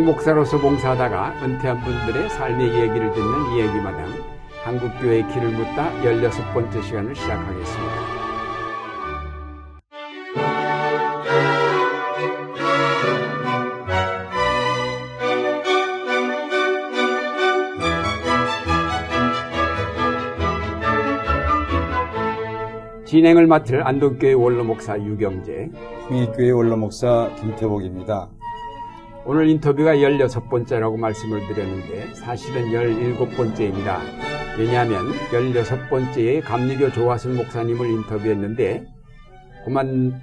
평생 목사로서 봉사하다가 은퇴한 분들의 삶의 이야기를 듣는 이야기마당 한국교회의 길을 묻다 16번째 시간을 시작하겠습니다. 진행을 맡을 안동교회 원로 목사 유경재, 흥익교회 원로 목사 김태복입니다. 오늘 인터뷰가 16번째라고 말씀을 드렸는데 사실은 17번째입니다. 왜냐하면 16번째에 감리교 조화순 목사님을 인터뷰했는데 그만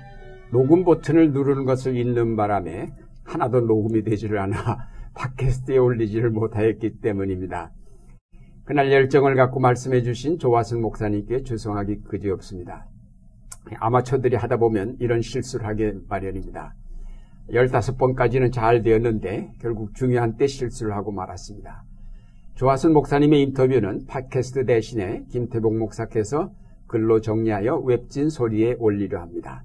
녹음 버튼을 누르는 것을 잊는 바람에 하나도 녹음이 되지를 않아 팟캐스트에 올리지를 못하였기 때문입니다. 그날 열정을 갖고 말씀해 주신 조화순 목사님께 죄송하기 그지없습니다. 아마추어들이 하다 보면 이런 실수를 하게 마련입니다. 15번까지는 잘 되었는데 결국 중요한 때 실수를 하고 말았습니다. 조화순 목사님의 인터뷰는 팟캐스트 대신에 김태복 목사께서 글로 정리하여 웹진 소리에 올리려 합니다.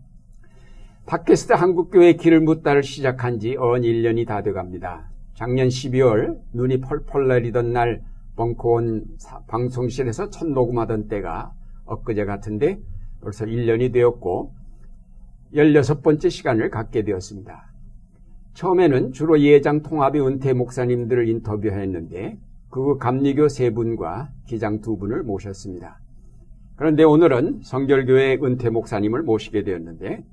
팟캐스트 한국교회 길을 묻다를 시작한 지 언 1년이 다 돼갑니다. 작년 12월 눈이 펄펄 내리던 날 벙커원 방송실에서 첫 녹음하던 때가 엊그제 같은데 벌써 1년이 되었고 16번째 시간을 갖게 되었습니다. 처음에는 주로 예장 통합의 은퇴 목사님들을 인터뷰했는데 그 감리교 세 분과 기장 두 분을 모셨습니다. 그런데 오늘은 성결교회 은퇴 목사님을 모시게 되었는데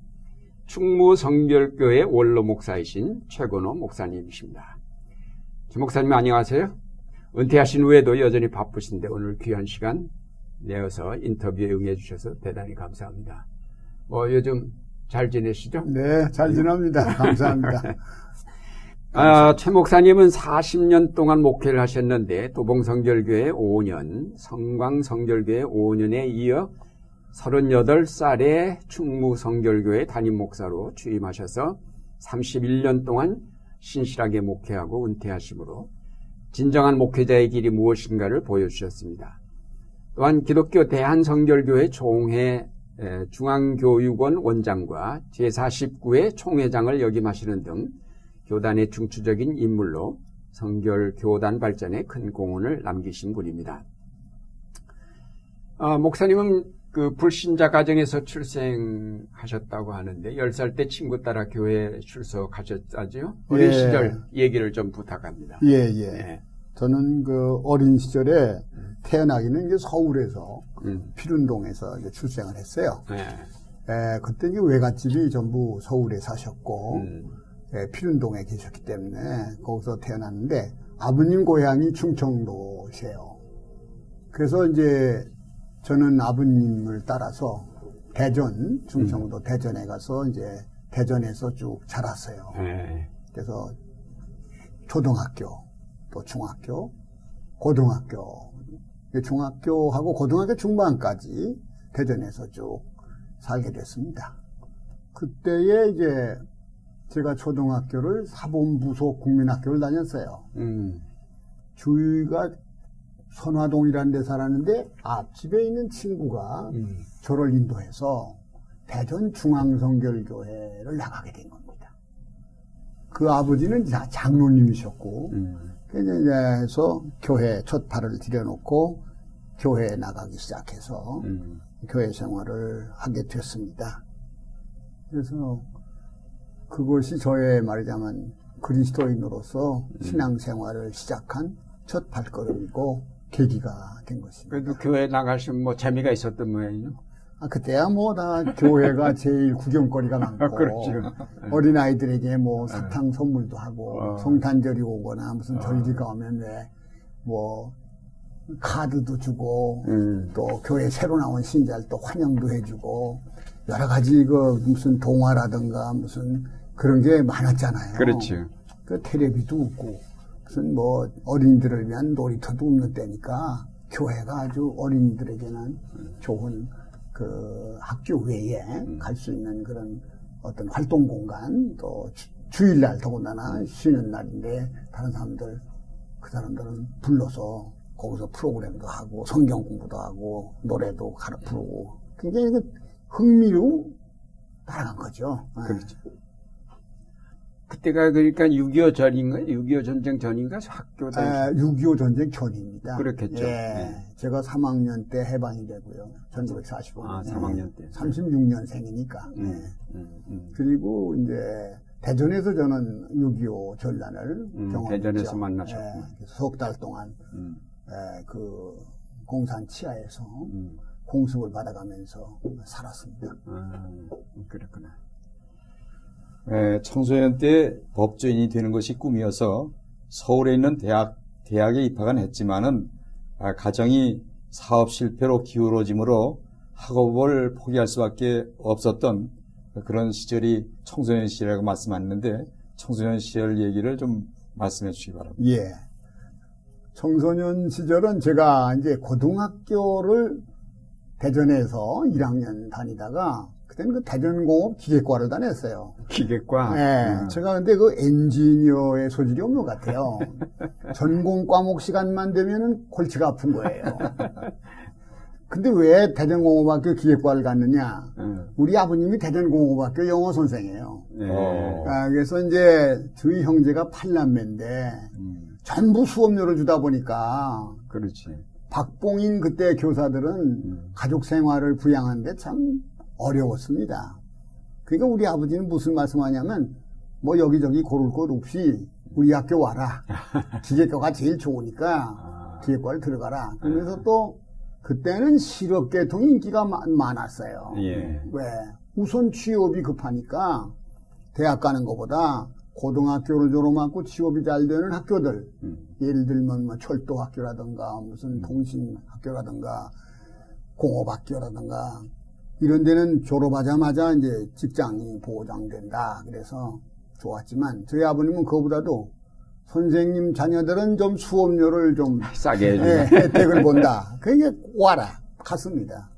충무 성결교회 원로 목사이신 최건호 목사님이십니다. 김 목사님 안녕하세요. 은퇴하신 후에도 여전히 바쁘신데 오늘 귀한 시간 내어서 인터뷰에 응해 주셔서 대단히 감사합니다. 뭐 요즘 잘 지내시죠? 네, 잘 지냅니다. 감사합니다. 아, 최 목사님은 40년 동안 목회를 하셨는데 도봉성결교회 5년, 성광성결교회 5년에 이어 38살에 충무성결교회 담임 목사로 취임하셔서 31년 동안 신실하게 목회하고 은퇴하심으로 진정한 목회자의 길이 무엇인가를 보여주셨습니다. 또한 기독교 대한성결교회 총회 중앙교육원 원장과 제49회 총회장을 역임하시는 등 교단의 중추적인 인물로 성결 교단 발전에 큰 공헌을 남기신 분입니다. 어, 목사님은 그 불신자 가정에서 출생하셨다고 하는데 10살 때 친구 따라 교회 출석하셨다죠? 어린 예. 시절 얘기를 좀 부탁합니다. 예, 예. 예. 저는 그 어린 시절에 태어나기는 이제 서울에서 음. 피륜동에서 이제 출생을 했어요. 네. 에, 그때 이제 외갓집이 전부 서울에 사셨고 음. 에, 피륜동에 계셨기 때문에 거기서 태어났는데 아버님 고향이 충청도세요. 그래서 이제 저는 아버님을 따라서 대전, 충청도 음. 대전에 가서 이제 대전에서 쭉 자랐어요. 네. 그래서 초등학교, 또 중학교, 고등학교, 중학교하고 고등학교 중반까지 대전에서 쭉 살게 됐습니다. 그때에 이제 제가 초등학교를 사본부속 국민학교를 다녔어요. 음. 주위가 선화동이라는 데 살았는데 앞집에 있는 친구가 음. 저를 인도해서 대전 중앙성결교회를 나가게 된 겁니다. 그 아버지는 장로님이셨고 음. 그래서 교회 첫 발을 들여놓고 교회에 나가기 시작해서 음. 교회 생활을 하게 됐습니다. 그래서 그것이 저의 말하자면 그리스도인으로서 음. 신앙생활을 시작한 첫 발걸음이고 계기가 된 것입니다. 그래도 교회 나가시면 뭐 재미가 있었던 모양이요? 아, 그때야 뭐 다 교회가 제일 구경거리가 많고 그렇죠. 어린 아이들에게 뭐 네. 사탕 선물도 하고 어. 성탄절이 오거나 무슨 어. 절기가 오면 왜뭐 카드도 주고 음. 또 교회 새로 나온 신자를 또 환영도 해주고 여러 가지 그 무슨 동화라든가 무슨 그런 게 많았잖아요. 그렇죠. 그 텔레비도 없고 무슨 뭐 어린이들을 위한 놀이터도 없는 때니까 교회가 아주 어린이들에게는 좋은 그 학교 외에 음. 갈수 있는 그런 어떤 활동 공간 또 주, 일날 더군다나 쉬는 날인데 다른 사람들 그 사람들은 불러서 거기서 프로그램도 하고 성경 공부도 하고 노래도 가르 부르고 굉장히 그 흥미로 따라간 거죠. 네. 그렇죠. 그때가 그러니까 6.25 전인가? 6.25 전쟁 전인가? 학교 다니 6.25 전쟁 전입니다. 그렇겠죠. 예. 네. 제가 3학년 때 해방이 되고요. 1945년. 아, 3학년 때. 36년생이니까. 예. 음, 음, 음. 그리고 이제 대전에서 저는 6.25 전란을 음, 경험했죠. 대전에서 만나셨구나. 예. 석달 동안 음, 예, 그 공산 치하에서 음. 공습을 받아가면서 살았습니다. 아, 그렇구나. 예, 청소년 때 법조인이 되는 것이 꿈이어서 서울에 있는 대학, 대학에 입학은 했지만은 아, 가정이 사업 실패로 기울어지므로 학업을 포기할 수밖에 없었던 그런 시절이 청소년 시절이라고 말씀하셨는데 청소년 시절 얘기를 좀 말씀해 주시기 바랍니다. 예. 청소년 시절은 제가 이제 고등학교를 대전에서 1학년 다니다가 그 때는 그 대전공업 기계과를 다녔어요. 기계과. 예. 음. 제가 근데 그 엔지니어의 소질이 없는 것 같아요. 전공 과목 시간만 되면은 골치가 아픈 거예요. 근데 왜 대전공업학교 기계과를 갔느냐? 음. 우리 아버님이 대전공업학교 영어 선생이에요. 예. 어. 아, 그래서 이제 저희 형제가 팔남매인데 음, 전부 수업료를 주다 보니까 그렇지. 박봉인 그때 교사들은 음. 가족 생활을 부양하는데 참 어려웠습니다. 그러니까 우리 아버지는 무슨 말씀하냐면 뭐 여기저기 고를 것 없이 우리 학교 와라. 기계과가 제일 좋으니까 아, 기계과를 들어가라. 그러면서 또 그때는 실업계통이 인기가 마- 많았어요. 예. 왜? 우선 취업이 급하니까 대학 가는 것보다 고등학교를 졸업하고 취업이 잘 되는 학교들 음. 예를 들면 뭐 철도학교라든가 무슨 통신학교라든가 공업학교라든가 이런 데는 졸업하자마자 이제 직장이 보장된다. 그래서 좋았지만 저희 아버님은 그거보다도 선생님 자녀들은 좀 수업료를 좀 싸게. 예, 혜택을 본다. 그게 와라. 갔습니다.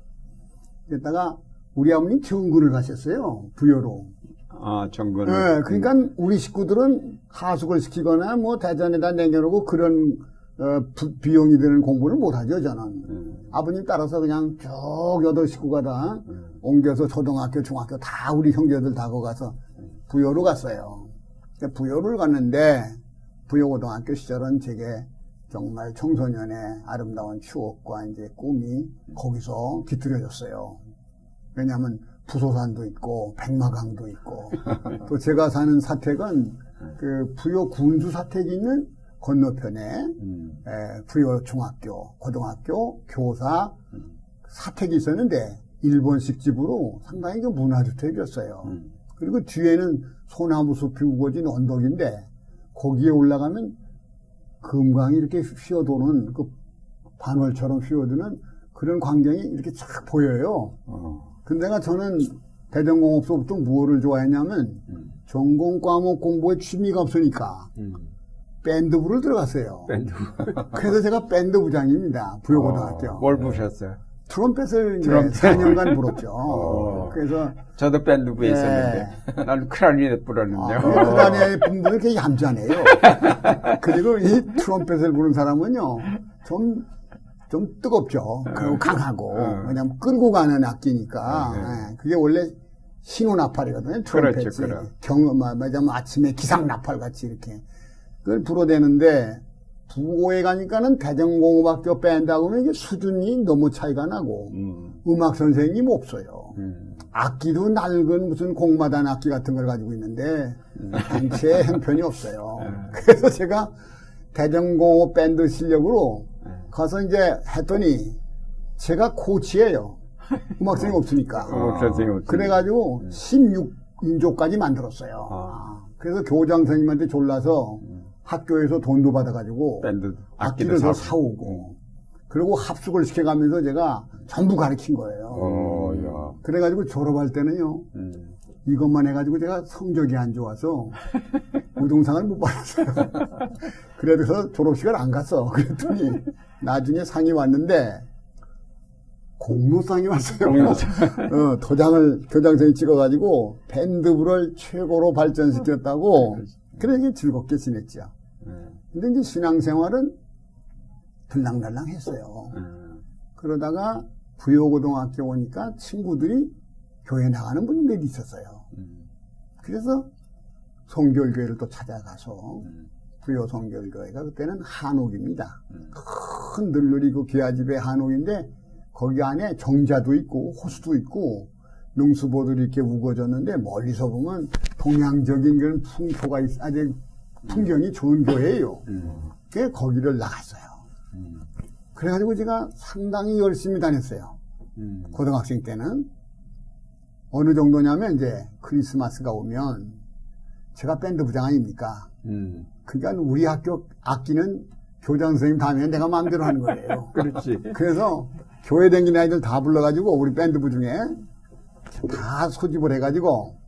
그랬다가 우리 아버님 정군을 가셨어요. 부여로. 아, 정근. 예, 그러니까 우리 식구들은 하숙을 시키거나 뭐 대전에다 내려놓고 그런 어, 부- 비용이 드는 공부를 못하죠, 저는. 음, 아버님 따라서 그냥 쭉 여덟 식구가 다 음. 옮겨서 초등학교, 중학교 다 우리 형제들 다 거기 가서 부여로 갔어요. 부여를 갔는데 부여고등학교 시절은 제게 정말 청소년의 아름다운 추억과 이제 꿈이 거기서 깃들여졌어요. 왜냐하면 부소산도 있고 백마강도 있고 또 제가 사는 사택은 그 부여 군수 사택이 있는 건너편에 음, 에, 부여 중학교, 고등학교, 교사 사택이 있었는데 일본식 집으로 상당히 그 문화주택이었어요. 음. 그리고 뒤에는 소나무 숲이 우거진 언덕인데 거기에 올라가면 금강이 이렇게 휘어도는 그 반월처럼 휘어드는 그런 광경이 이렇게 쫙 보여요. 어, 근데가 저는 대전공업소부터 무엇을 좋아했냐면 음. 전공 과목 공부에 취미가 없으니까 음. 밴드부를 들어갔어요. 밴드. 그래서 제가 밴드 부장입니다. 부여고등학교. 어, 뭘 부셨어요? 트럼펫을 이제 트럼펫. 4년간 불었죠. 어. 그래서 저도 밴드부에 예. 있었는데. 나는 크라리넷 불었는데요. 아, 그다음에 분들은 되게 얌전해요. 그리고 이 트럼펫을 부는 사람은요, 좀, 좀 뜨겁죠. 그리고 강하고. 어. 왜냐면 끌고 가는 악기니까. 네. 예, 그게 원래 신호 나팔이거든요. 트럼펫이. 그렇죠, 그럼. 경험, 말하자면 아침에 기상 나팔 같이 이렇게. 그걸 불어대는데, 부고에 가니까는 대전공업학교 밴드하고는 이게 수준이 너무 차이가 나고, 음, 음악 선생님 없어요. 음. 악기도 낡은 무슨 공마단 악기 같은 걸 가지고 있는데 단체 형편이 없어요. 그래서 제가 대전공업 밴드 실력으로 가서 이제 했더니 제가 코치예요. 음악생이 없으니까. 음악 선생님 없으니까. 그래가지고 16인조까지 만들었어요. 아. 그래서 교장 선생님한테 졸라서 학교에서 돈도 받아가지고 밴드 악기를 더 사오고 그리고 합숙을 시켜가면서 제가 전부 가르친 거예요. 어, 야. 그래가지고 졸업할 때는요, 음. 이것만 해가지고 제가 성적이 안 좋아서 우등상을 못 받았어요. 그래서 졸업식을 안 갔어. 그랬더니 나중에 상이 왔는데 공로상이 왔어요. 어, 도장을 교장선이 찍어가지고 밴드부를 최고로 발전시켰다고 그렇 게 즐겁게 지냈죠. 음. 근데 이제 신앙생활은 들랑달랑 했어요. 음. 그러다가 부여고등학교 오니까 친구들이 교회 나가는 분들이 있었어요. 음. 그래서 성결교회를 또 찾아가서 음. 부여 성결교회가 그때는 한옥입니다. 음. 큰 늘누리 그 기아집의 한옥인데 거기 안에 정자도 있고 호수도 있고 능수보들이 이렇게 우거졌는데 멀리서 보면 동양적인 그런 풍토가 있, 아주 풍경이 좋은 교회예요. 음. 그래 거기를 나갔어요. 음. 그래가지고 제가 상당히 열심히 다녔어요. 음. 고등학생 때는 어느 정도냐면 이제 크리스마스가 오면 제가 밴드 부장 아닙니까? 음. 그러니까 우리 학교 악기는 교장 선생님 다음에 내가 마음대로 하는 거예요. 그렇지. 그래서 교회 다니는 아이들 다 불러가지고 우리 밴드 부 중에 다 소집을 해가지고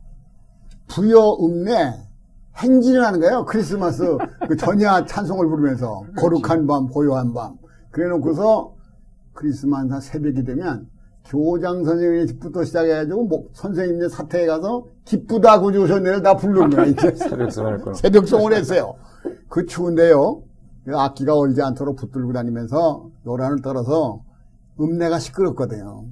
부여 읍내 행진을 하는 거예요. 크리스마스 그 전야 찬송을 부르면서 거룩한 밤, 고요한 밤. 그래 놓고서 크리스마스 한 새벽이 되면 교장 선생님의 집부터 시작해가지고 뭐 선생님네 사태에 가서 기쁘다 구주셨네를 다 부르는 거야. 이제 새벽송 할 거야. 새벽송을 했어요. 그 추운데요. 그 악기가 얼지 않도록 붙들고 다니면서 요란을 떨어서 읍내가 시끄럽거든요.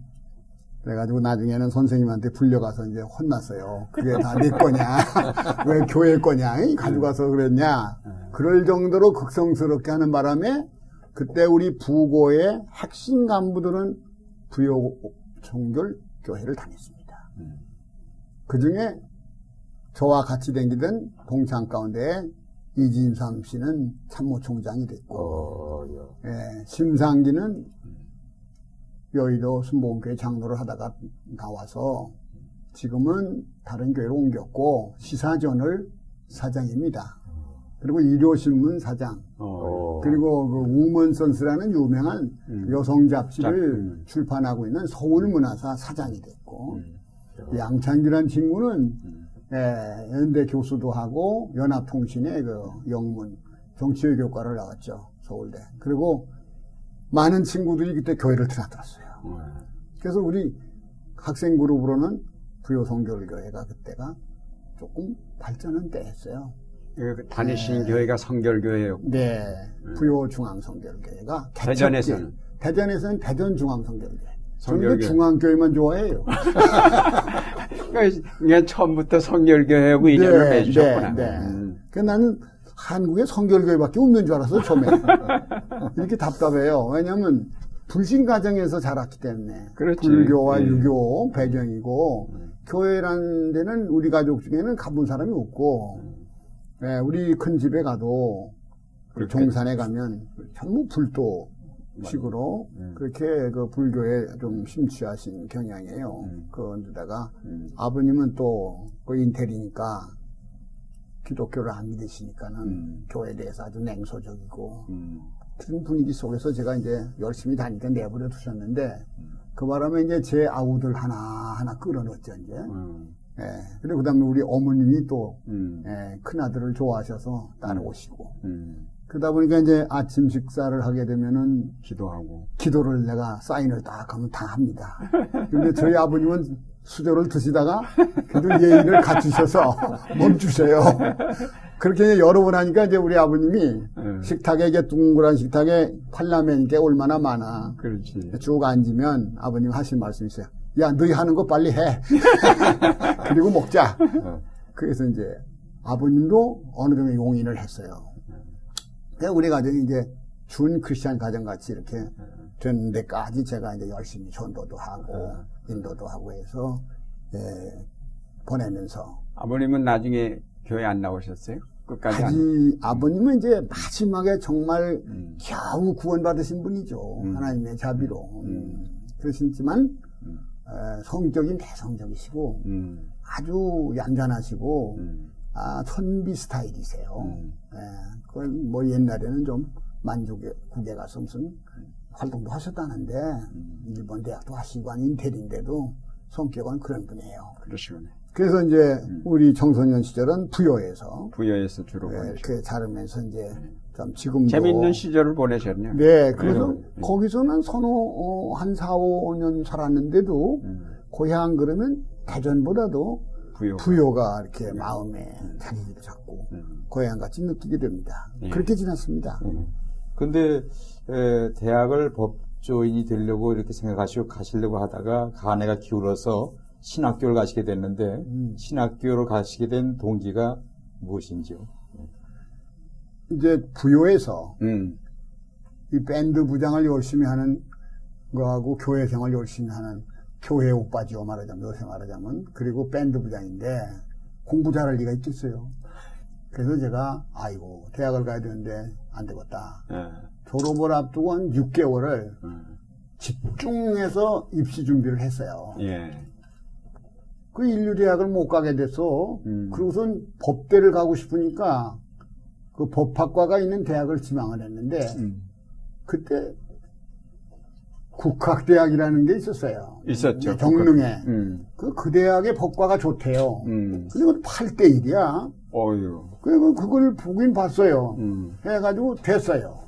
그래가지고 나중에는 선생님한테 불려가서 이제 혼났어요. 그게 다 내 거냐? 왜 교회 거냐? 이 가져가서 그랬냐? 그럴 정도로 극성스럽게 하는 바람에 그때 우리 부고의 핵심 간부들은 부여 종결 교회를 다녔습니다. 그 중에 저와 같이 댕기던 동창 가운데 이진삼 씨는 참모총장이 됐고, 어, 야. 예, 심상기는 여의도 순복음교회 장로를 하다가 나와서 지금은 다른 교회로 옮겼고 시사전을 사장입니다. 그리고 일요신문 사장, 어. 그리고 그 우먼선스라는 유명한 음. 여성 잡지를 잡- 음. 출판하고 있는 서울문화사 사장이 됐고 음. 양창기란 친구는 음. 예, 연대 교수도 하고 연합통신의 그 영문 정치외 교과를 나왔죠 서울대. 그리고 많은 친구들이 그때 교회를 드나들었어요. 어. 그래서 우리 학생 그룹으로는 부요성결교회가 그때가 조금 발전은 됐어요. 그 다니시는 교회가 성결교회였고 네, 부요중앙성결교회가 대전에서는? 개척기. 대전에서는 대전중앙성결교회. 저는 그 성결교회. 중앙교회만 좋아해요. 그러니까 처음부터 성결교회하고 인연을 네, 맺으셨구나. 네, 네. 음. 그 나는 한국에 성결교회밖에 없는 줄 알았어요, 처음에. 이렇게 답답해요. 왜냐면 불신 가정에서 자랐기 때문에. 그렇지. 불교와 예. 유교 배경이고, 교회라는 데는 우리 가족 중에는 가본 사람이 없고, 예, 우리 큰 집에 가도, 그. 종산에 가면 전부 불도 식으로 음. 그렇게 그 불교에 좀 심취하신 경향이에요. 음. 그런데다가 음. 아버님은 또 그 인텔이니까 기독교를 안 믿으시니까는 음. 교회에 대해서 아주 냉소적이고 음. 그런 분위기 속에서 제가 이제 열심히 다니다 내버려 두셨는데 음. 그 바람에 이제 제 아우들 하나 하나 끌어넣었죠, 이제. 음. 예. 그리고 그 다음에 우리 어머님이 또, 음. 예, 큰 아들을 좋아하셔서 따라오시고. 음. 그러다 보니까 이제 아침 식사를 하게 되면은 기도하고. 기도를 내가 사인을 딱 하면 다 합니다. 근데 저희 아버님은 수저를 드시다가 그래도 예의를 갖추셔서 멈추세요. 그렇게 여러 번 하니까 이제 우리 아버님이 음. 식탁에 이게 둥그란 식탁에 팔라멘 게 얼마나 많아. 그렇지. 쭉 앉으면 아버님 하신 말씀이 있어요. 야, 너희 하는 거 빨리 해. 그리고 먹자. 그래서 이제 아버님도 어느 정도 용인을 했어요. 그래서 우리 가정이 이제 준 크리스찬 가정 같이 이렇게 된 데까지 제가 이제 열심히 전도도 하고 인도도 하고 해서 예, 보내면서 아버님은 나중에 교회 안 나오셨어요? 끝까지 안. 아지 아버님은 이제 마지막에 정말 음. 겨우 구원받으신 분이죠. 음. 하나님의 자비로. 음. 음. 그러시지만 음. 에, 성적인 대성적이시고 음. 아주 얌전하시고 음. 아, 천비 스타일이세요. 음. 예, 그건 뭐 옛날에는 좀 만주국에 가서 무슨 활동도 하셨다는데 음. 일본 대학도 하시고 한 인텔인데도 성격은 그런 분이에요. 그러시구나. 그래서 이제 음. 우리 청소년 시절은 부여에서 부여에서 주로 예, 보내셨고. 이렇게 자르면서 이제 좀 지금도 재밌는 시절을 보내셨네요. 네, 그래서 음. 거기서는 서너 어, 한 4, 5년 살았는데도 음. 고향 그러면 대전보다도 부여. 부여가 이렇게 마음에 자리를 잡고 음. 고향같이 느끼게 됩니다. 예. 그렇게 지났습니다. 근데 에, 대학을 법조인이 되려고 이렇게 생각하시고 가시려고 하다가 간해가 기울어서 신학교를 가시게 됐는데 음. 신학교를 가시게 된 동기가 무엇인지요? 이제 부여에서 음, 이 밴드 부장을 열심히 하는 거하고 교회 생활 열심히 하는 교회 오빠지요 말하자면 요새 말하자면 그리고 밴드 부장인데 공부 잘할 리가 있겠어요. 그래서 제가 아이고 대학을 가야 되는데 안 되겠다. 예, 졸업을 앞두고 한 6개월을 음, 집중해서 입시 준비를 했어요. 예, 그 인류대학을 못 가게 돼서 음. 그러고선 법대를 가고 싶으니까 그 법학과가 있는 대학을 지망을 했는데 음, 그때 국학대학이라는 게 있었어요. 있었죠. 경릉에. 음, 그, 그 대학의 법과가 좋대요. 음, 근데 그건 8대1이야. 어유, 그리고 그걸 보긴 봤어요. 음, 해가지고 됐어요.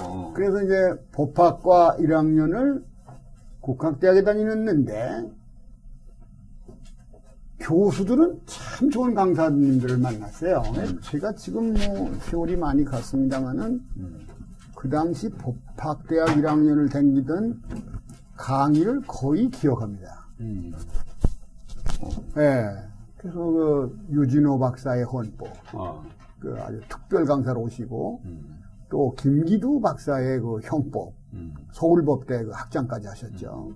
어, 그래서 이제 법학과 1학년을 국학대학에 다니는데 교수들은 참 좋은 강사님들을 만났어요. 제가 지금 뭐 세월이 많이 갔습니다만은 그 당시 법학대학 1학년을 다니던 강의를 거의 기억합니다. 음, 예. 그래서 그 유진호 박사의 헌법, 어, 그 아주 특별 강사로 오시고 음, 또 김기두 박사의 그 형법, 음, 서울법대 그 학장까지 하셨죠.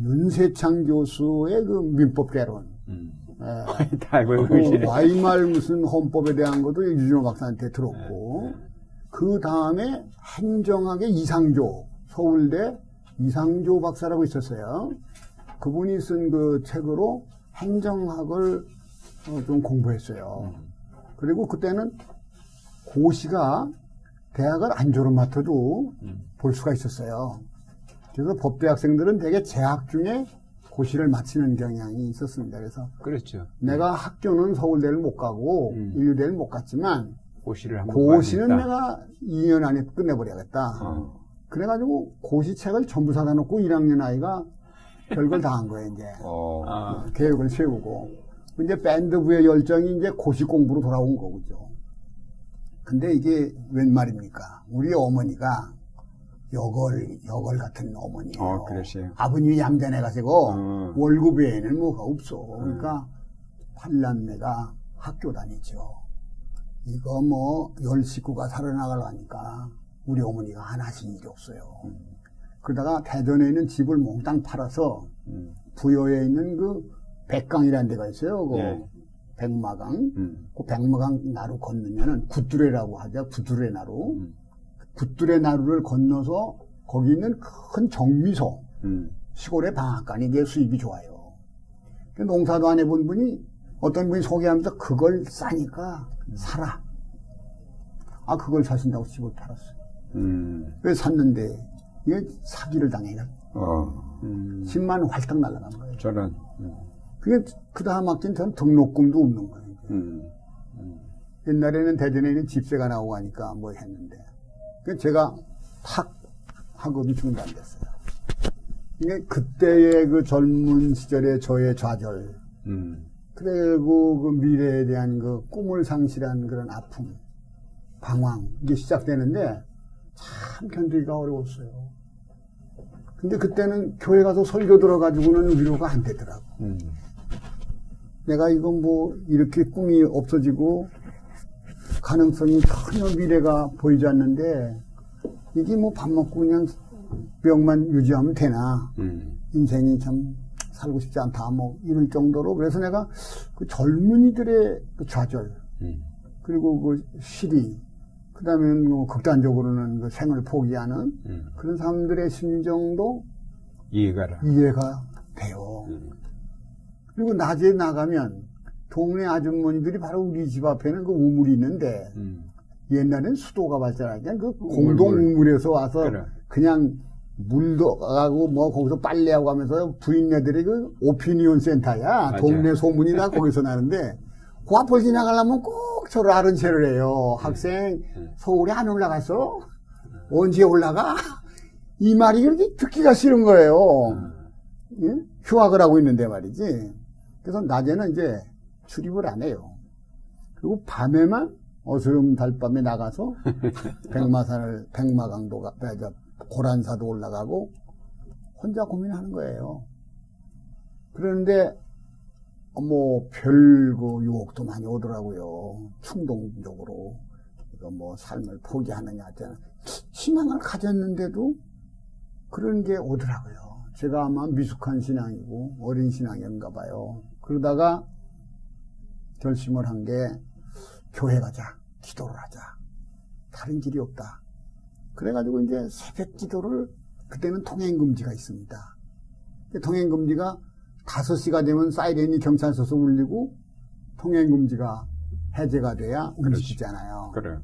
윤세창 교수의 그 민법개론, 음. 예. 다 그. 와이말 무슨 헌법에 대한 것도 유진호 박사한테 들었고, 그 다음에 행정학의 이상조, 서울대 이상조 박사라고 있었어요. 그분이 쓴 그 책으로 행정학을 어, 좀 공부했어요. 그리고 그때는 고시가 대학을 안 졸업 맡아도 볼 수가 있었어요. 그래서 법대 학생들은 대개 재학 중에 고시를 마치는 경향이 있었습니다. 그래서 그렇죠. 내가 학교는 서울대를 못 가고 음. 인류대를 못 갔지만 고시를 한번 고시는. 내가 2년 안에 끝내버려야겠다. 어. 그래가지고 고시책을 전부 사다 놓고 1학년 아이가 별걸 다 한 거예요, 이제. 어, 아, 계획을 세우고. 이제 밴드부의 열정이 이제 고시 공부로 돌아온 거죠. 근데 이게 웬 말입니까? 우리 어머니가 여걸, 여걸 같은 어머니예요. 어. 아버님이 얌전해 가지고 어. 월급 외에는 뭐가 없어. 그러니까 팔남매가 학교 다니죠. 이거 뭐 열 식구가 살아나가려니까 우리 어머니가 안 하신 일이 없어요. 그러다가 대전에 있는 집을 몽땅 팔아서 음, 부여에 있는 그 백강이라는 데가 있어요. 그 예. 백마강. 음, 그 백마강 나루 건너면은 구두레라고 하죠. 구두레 나루. 음. 구두레 나루를 건너서 거기 있는 큰 정미소. 음, 시골의 방앗간이 내 수입이 좋아요. 그 농사도 안 해본 분이 어떤 분이 소개하면서 그걸 싸니까 사라. 아, 그걸 사신다고 집을 팔았어요. 음, 왜 샀는데, 이게 사기를 당해요. 어, 음, 10만 활딱 날아간 거예요. 저런, 음, 그게 그 다음 학기는 전 등록금도 없는 거예요. 음, 옛날에는 대전에는 집세가 나오고 하니까 뭐 했는데. 그 제가 탁 학업이 중단됐어요. 이게 그때의 그 젊은 시절의 저의 좌절, 음, 그리고 그 미래에 대한 그 꿈을 상실한 그런 아픔, 방황, 이게 시작되는데 참 견디기가 어려웠어요. 근데 그때는 교회 가서 설교 들어가지고는 위로가 안 되더라고. 음, 내가 이건 뭐 이렇게 꿈이 없어지고 가능성이 전혀 미래가 보이지 않는데 이게 뭐 밥 먹고 그냥 병만 유지하면 되나 음, 인생이 참 살고 싶지 않다 뭐 이럴 정도로 그래서 내가 그 젊은이들의 그 좌절 음, 그리고 그 시리 그다음에 뭐 극단적으로는 그 생을 포기하는 음. 그런 사람들의 심정도 이해가라. 이해가 돼요. 음. 그리고 낮에 나가면 동네 아주머니들이 바로 우리 집 앞에는 그 우물이 있는데 음, 옛날엔 수도가 발전하기 그 공동 우물. 우물에서 와서 그래. 그냥 물도 가고 뭐 거기서 빨래하고 하면서 부인네들이 그 오피니온 센터야 맞아. 동네 소문이 다 거기서 나는데 그 앞을 지나가려면 꼭 저를 아는 체를 해요 학생 음. 서울에 안 올라갔어 언제 올라가 이 말이 그렇게 듣기가 싫은 거예요 음. 예? 휴학을 하고 있는데 말이지. 그래서 낮에는 이제 출입을 안 해요. 그리고 밤에만 어스름 달밤에 나가서 백마산을 백마강도 가, 아, 저, 고란사도 올라가고 혼자 고민하는 거예요. 그런데 뭐, 별, 그, 유혹도 많이 오더라고요. 충동적으로. 이거 뭐, 삶을 포기하느냐, 하잖아. 신앙을 가졌는데도 그런 게 오더라고요. 제가 아마 미숙한 신앙이고, 어린 신앙인가 봐요. 그러다가 결심을 한 게, 교회 가자. 기도를 하자. 다른 길이 없다. 그래가지고 이제 새벽 기도를, 그때는 통행금지가 있습니다. 통행금지가 5시가 되면 사이렌이 경찰서서 울리고 통행금지가 해제가 돼야 움직이잖아요. 그래.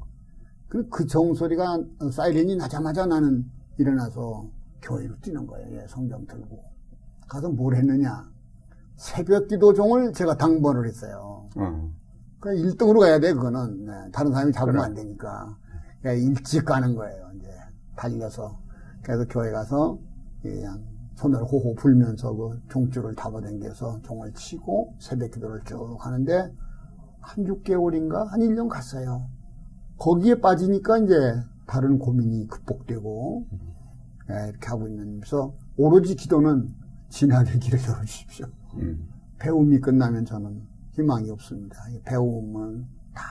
그, 그 정소리가 사이렌이 나자마자 나는 일어나서 교회로 뛰는 거예요. 예, 성경 들고. 가서 뭘 했느냐. 새벽 기도 종을 제가 당번을 했어요. 어. 그 1등으로 가야 돼, 그거는. 네, 다른 사람이 잡으면 그래. 안 되니까. 그러니까 일찍 가는 거예요, 이제. 달려서. 그래서 교회 가서 그냥 손을 호호 불면서 그 종줄을 잡아당겨서 종을 치고 새벽 기도를 쭉 하는데 한 6개월인가 한 1년 갔어요. 거기에 빠지니까 이제 다른 고민이 극복되고 예, 이렇게 하고 있는데서 오로지 기도는 진학의 길을 열어주십시오. 음. 배움이 끝나면 저는 희망이 없습니다. 이 배움은 다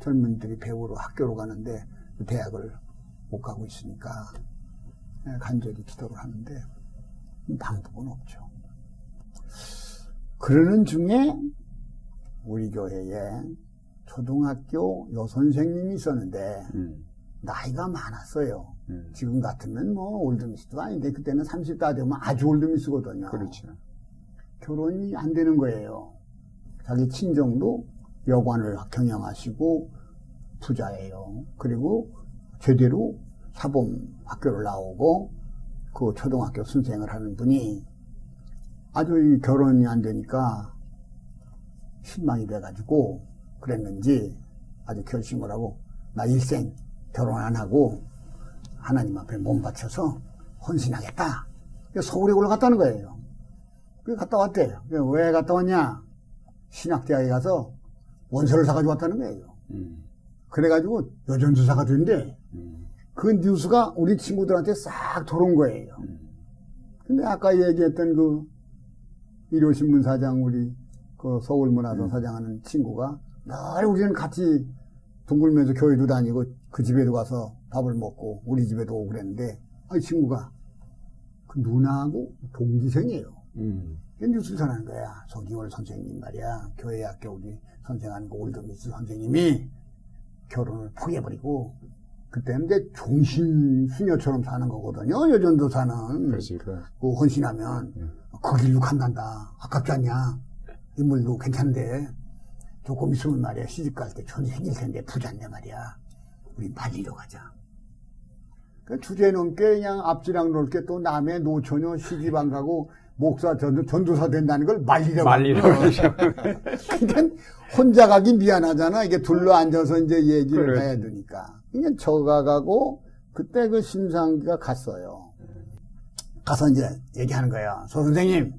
젊은이들이 배우러 학교로 가는데 대학을 못 가고 있으니까 예, 간절히 기도를 하는데 방법은 없죠. 그러는 중에 우리 교회에 초등학교 여선생님이 있었는데 음. 나이가 많았어요. 음. 지금 같으면 뭐 올드미스도 아닌데 그때는 30다 되면 아주 올드미스거든요. 그렇죠. 결혼이 안 되는 거예요. 자기 친정도 여관을 경영하시고 부자예요. 그리고 제대로 사범 학교를 나오고 그 초등학교 선생을 하는 분이 아주 이 결혼이 안 되니까 실망이 돼가지고 그랬는지 아주 결심을 하고 나 일생 결혼 안 하고 하나님 앞에 몸 바쳐서 헌신하겠다. 서울에 올라갔다는 거예요. 그 갔다 왔대요. 그왜 갔다 왔냐? 신학대학에 가서 원서를 사가지고 왔다는 거예요. 음. 그래가지고 여전주사가 된대. 음. 그 뉴스가 우리 친구들한테 싹 돌아온 거예요. 음. 근데 아까 얘기했던 그 일요신문 사장 우리 그 서울문화동 사장하는 친구가 늘 우리는 같이 뒹굴면서 교회도 다니고 그 집에도 가서 밥을 먹고 우리 집에도 오고 그랬는데 아, 이 친구가 그 누나하고 동기생이에요. 음. 그 뉴스를 전하는 거야. 서기월 선생님 말이야. 교회 학교 우리 선생하는 그 올드미스 선생님이 결혼을 포기해버리고 그때는 이제 종신 수녀처럼 사는 거거든요. 여전도 사는. 그렇지. 그. 그 헌신하면 그 길로 간단다. 아깝지 않냐? 인물도 괜찮은데 조금 있으면 말이야 시집 갈 때 전이 생길 텐데 부자인데 말이야. 우리 말리러 가자. 그 주제 넘게 그냥 앞지랑 넓게 또 남의 노처녀 시집 안 가고 목사 전도, 전도사 된다는 걸 말리려고. 거야. 그러니까 혼자 가기 미안하잖아. 이게 둘러 앉아서 이제 얘기를 그래. 해야 되니까. 그러니까 저가 가고 그때 그 심상기가 갔어요. 가서 이제 얘기하는 거야. 서 선생님,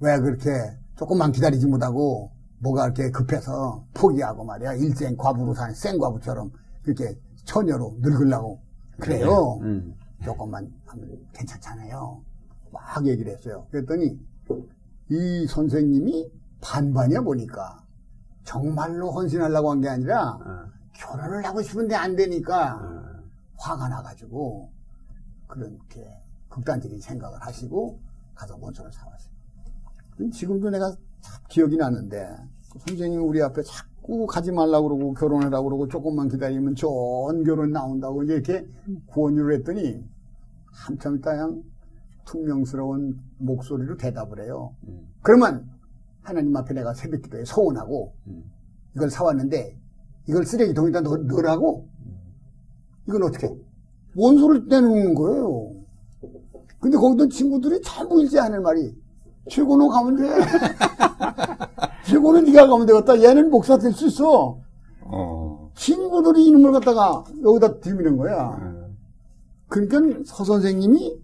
왜 그렇게 조금만 기다리지 못하고 뭐가 이렇게 급해서 포기하고 말이야. 일생 과부로 사는 생과부처럼 그렇게 처녀로 늙으려고 그래요. 음. 조금만 하면 괜찮잖아요. 막 얘기를 했어요. 그랬더니 이 선생님이 반반이야 보니까 정말로 헌신하려고 한 게 아니라 어. 결혼을 하고 싶은데 안 되니까 어. 화가 나가지고 그렇게 극단적인 생각을 하시고 가서 원서를 사왔어요. 지금도 내가 참 기억이 나는데 그 선생님이 우리 앞에 자꾸 가지 말라고 그러고 결혼하라고 그러고 조금만 기다리면 좋은 결혼 나온다고 이렇게 구원유를 했더니 한참 있다 그냥 퉁명스러운 목소리로 대답을 해요. 음. 그러면 하나님 앞에 내가 새벽 기도에 서운하고 음. 이걸 사왔는데 이걸 쓰레기통에다 넣, 넣으라고? 이건 어떻게? 원소를 내놓는 거예요. 근데 거기도 친구들이 전부 일제 하는 말이 최고는 가면 돼. 최고는 네가 가면 되겠다. 얘는 목사 될 수 있어. 어. 친구들이 이름을 갖다가 여기다 들이는 거야. 어. 그러니까 서 선생님이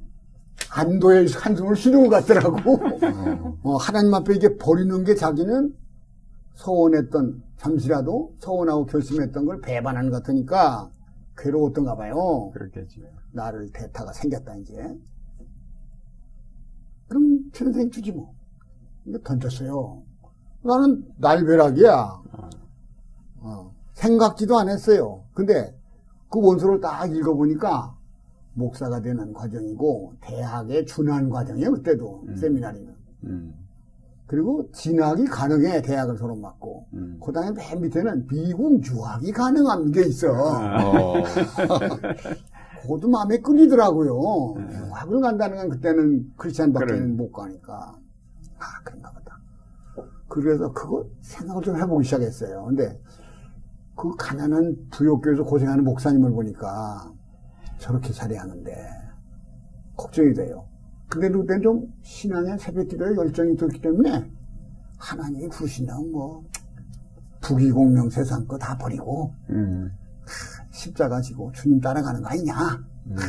안도의 한숨을 쉬는 것 같더라고. 어, 하나님 앞에 이게 버리는 게 자기는 서운했던, 잠시라도 서운하고 결심했던 걸 배반하는 것 같으니까 괴로웠던가 봐요. 그렇겠지. 나를 대타가 생겼다, 이제. 그럼 최 선생님 주지 뭐. 근데 던졌어요. 나는 날벼락이야. 어, 생각지도 안 했어요. 근데 그 원서를 딱 읽어보니까 목사가 되는 과정이고 대학에 준한 과정이에요. 그때도 세미나리는. 음. 그리고 진학이 가능해 대학을 졸업받고 음. 그 다음에 맨 밑에는 미국 유학이 가능한 게 있어. 어. 그것도 마음에 끌리더라고요. 유학을 간다는 건 그때는 크리스찬밖에는 그래. 못 가니까. 아, 그런가 보다. 그래서 그거 생각을 좀 해보기 시작했어요. 근데 그 가난한 부역교에서 고생하는 목사님을 보니까 저렇게 살아야하는데 걱정이 돼요. 근데도 그때는 좀 신앙의 새벽 기도에 열정이 있었기 때문에 하나님이 부르신다면 뭐 부귀공명 세상 거 다 버리고 음. 십자가 지고 주님 따라가는 거 아니냐?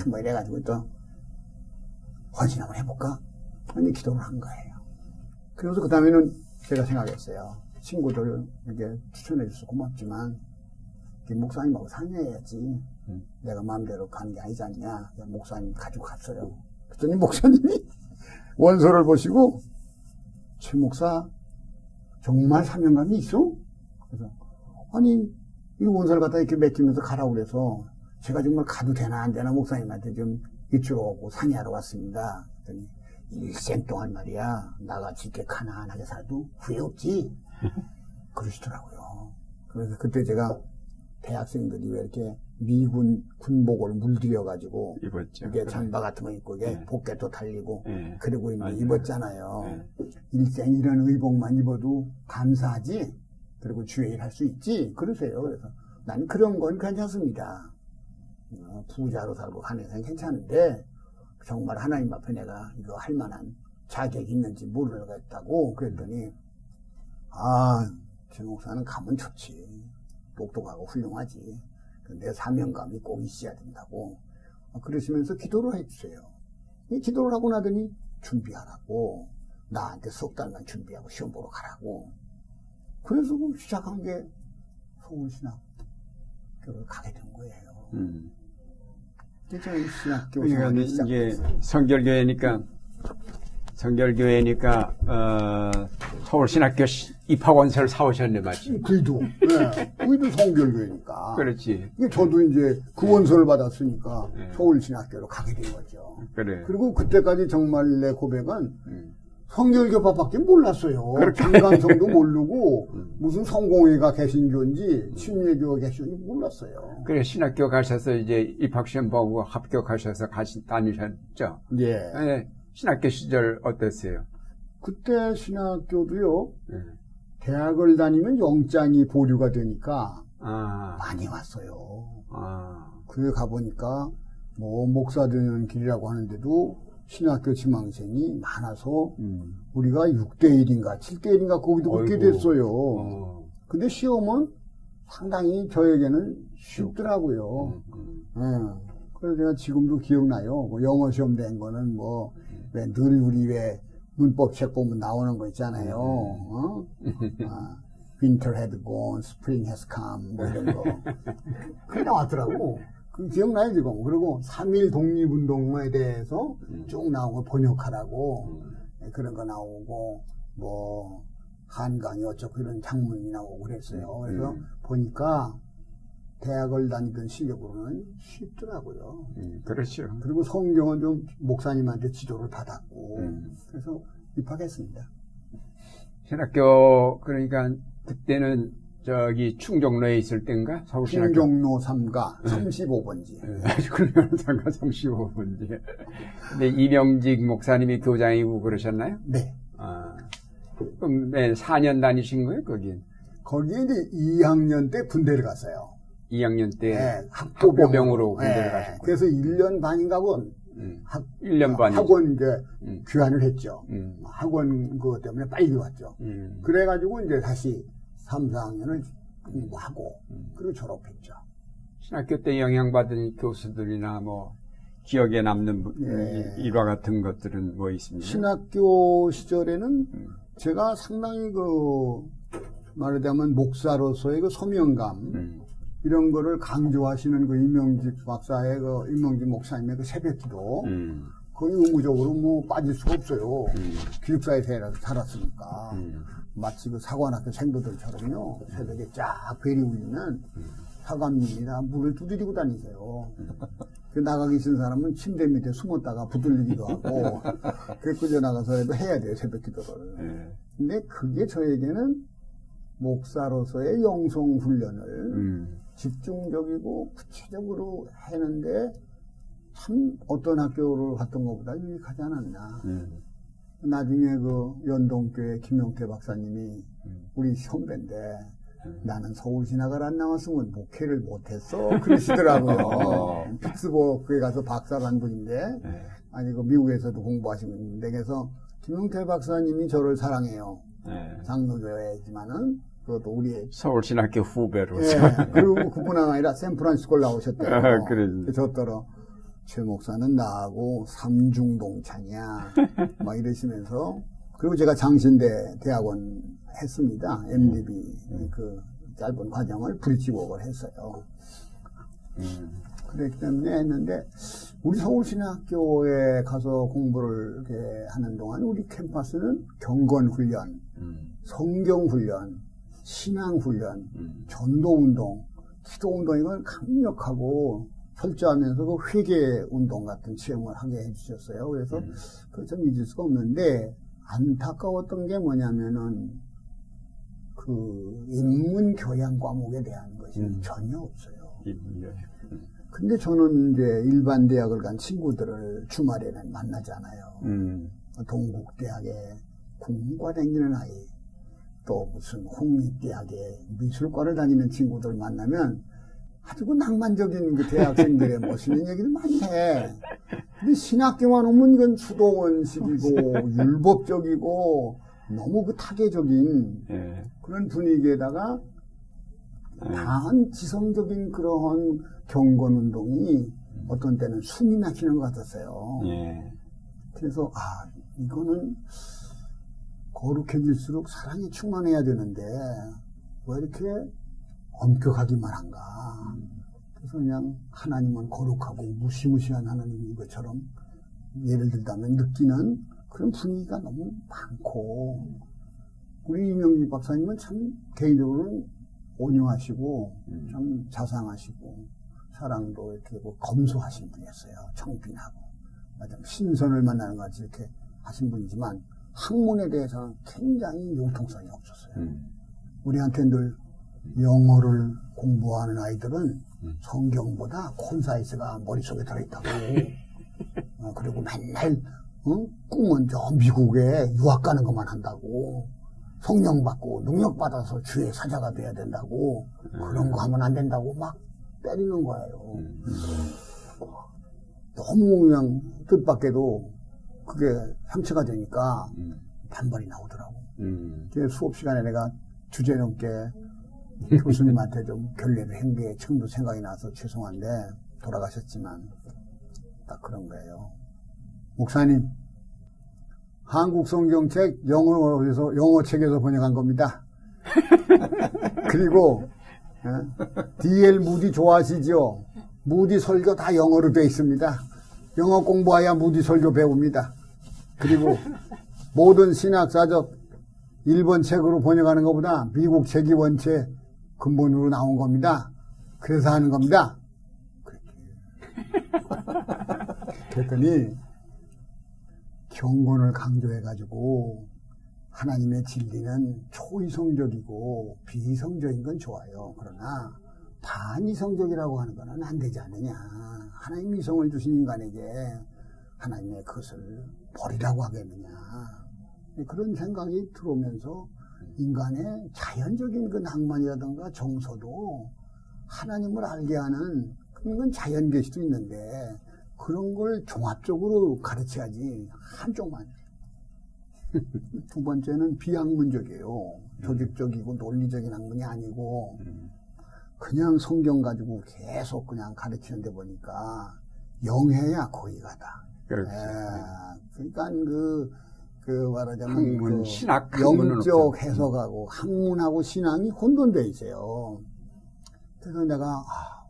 뭐 이래가지고 또 헌신 한번 해볼까? 근데 기도를 한 거예요. 그래서 그 다음에는 제가 생각했어요. 친구들 이렇게 추천해 줘서 고맙지만 이 목사님하고 상의해야지. 내가 마음대로 가는 게 아니지 않냐. 목사님 가지고 갔어요. 그랬더니 목사님이 원서를 보시고 최 목사 정말 사명감이 있어? 그래서 아니 이 원서를 갖다 이렇게 맡기면서 가라고 그래서 제가 정말 가도 되나 안 되나 목사님한테 좀 이쪽으로 오고 상의하러 왔습니다. 그랬더니 일생 동안 말이야 나같이 이렇게 가난하게 살도 후회 없지 그러시더라고요. 그래서 그때 제가 대학생들이 왜 이렇게 미군 군복을 물들여 가지고 입었죠. 이게 잠바 같은 거 입고 이게 네. 복개도 달리고 네. 그리고 이제 맞아요. 입었잖아요. 네. 일생 이런 의복만 입어도 감사하지. 그리고 주의 일할수 있지. 그러세요. 그래서 난 그런 건 괜찮습니다. 어, 부자로 살고 가는 건 괜찮은데 정말 하나님 앞에 내가 이거 할 만한 자격이 있는지 모르겠다고 그랬더니 아, 제 목사는 가면 좋지. 똑똑하고 훌륭하지. 근데 사명감이 꼭 있어야 된다고. 어, 그러시면서 기도를 해주세요. 이 기도를 하고 나더니 준비하라고. 나한테 석 달만 준비하고 시험 보러 가라고. 그래서 그 시작한 게 서울신학교를 가게 된 거예요. 음. 그러니까 이게. 성결교회니까 성결교회니까 어, 서울신학교 시- 입학원서를 사오셨네 맞지? 그이도, 네. 그이도 성결교회니까. 그렇지. 저도 이제 그 원서를 받았으니까 네. 서울신학교로 가게 된 거죠. 그래. 그리고 그때까지 정말 내 고백은 음. 성결교파밖에 몰랐어요. 중간성도 모르고 음. 무슨 성공회가 개신교인지 신예교가 개신교인지 몰랐어요. 그래 신학교 가셔서 이제 입학시험 보고 합격하셔서 가시, 다니셨죠. 예. 네. 신학교 시절 어땠어요? 그때 신학교도요. 네. 대학을 다니면 영장이 보류가 되니까 아, 많이 왔어요. 아, 그에 가보니까 뭐 목사 되는 길이라고 하는데도 신학교 지망생이 많아서 음. 우리가 6대1인가 7대1인가 거기도 그렇게. 됐어요. 어, 근데 시험은 상당히 저에게는 쉽더라고요. 음, 예. 그래서 제가 지금도 기억나요. 뭐 영어 시험 된 거는 뭐, 왜 늘 우리 왜 문법 책 보면 나오는 거 있잖아요. 어? 아, Winter had gone, Spring has come, 뭐 이런 거. 그게 나왔더라고. 그 기억나요, 지금. 그리고 3.1 독립운동에 대해서 쭉 나오고 번역하라고 예, 그런 거 나오고, 뭐, 한강이 어쩌고 이런 장문이 나오고 그랬어요. 그래서 음. 보니까 대학을 다니던 시력으로는 쉽더라고요. 음, 그렇죠. 그리고 성경은 좀 목사님한테 지도를 받았고, 음. 그래서 입학했습니다. 신학교 그러니까 그때는 저기 충정로에 있을 때인가 서울신학교 충정로 3가 35번지. 네, 훌륭한 상가 35번째. 근데 이명직 목사님이 교장이고 그러셨나요? 네. 아, 그럼 네, 4년 다니신 거예요, 거긴? 거기에 이제 2학년 때 군대를 갔어요. 2학년 때 네, 학부병으로 군대를 네, 가셨고. 그래서 1년 반인가 본 음, 학, 1년 반이죠. 학원 이제 음. 귀환을 했죠. 음, 학원 그것 때문에 빨리 왔죠. 음. 그래가지고 이제 다시 3, 4학년을 공부하고, 음. 그리고 졸업했죠. 신학교 때 영향받은 교수들이나 뭐 기억에 남는 분- 예. 일화 같은 것들은 뭐 있습니까? 신학교 시절에는 음. 제가 상당히 그 말하자면 목사로서의 그 소명감 음, 이런 거를 강조하시는 그 임명직 박사의 그 임명직 목사님의 그 새벽기도 음, 거의 의무적으로 뭐 빠질 수가 없어요. 음. 기숙사에 살- 살았으니까. 음. 마치 그 사관학교 생도들처럼요. 새벽에 쫙 벨이 울리면 사관님이 다 문을 두드리고 다니세요. 그 나가 계신 사람은 침대 밑에 숨었다가 부들리기도 하고, 그 그저 나가서라도 해야 돼요, 새벽 기도를. 예. 근데 그게 저에게는 목사로서의 영성 훈련을 음. 집중적이고 구체적으로 했는데 참 어떤 학교를 갔던 것보다 유익하지 않았나. 음. 나중에 그 연동교회 김용태 박사님이 음. 우리 선배인데 음. 나는 서울 신학을 안 나왔으면 목회를 못했어 그러시더라고요. 어. 피츠버그에 가서 박사를 한 분인데 예. 아니 그 미국에서도 공부하시고 있는데 그래서 김용태 박사님이 저를 사랑해요. 예. 장로교회지만은 그것도 우리의 서울 신학교 후배로서. 예, 그리고 그뿐 아니라 샌프란시스코를 나오셨대요. 아, 그래. 저더러 최 목사는 나하고 삼중동창이야. 막 이러시면서 그리고 제가 장신대 대학원 했습니다. MDB 그 짧은 과정을 브릿지웍을 했어요. 음. 그랬기 때문에 했는데 우리 서울신학교에 가서 공부를 하는 동안 우리 캠퍼스는 경건훈련, 음. 성경훈련, 신앙훈련, 음. 전도운동, 기도운동 이걸 강력하고 철저하면서 그 회개운동 같은 체험을 하게 해주셨어요. 그래서 음. 그좀 잊을 수가 없는데 안타까웠던 게 뭐냐면은 그 인문 교양 과목에 대한 것이 음. 전혀 없어요. 이분요. 근데 저는 이제 일반 대학을 간 친구들을 주말에는 만나잖아요. 음. 동국대학에 공과 다니는 아이, 또 무슨 홍익대학에 미술과를 다니는 친구들 만나면 아주 그 낭만적인 그 대학생들의 멋있는 얘기를 많이 해. 근데 신학교만 오면 이건 수도원식이고 율법적이고 너무 그 타계적인 예. 그런 분위기에다가 예. 다한 지성적인 그러한 경건 운동이 어떤 때는 숨이 막히는 것 같았어요. 예. 그래서 아 이거는 거룩해질수록 사랑이 충만해야 되는데 왜 이렇게 엄격하기만 한가? 그래서 그냥 하나님은 거룩하고 무시무시한 하나님인 것처럼 예를 들자면 느끼는 그런 분위기가 너무 많고 우리 이명기 박사님은 참 개인적으로는 온유하시고 음. 참 자상하시고 사랑도 이렇게 뭐 검소하신 분이었어요. 청빈하고 좀 신선을 만나는 것 같이 이렇게 하신 분이지만 학문에 대해서는 굉장히 융통성이 없었어요. 음. 우리한테 늘 영어를 공부하는 아이들은 음. 성경보다 콘사이즈가 머릿속에 들어있다고. 어, 그리고 맨날 어? 꿈은 저 미국에 유학 가는 것만 한다고. 성령 받고 능력 받아서 주의 사자가 돼야 된다고. 그런 거 하면 안 된다고 막 때리는 거예요. 음. 너무 그냥 뜻밖에도 그게 상처가 되니까 음. 반발이 나오더라고. 음. 그 수업 시간에 내가 주제 넘게 교수님한테 좀 결례를 한게 처음도 생각이 나서 죄송한데 돌아가셨지만 딱 그런 거예요. 목사님, 한국 성경책 영어에서 영어 책에서 번역한 겁니다. 그리고 D.L. 무디 좋아하시죠? 무디 설교 다 영어로 되어 있습니다. 영어 공부해야 무디 설교 배웁니다. 그리고 모든 신학사적 일본 책으로 번역하는 것보다 미국 책이 원체 근본으로 나온 겁니다. 그래서 하는 겁니다. 그랬더니 경건을 강조해가지고 하나님의 진리는 초이성적이고 비이성적인 건 좋아요. 그러나 반이성적이라고 하는 거는 안 되지 않느냐. 하나님 이성을 주신 인간에게 하나님의 그것을 버리라고 하겠느냐. 그런 생각이 들어오면서 인간의 자연적인 그 낭만이라든가 정서도 하나님을 알게 하는 그런 건 자연계 시도 있는데 그런 걸 종합적으로 가르쳐야지 한쪽만. 두 번째는 비학문적이에요. 조직적이고 논리적인 학문이 아니고 그냥 성경 가지고 계속 그냥 가르치는 데 보니까 영해야 거기 가다. 예, 그러니까 그, 그 말하자면 학문, 그 신학 영적. 해석하고 학문하고 신앙이 혼돈돼 있어요. 그래서 내가 아,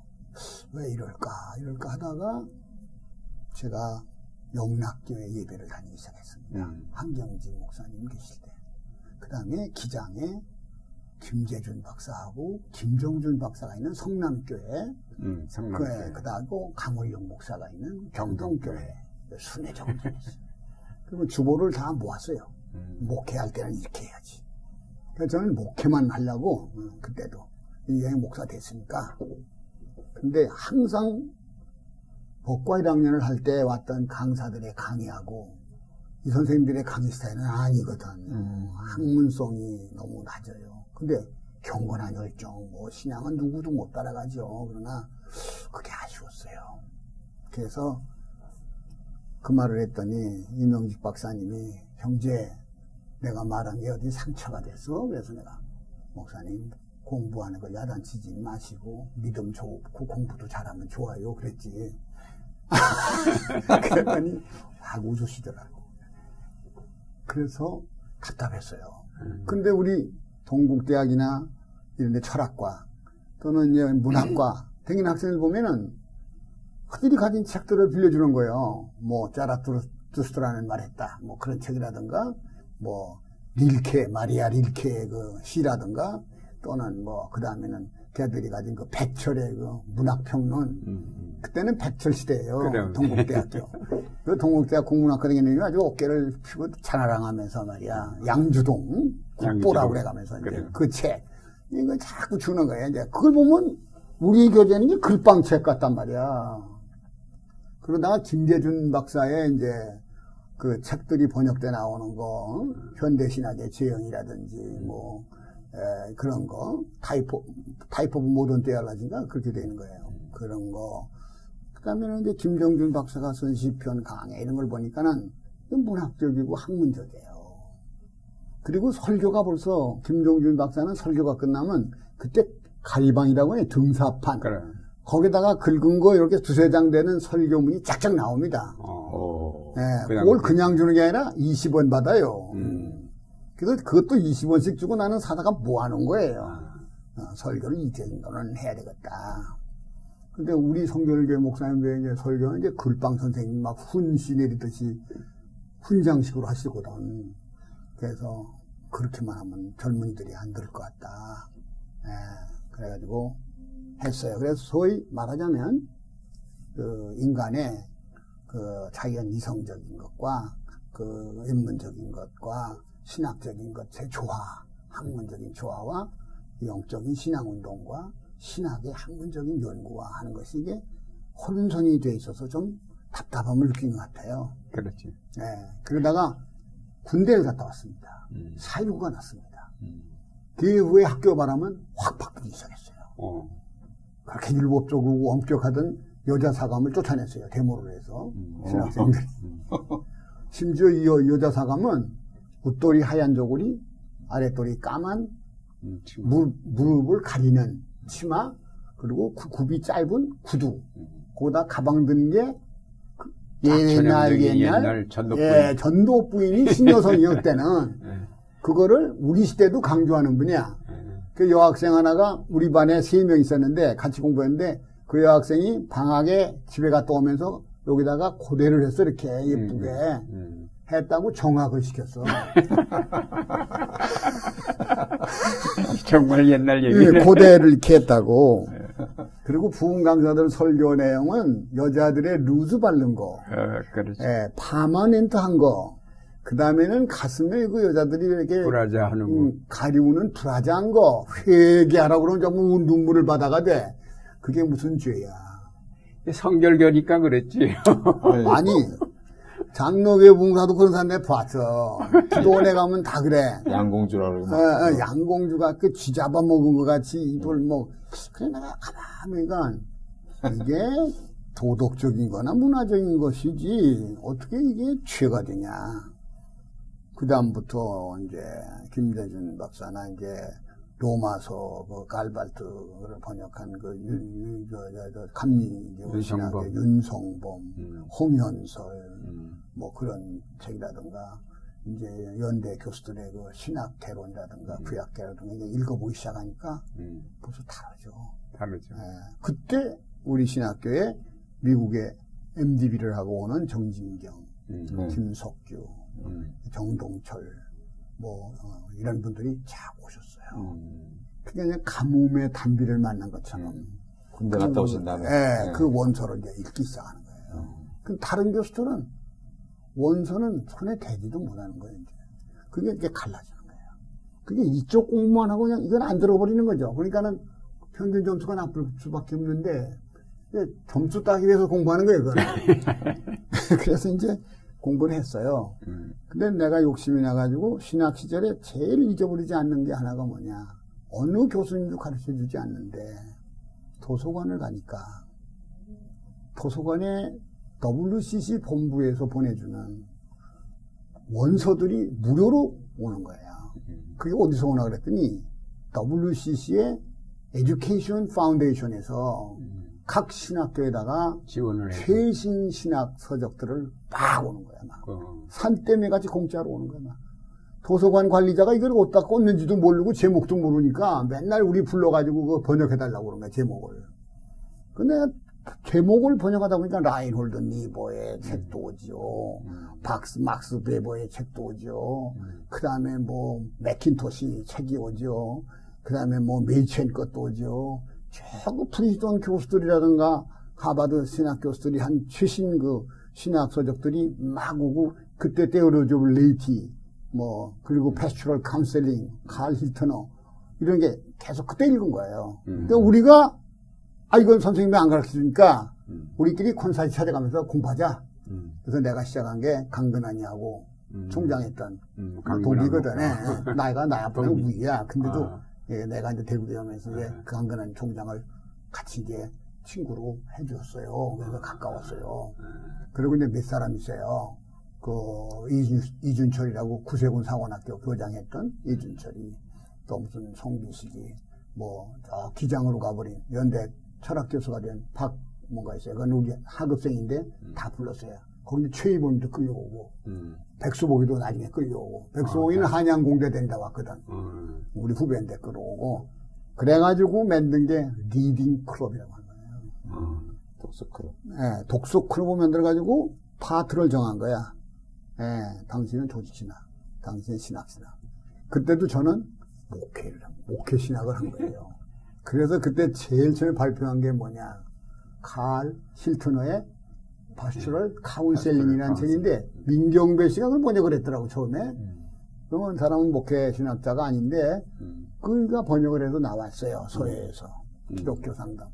왜 이럴까 이럴까 하다가 제가 영락교회 예배를 다니기 시작했습니다. 음. 한경지 목사님 계실 때. 그 다음에 기장에 김재준 박사하고 김정준 박사가 있는 성남교회, 음, 성남. 그, 그 다음에 강월영 목사가 있는 경동교회, 순회정을 다녔어요. 그리고 주보를 다 모았어요. 음. 목회할 때는 이렇게 해야지. 그래서 저는 목회만 하려고, 음, 그때도. 여행 목사 됐으니까. 근데 항상 법과 1학년을 할 때 왔던 강사들의 강의하고 이 선생님들의 강의 스타일은 아니거든. 음. 학문성이 너무 낮아요. 근데 경건한 열정, 뭐 신앙은 누구도 못 따라가죠. 그러나 그게 아쉬웠어요. 그래서 그 말을 했더니 이명직 박사님이 형제 내가 말한 게 어디 상처가 됐어? 그래서 내가 목사님 공부하는 걸 야단치지 마시고 믿음 좋고 공부도 잘하면 좋아요 그랬지. 그랬더니 막 웃으시더라고. 그래서 답답했어요. 근데 우리 동국대학이나 이런 데 철학과 또는 문학과 댕긴 학생들 보면은 그들이 가진 책들을 빌려주는 거예요. 뭐 짜라투스트라는 말했다. 뭐 그런 책이라든가 뭐 릴케 마리아 릴케의 그 시라든가 또는 뭐 그 다음에는 걔들이 가진 그 백철의 그 문학평론 음, 그때는 백철 시대예요. 그래요. 동국대학교. 그 동국대학 공문학과대기님이 아주 어깨를 피고 자라랑하면서 말이야. 양주동 국보라고. 그래가면서 이제 그래요. 그 책. 이거 자꾸 주는 거야. 이제 그걸 보면 우리 교재는 이제 글빵책 같단 말이야. 그러다가 김재준 박사의 이제 그 책들이 번역돼 나오는 거, 어? 현대신학의 제형이라든지 뭐 에, 그런 거, Type of Modern Theology인가 그렇게 되는 거예요. 그런 거. 그다음에는 이제 김정준 박사가 쓴 시편 강해 이런 걸 보니까는 문학적이고 학문적이에요. 그리고 설교가 벌써 김정준 박사는 설교가 끝나면 그때 가리방이라고 해 등사판 그래. 거기다가 긁은 거 이렇게 두세 장 되는 설교문이 쫙쫙 나옵니다. 어. 오. 예, 그냥 그걸 그- 그냥 주는 게 아니라 20원 받아요. 음. 그래서 그것도 20원씩 주고 나는 사다가 모아놓은 거예요. 아. 어, 설교를 이 정도는 해야 되겠다. 근데 우리 성결교회 목사님들 이제 설교는 이제 글빵 선생님 막 훈시 내리듯이 훈장식으로 하시거든. 그래서 그렇게만 하면 젊은이들이 안 들을 것 같다. 예, 그래가지고 했어요. 그래서 소위 말하자면 그 인간의 그 자연 이성적인 것과 그 인문적인 것과 신학적인 것의 조화, 학문적인 조화와 영적인 신앙 운동과 신학의 학문적인 연구와 하는 것이 이게 혼선이 돼 있어서 좀 답답함을 느낀 것 같아요. 그렇지. 예, 그러다가 군대를 갔다 왔습니다. 음. 사유가 났습니다. 음. 그 이후에 학교 바람은 확 바뀌기 시작했어요. 어. 그렇게 율법적이고 엄격하던 여자 사감을 쫓아냈어요. 데모를 해서 음. 신학생들이. 심지어 이 여- 여자 사감은 웃돌이 하얀 저고리, 아랫돌이 까만 음. 무, 무릎을 가리는 치마, 그리고 구- 굽이 짧은 구두. 거기다 가방 든게 그 옛날 옛날, 옛날 전도꾼. 예, 전도 부인이 신여성이었 때는 예. 그거를 우리 시대도 강조하는 분이야. 예. 그 여학생 하나가 우리 반에 세 명 있었는데 같이 공부했는데 그 여학생이 방학에 집에 갔다 오면서 여기다가 고대를 했어 이렇게 예쁘게 음. 했다고 정학을 시켰어. 정말 옛날 예, 얘기네. 고대를 이렇게 했다고. 그리고 부흥 강사들 설교 내용은 여자들의 루즈 바른 거, 어, 그렇지. 예, 파마넨트 한 거, 그 다음에는 가슴에 그 여자들이 이렇게 브라자 하는 거. 음, 가리우는 브라자한 거, 회개하라고 그러면 전부 눈물을 받아가 돼. 그게 무슨 죄야. 성결교니까 그랬지. 네. 아니, 장로교 봉사도 그런 사람 내가 봤어. 기도원에 가면 다 그래. 양공주라고 어, 막. 어, 양공주가 그 쥐잡아 먹은 것 같이 입을 뭐, 그래 내가 가만히 보니까 이게 도덕적인 거나 문화적인 것이지, 어떻게 이게 죄가 되냐. 그다음부터 이제 김대준 박사나 이제 로마서 그 갈발트를 번역한 그 윤, 저, 저, 저, 감리 윤성범. 신학의 윤성범, 음. 홍현설, 음. 뭐 그런 책이라든가 이제 연대 교수들의 그 신학 개론이라든가 구약 개론이라든가 이제 읽어보기 시작하니까 음. 벌써 다르죠. 다르죠. 예. 그때 우리 신학교에 미국의 MDB를 하고 오는 정진경, 음. 네. 김석규, 음. 정동철, 뭐 어, 이런 분들이 쫙 오셨어요. 음. 그게 그냥 가뭄의 단비를 만난 것처럼. 군대 갔다 오신 다음에. 예, 네. 그 원서를 이제 읽기 시작하는 거예요. 그 다른 교수들은 원서는 손에 대지도 못하는 거예요. 이제. 그게 이제 갈라지는 거예요. 그게 이쪽 공부만 하고 그냥 이건 안 들어버리는 거죠. 그러니까는 평균 점수가 나쁠 수밖에 없는데 점수 따기 위해서 공부하는 거예요. 그거는. 그래서 이제 공부를 했어요. 음. 근데 내가 욕심이 나가지고 신학 시절에 제일 잊어버리지 않는 게 하나가 뭐냐. 어느 교수님도 가르쳐 주지 않는데 도서관을 가니까 도서관에 WCC 본부에서 보내주는 원서들이 무료로 오는 거예요. 그게 어디서 오나 그랬더니 WCC의 에듀케이션 파운데이션에서 각 신학교에다가 지원을 해. 최신 신학 서적들을 막 오는 거야. 막. 어. 산더미 같이 공짜로 오는 거야. 막. 도서관 관리자가 이걸 어디다 꽂는지도 모르고 제목도 모르니까 맨날 우리 불러가지고 그거 번역해달라고 그런 거야, 제목을. 근데 제목을 번역하다 보니까 라인홀드 니버의 책도 오지요. 박스, 막스 베버의 책도 오죠. 그 다음에 뭐, 맥킨토시 책이 오죠. 그 다음에 뭐, 메이첸 것도 오죠. 최고 프린스턴 교수들이라든가, 하바드 신학 교수들이 한 최신 그 신학 서적들이 막 오고, 그때 of Laity, 뭐, 그리고 Pastoral Counseling, 칼 힐트너, 이런 게 계속 그때 읽은 거예요. 그러니까 우리가, 아, 이건 선생님이 안 가르쳐 주니까, 우리끼리 콘사이스 찾아가면서 공부하자. 음. 그래서 내가 시작한 게 강근환이하고 음. 총장했던 음, 동기거든. 강근하고. 예. 나이가 나보다 동기. 위야. 근데도 아. 예, 내가 이제 대구대 오면서 이제 그 강근환 총장을 같이 이제 친구로 해줬어요. 그래서 가까웠어요. 그리고 이제 몇 사람 있어요. 그 이준, 이준철이라고 구세군 사관학교 교장했던 이준철이 또 무슨 송비식이 뭐 저 기장으로 가버린 연대 철학 교수가 된 박 뭔가 있어요. 그건 우리 하급생인데 다 불렀어요. 거기 최이범도 끌려오고 음. 백수복이도 나중에 끌려오고 백수복이는 한양공대 된다 왔거든. 음. 우리 후배인데 끌어오고 그래가지고 만든 게 Reading Club이라고. 독서 클럽. 예, 클럽을 만들어가지고 파트를 정한 거야. 예, 당신은 조직신학, 당신은 신약신학. 그때도 저는 목회를, 목회 신학을 한 거예요. 그래서 그때 제일 처음에 발표한 게 뭐냐. 칼 힐트너의 Pastoral Counseling이라는 책인데 민경배 씨가 그걸 번역을 했더라고 처음에. 그러면 사람은 목회 신학자가 아닌데 그가 번역을 해서 나왔어요 서예에서 기독교 상담.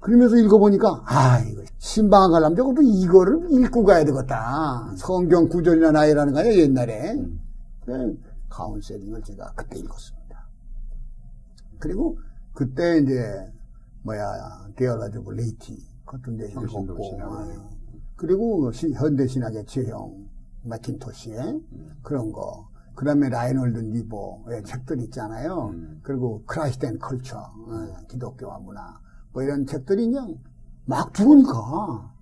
그러면서 읽어보니까 아 이거 심방을 가려면 적어도 이거를 읽고 가야 되겠다. 성경 구절이나 나열하는 거야 옛날에. 그 카운셀링을 제가 그때 읽었습니다. 그리고 그때 이제 뭐야 Theology of Laity 그것도 이제 읽었고. 어. 그리고 시- 현대 신학의 제형 매킨토시의 그런 거. 그 다음에 라인홀드 니버의 책들 있잖아요. 그리고 Christ and Culture, 어, 기독교와 문화. 뭐 이런 책들이 그냥 막 들어오니까.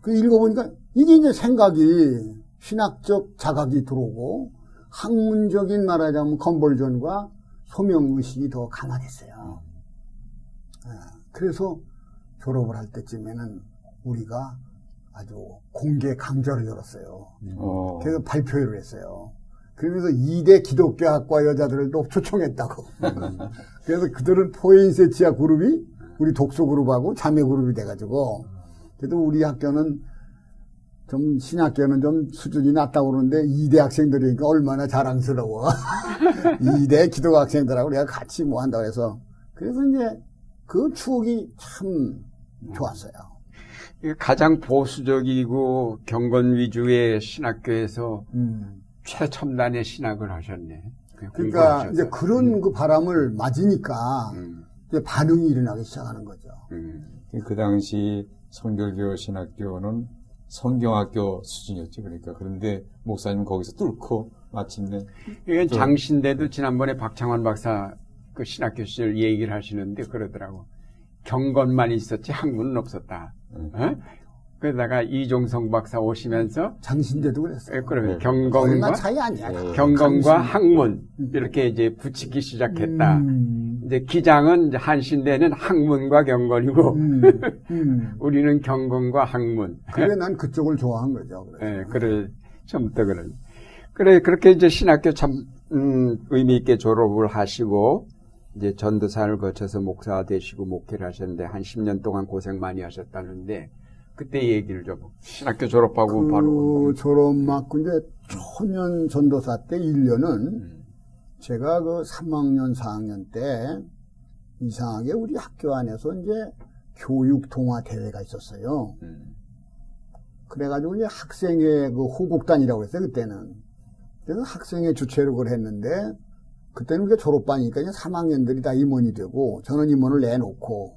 그 읽어보니까 이게 이제 생각이 신학적 자각이 들어오고 학문적인 말하자면 conversion과 소명의식이 더 강화됐어요. 예, 그래서 졸업을 할 때쯤에는 우리가 아주 공개 강좌를 열었어요. 어. 그래서 발표회를 했어요. 그러면서 2대 기독교학과 여자들도 초청했다고. 그래서 그들은 포인세치아 그룹이 우리 독서 그룹하고 자매 그룹이 돼가지고 그래도 우리 학교는 좀 신학교는 좀 수준이 낮다고 그러는데 2대 학생들이니까 얼마나 자랑스러워. 2대 기독 학생들하고 우리가 같이 뭐 한다고 해서 그래서 이제 그 추억이 참 좋았어요. 가장 보수적이고 경건 위주의 신학교에서 음. 최첨단의 신학을 하셨네. 그러니까 공부하셔서. 이제 그런 그 바람을 맞으니까 음, 반응이 일어나기 시작하는 거죠. 음. 그 당시 성결교 신학교는 성경학교 수준이었지 그러니까 그런데 목사님 거기서 뚫고 마침내 이건 장신대도 지난번에 박창환 박사 그 신학교 시절 얘기를 하시는데 그러더라고. 경건만 있었지 학문은 없었다. 어? 그러다가 이종성 박사 오시면서 장신대도 그랬어요. 예, 그러면 네. 경건과 차이 아니야. 네. 경건과 강신. 학문 이렇게 이제 붙이기 시작했다. 음. 이제 기장은 한신대는 학문과 경건이고 음, 음. 우리는 경건과 학문. 그래 난 그쪽을 좋아한 거죠. 그래서. 예, 그래 처음부터 그런. 그래 그렇게 이제 신학교 참 음, 의미 있게 졸업을 하시고 이제 전도사를 거쳐서 목사가 되시고 목회를 하셨는데 한 10년 동안 고생 많이 하셨다는데 그때 얘기를 좀 신학교 졸업하고 그 바로 졸업 맞고 이제 초년 전도사 때 1년은 음, 제가 그 3학년, 4학년 때 이상하게 우리 학교 안에서 이제 교육 동화 대회가 있었어요. 음, 그래가지고 이제 학생의 그 호국단이라고 했어요, 그때는. 그래서 학생의 주최로 그걸 했는데, 그때는 우리가 졸업반이니까 이제 3학년들이 다 임원이 되고, 저는 임원을 내놓고,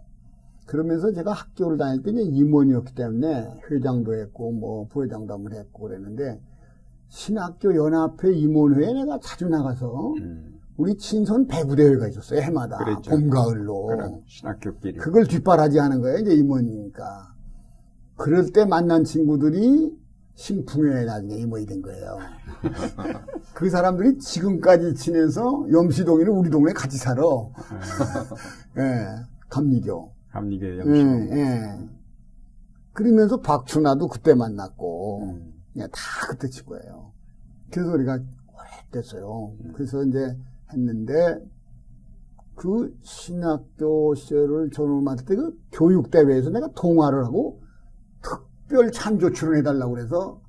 그러면서 제가 학교를 다닐 때 이제 임원이었기 때문에 회장도 했고, 뭐, 부회장도 한번 했고 그랬는데, 신학교 연합회 임원회에 내가 자주 나가서, 음. 우리 친선 배구 대회가 있었어요, 해마다. 그랬죠. 봄, 가을로. 신학교끼리. 그걸 뒷바라지 하는 거예요, 이제 임원이니까. 그럴 때 만난 친구들이 신풍회 나중에 임원이 된 거예요. 그 사람들이 지금까지 지내서 염시동이는 우리 동네에 같이 살아. 예, 감리교. 감리교 예, 영신. 예. 그러면서 박춘아도 그때 만났고, 음. 예, 다 그때 친구예요. 그래서 우리가 오래됐어요. 그래서 이제 했는데, 그 신학교 시절을 전후 맡을 때 그 교육대회에서 내가 통화를 하고 특별 찬조 출연해달라고 그래서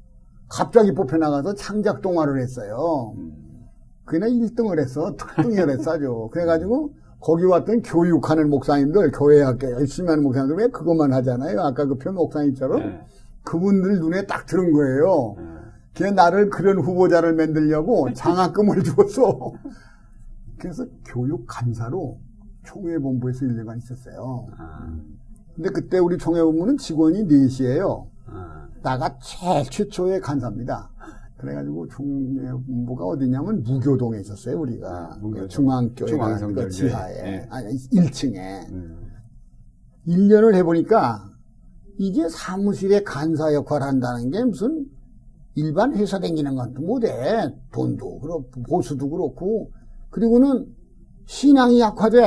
갑자기 뽑혀 나가서 창작 동화를 했어요. 음. 그날 1등을 했어. 특등을 했어, 아주. 그래가지고 거기 왔던 교육하는 목사님들, 교회 학교 열심히 하는 목사님들 왜 그것만 하잖아요. 아까 그 표 목사님처럼. 네. 그분들 눈에 딱 들은 거예요. 네. 걔 나를 그런 후보자를 만들려고 장학금을 주었어. 그래서 교육 간사로 총회본부에서 1년간 있었어요. 아, 근데 그때 우리 총회본부는 직원이 넷이에요. 아, 나가 제일 최초의 간사입니다. 그래가지고 총회본부가 어디냐면 무교동에 있었어요, 우리가. 아, 무교동. 중앙교회. 그 지하에. 예. 아니, 1층에. 음. 1년을 해보니까 이게 사무실에 간사 역할을 한다는 게 무슨 일반 회사 다니는 것도 못해. 돈도 그렇고 보수도 그렇고 그리고는 신앙이 약화돼.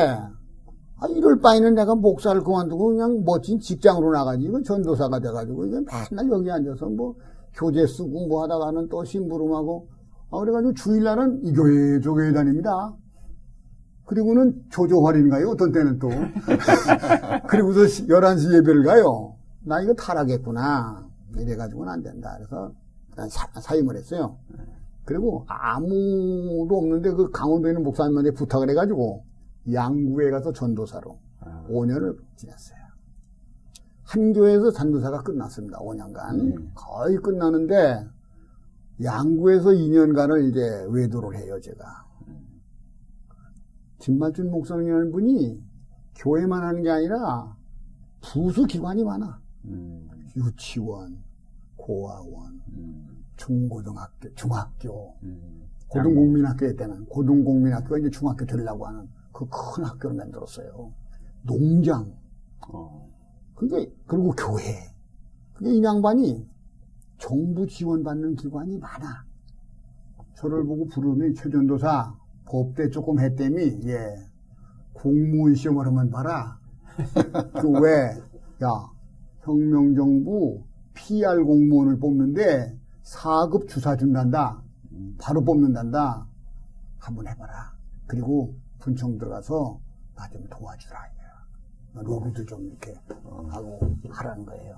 아, 이럴 바에는 내가 목사를 그만두고 그냥 멋진 직장으로 나가지. 전도사가 돼가지고 이게 맨날 여기 앉아서 뭐 교재 쓰고 뭐 하다가는 또 심부름하고 아, 그래가지고 주일날은 이 교회 저 교회 다닙니다. 그리고는 조조활인가요? 어떤 때는 또. 그리고서 11시 예배를 가요. 나 이거 타락했구나. 이래가지고는 안 된다. 그래서 난 사, 사임을 했어요. 그리고 아무도 없는데 그 강원도에 있는 목사님한테 부탁을 해가지고 양구에 가서 전도사로 아. 5년을 지냈어요. 한 교회에서 전도사가 끝났습니다. 5년간. 음. 거의 끝나는데 양구에서 2년간을 이제 외도를 해요, 제가. 김말준 목사님이라는 분이 교회만 하는 게 아니라 부수 기관이 많아. 음. 유치원, 고아원, 음. 중고등학교, 중학교, 음. 고등국민학교 때는 고등국민학교가 이제 중학교 되려고 하는 그 큰 학교를 만들었어요. 농장, 어. 그게 그리고 교회. 그게 이 양반이 정부 지원받는 기관이 많아. 저를 보고 부르면 최전도사 법대 조금 했더니 예 공무원 시험을 하면 봐라. 그 왜? 야 혁명정부 PR 공무원을 뽑는데 4급 주사 준단다. 바로 뽑는단다. 한번 해봐라. 그리고 분청 들어가서 나 좀 도와주라. 로비도 좀 이렇게 하고 하라는 거예요.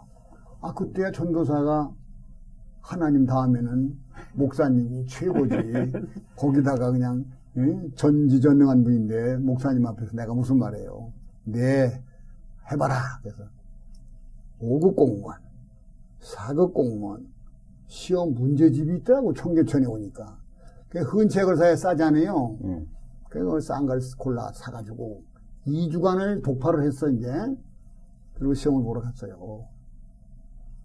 아, 그때야 전도사가 하나님 다음에는 목사님이 최고지. 거기다가 그냥 예? 전지전능한 분인데 목사님 앞에서 내가 무슨 말해요. 네, 해봐라. 그래서 5급 공무원, 4급 공무원, 시험 문제집이 있더라고 청계천에 오니까. 그 흔책을 사야 싸잖아요. 음. 그래서 싼 걸 골라 사가지고 2주간을 독파를 했어 이제 그리고 시험을 보러 갔어요.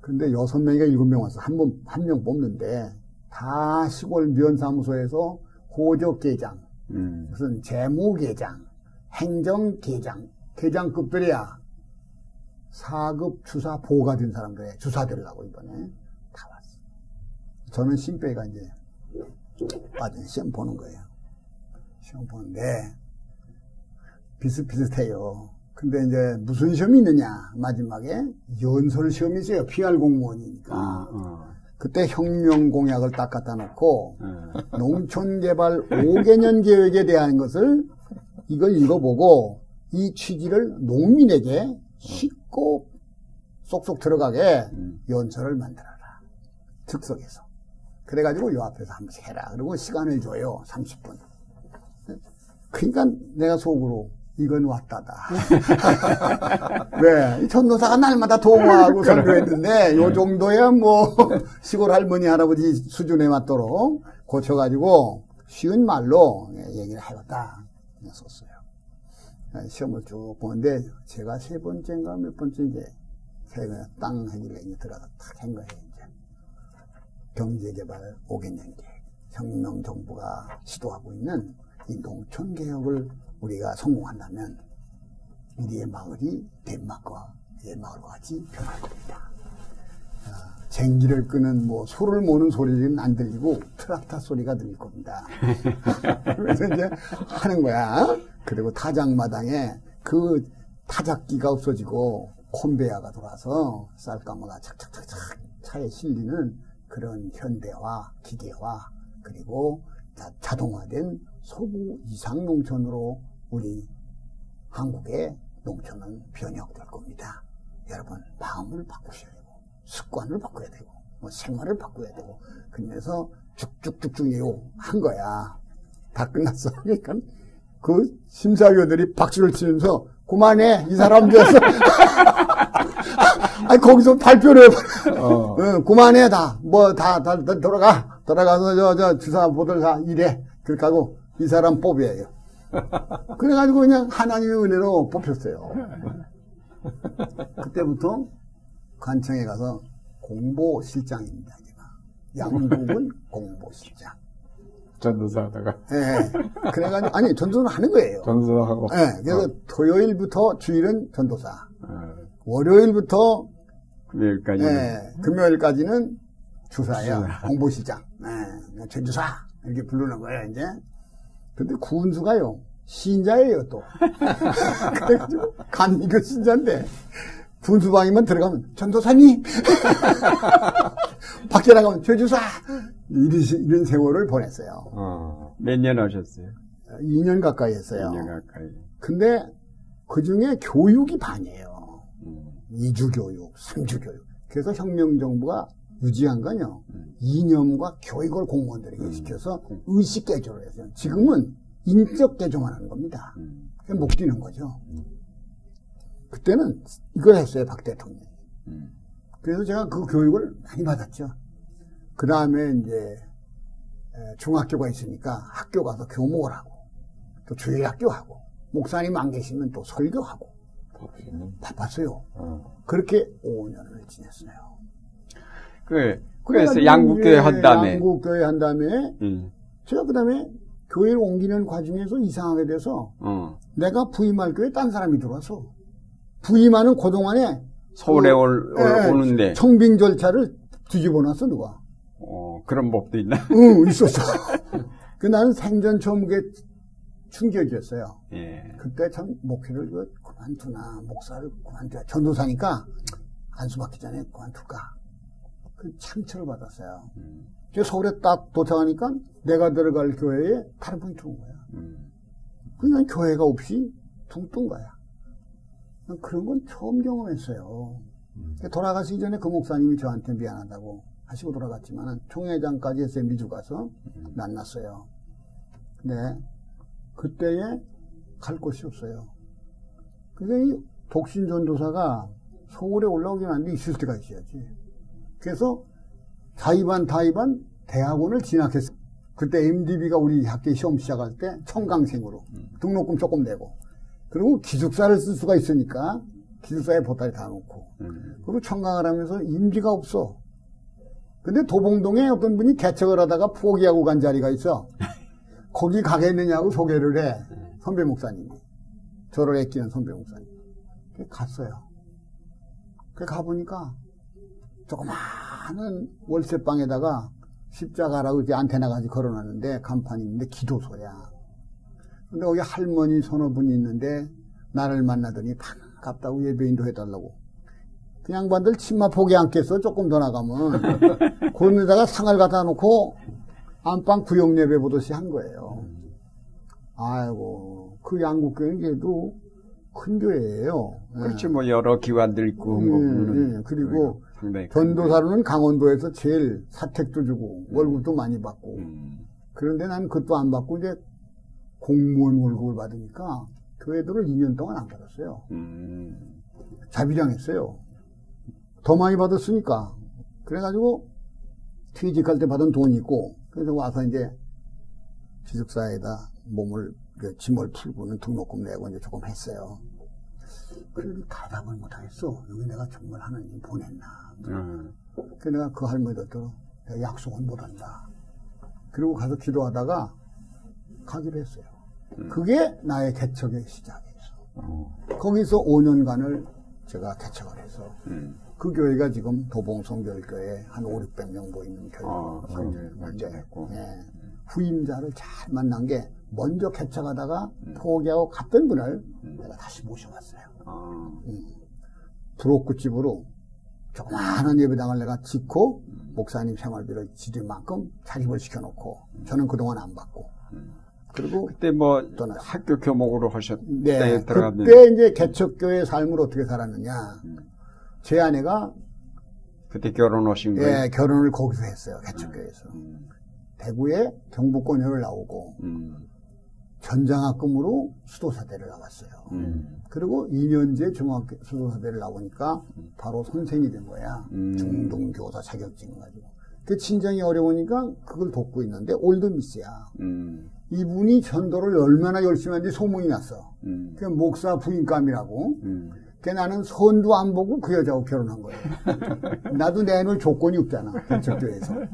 근데 여섯 명이가 일곱 명 왔어. 한 번, 한 명 뽑는데 다 시골 면사무소에서 호적계장, 음. 무슨 재무계장, 행정계장, 계장급들이야. 4급 주사 보호가 된 사람들에 주사 되려고 이번에 다 왔어. 저는 신배가 이제 빠진 시험 보는 거예요. 시험 보는데 비슷비슷해요. 근데 이제 무슨 시험이 있느냐 마지막에 연설 시험이 있어요. PR 공무원이니까. 아, 어. 그때 혁명 공약을 딱 갖다 놓고 어. 농촌 개발 5개년 계획에 대한 것을 이걸 읽어보고 이 취지를 농민에게 쉽 고 쏙쏙 들어가게 음. 연설을 만들어라. 즉석에서. 그래가지고 요 앞에서 한 번씩 해라. 그리고 시간을 줘요. 30분. 그러니까 내가 속으로 이건 왔다다. 왜? 이 전도사가 날마다 동화하고 설교했는데 요 정도야 뭐 시골 할머니 할아버지 수준에 맞도록 고쳐가지고 쉬운 말로 얘기를 해봤다. 썼어요. 시험을 쭉 보는데 제가 세 번째인가 몇 번째인지 제가 땅 하길래 이제 들어가서 탁한 거예요. 이제 경제개발 5개년 계획, 혁명 정부가 시도하고 있는 이 농촌 개혁을 우리가 성공한다면 우리의 마을이 덴마크와 의 마을과 같이 변할 겁니다. 아, 쟁기를 끄는 뭐 소를 모는 소리는 안 들리고 트락타 소리가 들릴 겁니다. 그래서 이제 하는 거야. 그리고 타작마당에 그 타작기가 없어지고 콘베야가 돌아서 쌀가마가 착착착착 차에 실리는 그런 현대화, 기계화, 그리고 자, 자동화된 서부 이상 농촌으로 우리 한국의 농촌은 변혁될 겁니다. 여러분 마음을 바꾸셔야 습관을 바꿔야 되고 뭐 생활을 바꿔야 되고 그러면서 쭉쭉쭉쭉 한 거야. 다 끝났어. 그러니까 그 심사위원들이 박수를 치면서 그만해 이 사람들에서 아니 거기서 발표를. 어. 응, 그만해 다. 뭐다다 돌아가. 돌아가서 저저 주사 보들 다 이래. 그렇게 하고 이 사람 뽑이에요. 그래가지고 그냥 하나님의 은혜로 뽑혔어요. 그때부터 관청에 가서 공보실장입니다. 제가. 양국은 공보실장. 전도사 하다가 예. 그래가지고 아니 전도는 하는 거예요. 전도사하고 예. 그래서 토요일부터 주일은 전도사. 어. 월요일부터 금요일까지. 예, 금요일까지는 주사야. 공보실장. 예, 최주사. 이렇게 부르는 거예요, 이제. 근데 구은수가요, 신자예요, 또. 그래가지고, 간미교 신자인데, 군수방에만 들어가면, 전도사님! 밖에 나가면, 최주사! 이런, 세월을 보냈어요. 어. 몇년 하셨어요? 2년 가까이 했어요. 2년 가까이. 근데, 그 중에 교육이 반이에요. 음. 2주 교육, 3주 교육. 그래서 혁명정부가 유지한 건요, 이념과 교육을 공무원들에게 시켜서 의식 개조를 했어요. 지금은 인적 개조만 하는 겁니다. 음. 목 뛰는 거죠. 그때는 이걸 했어요, 박 대통령이. 음. 그래서 제가 그 교육을 많이 받았죠. 그 다음에 이제 에, 중학교가 있으니까 학교 가서 교목을 하고, 또 주일학교 하고, 목사님 안 계시면 또 설교하고, 바빴어요. 어. 그렇게 5년을 지냈어요. 그, 그래서 양국교회 한 다음에. 양국교회 한 다음에 음. 제가 그 다음에 교회를 옮기는 과정에서 이상하게 돼서 어. 내가 부임할 교회에 딴 사람이 들어와서 부임하는 그동안에 서울에 그, 올, 올- 예, 오는데. 청빙 절차를 뒤집어 놨어 누가 어, 그런 법도 있나? 응 있었어 그 나는 생전 처음 그게 충격이었어요 예. 그때 참 목회를 그 그만두나 목사를 그만두야 전도사니까 안수 받기 전에 그만둘까 그 상처를 받았어요 음. 서울에 딱 도착하니까 내가 들어갈 교회에 다른 분이 들어온 거야 음. 그냥 교회가 없이 둥뜬 거야. 난 그런 건 처음 경험했어요. 돌아가시기 전에 그 목사님이 저한테 미안하다고 하시고 돌아갔지만 총회장까지 해서 미주 가서 만났어요. 근데 그때에 갈 곳이 없어요. 근데 이 독신 전도사가 서울에 올라오긴 하는데 있을 때가 있어야지. 그래서 자의반 다의반 대학원을 진학했어요. 그때 MDB가 우리 학교 시험 시작할 때 청강생으로 등록금 조금 내고 그리고 기숙사를 쓸 수가 있으니까 기숙사에 보따리 다 놓고 음. 그리고 청강을 하면서 임기가 없어. 근데 도봉동에 어떤 분이 개척을 하다가 포기하고 간 자리가 있어. 거기 가겠느냐고 소개를 해. 선배 목사님이. 저를 아끼는 선배 목사님. 갔어요. 그 가보니까 조그마한 월세방에다가 십자가라고 이렇게 안테나까지 걸어놨는데 간판이 있는데 기도소야. 근데 거기 할머니 서너 분이 있는데 나를 만나더니 반갑다고 예배인도 해달라고. 그 양반들 치마 포기 않겠어 조금 더 나가면 그런 데다가 상을 갖다 놓고 안방 구역 예배 보듯이 한 거예요. 아이고 그 양국교회는 그래도 큰 교회예요. 예. 그렇지 뭐 여러 기관들 있고 음, 그러는 그리고 전도사로는 강원도에서 제일 사택도 주고 월급도 많이 받고 교- 음. 그런데 난 그것도 안 받고 이제 공무원 월급을 받으니까 교회들을 2년 동안 안 받았어요. 음. 자비량했어요. 더 많이 받았으니까. 그래가지고 퇴직할 때 받은 돈이 있고 그래서 와서 이제 기숙사에다 몸을 그 짐을 풀고는 등록금 내고 이제 조금 했어요. 그래도 대답을 못하겠어. 여기 내가 정말 하나님 보냈나. 음. 그 내가 그 내가 약속은 못한다. 그리고 가서 기도하다가 가기로 했어요. 그게 나의 개척의 시작이었어. 어. 거기서 5년간을 제가 개척을 해서 음. 그 교회가 지금 도봉성결교회 한 5, 600명 모이는 어, 교회고 굉장히 발전했고. 예, 후임자를 잘 만난 게 먼저 개척하다가 포기하고 갔던 분을 내가 다시 모셔왔어요. 어. 브로크집으로 조그마한 예배당을 내가 짓고 목사님 생활비를 지릴 만큼 자립을 시켜놓고 저는 그동안 안 받고 그리고 그때 뭐 떠났어요. 학교 교목으로 하셨 네, 때 들어가면 그때 이제 개척교회 삶을 어떻게 살았느냐 제 아내가 그때 결혼 오신 거예요? 예, 결혼을 거기서 했어요 개척교회에서 음. 대구에 경북권회를 나오고 음. 전장학금으로 수도사대를 나왔어요 음. 그리고 2년제 중학교 수도사대를 나오니까 바로 선생이 된 거야. 음. 중등교사 자격증을 가지고. 그 친정이 어려우니까 그걸 돕고 있는데 올드미스야. 음. 이분이 전도를 얼마나 열심히 하는지 소문이 났어. 음. 그 목사 부인감이라고. 음. 그 나는 선도 안 보고 그 여자하고 결혼한 거예요. 나도 내놓을 조건이 없잖아. 개척교회에서. 네.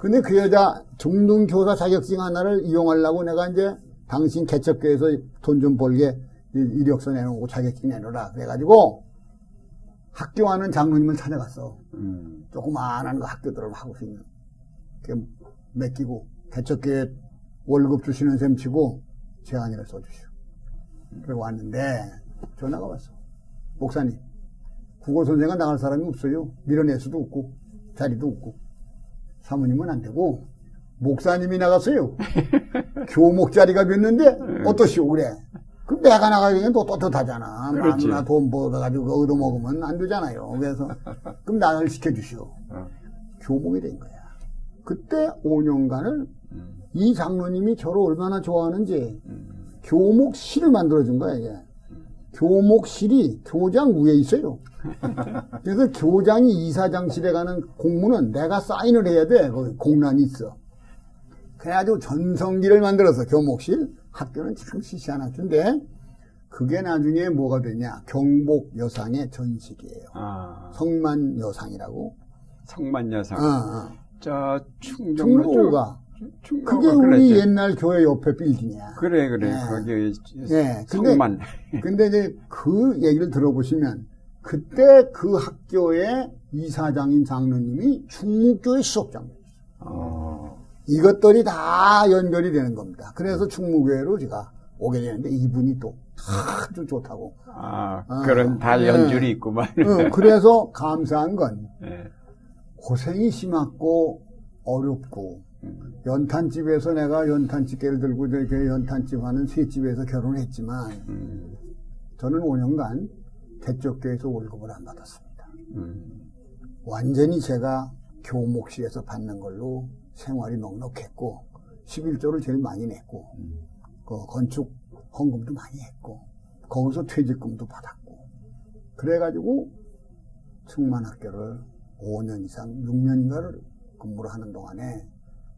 근데 그 여자 중등교사 자격증 하나를 이용하려고 내가 이제 당신 개척교회에서 돈 좀 벌게 이- 이력서 내놓고 자격증 내놓으라. 그래가지고 학교 하는 장로님을 찾아갔어. 음. 조그마한 거 학교들을 하고 있는. 그 맡기고 개척교회 월급 주시는 셈 치고 제안을 써주시오. 그리고 왔는데 전화가 왔어. 목사님, 국어 선생가 나갈 사람이 없어요. 밀어낼 수도 없고 자리도 없고 사모님은 안 되고 목사님이 나갔어요. 교목 자리가 됐는데 어떠시오 그래. 그럼 내가 나가기엔 또 떳떳하잖아. 그렇지. 마누라 돈 벌어가지고 그거 얻어먹으면 안 되잖아요. 그래서 그럼 나를 시켜주시오. 어. 교목이 된 거야. 그때 5년간을 음. 이 장로님이 저를 얼마나 좋아하는지 음. 교목실을 만들어준 거야, 이게. 교목실이 교장 위에 있어요. 그래서 교장이 이사장실에 가는 공문은 내가 사인을 해야 돼. 거기 공란이 있어. 그래가지고 전성기를 만들어서 교목실. 학교는 참 시시한 학교인데, 그게 나중에 뭐가 되냐. 경복 여상의 전식이에요. 아. 성만 여상이라고. 성만 여상. 어, 어. 저 충정로 쪽. 충무가. 그게 우리. 옛날 교회 옆에 빌딩이야. 그래 그래 네. 거기 예, 근데- 성만 근데 이제 그 얘기를 들어보시면 그때 그 학교의 이사장인 장로님이 충무교회 수석장로였어요. 어. 이것들이 다 연결이 되는 겁니다. 그래서 충무교회로 제가 오게 되는데 이분이 또 아주 좋다고. 아, 아, 그런 다 네. 연줄이 있구만. 어, 그래서 감사한 건 예. 고생이 심했고 어렵고 음. 연탄집에서 내가 연탄집게를 들고 이렇게 연탄집 하는 쇠집에서 결혼했지만 음. 저는 5년간 개척교회에서 월급을 안 받았습니다. 음. 완전히 제가 교목실에서 받는 걸로 생활이 넉넉했고 11조를 제일 많이 냈고 그 건축 헌금도 많이 했고 거기서 퇴직금도 받았고 그래가지고 충만학교를 5년 이상 6년인가를 근무를 하는 동안에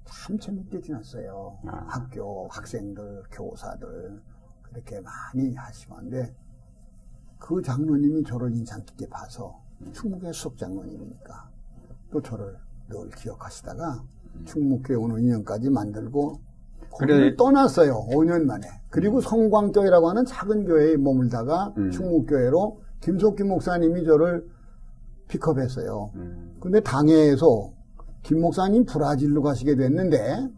참 재밌게 지냈어요. 아. 학교 학생들 교사들 그렇게 많이 하시는데 그 장로님이 저를 인상 깊게 봐서 충무교회 수석 장로님이니까 또 저를 늘 기억하시다가 충무교회 오는 인연까지 만들고 그래. 떠났어요. 5년 만에. 그리고 성광교회라고 하는 작은 교회에 머물다가 음. 충무교회로 김석기 목사님이 저를 픽업했어요. 음. 근데 당회에서 김 목사님 브라질로 가시게 됐는데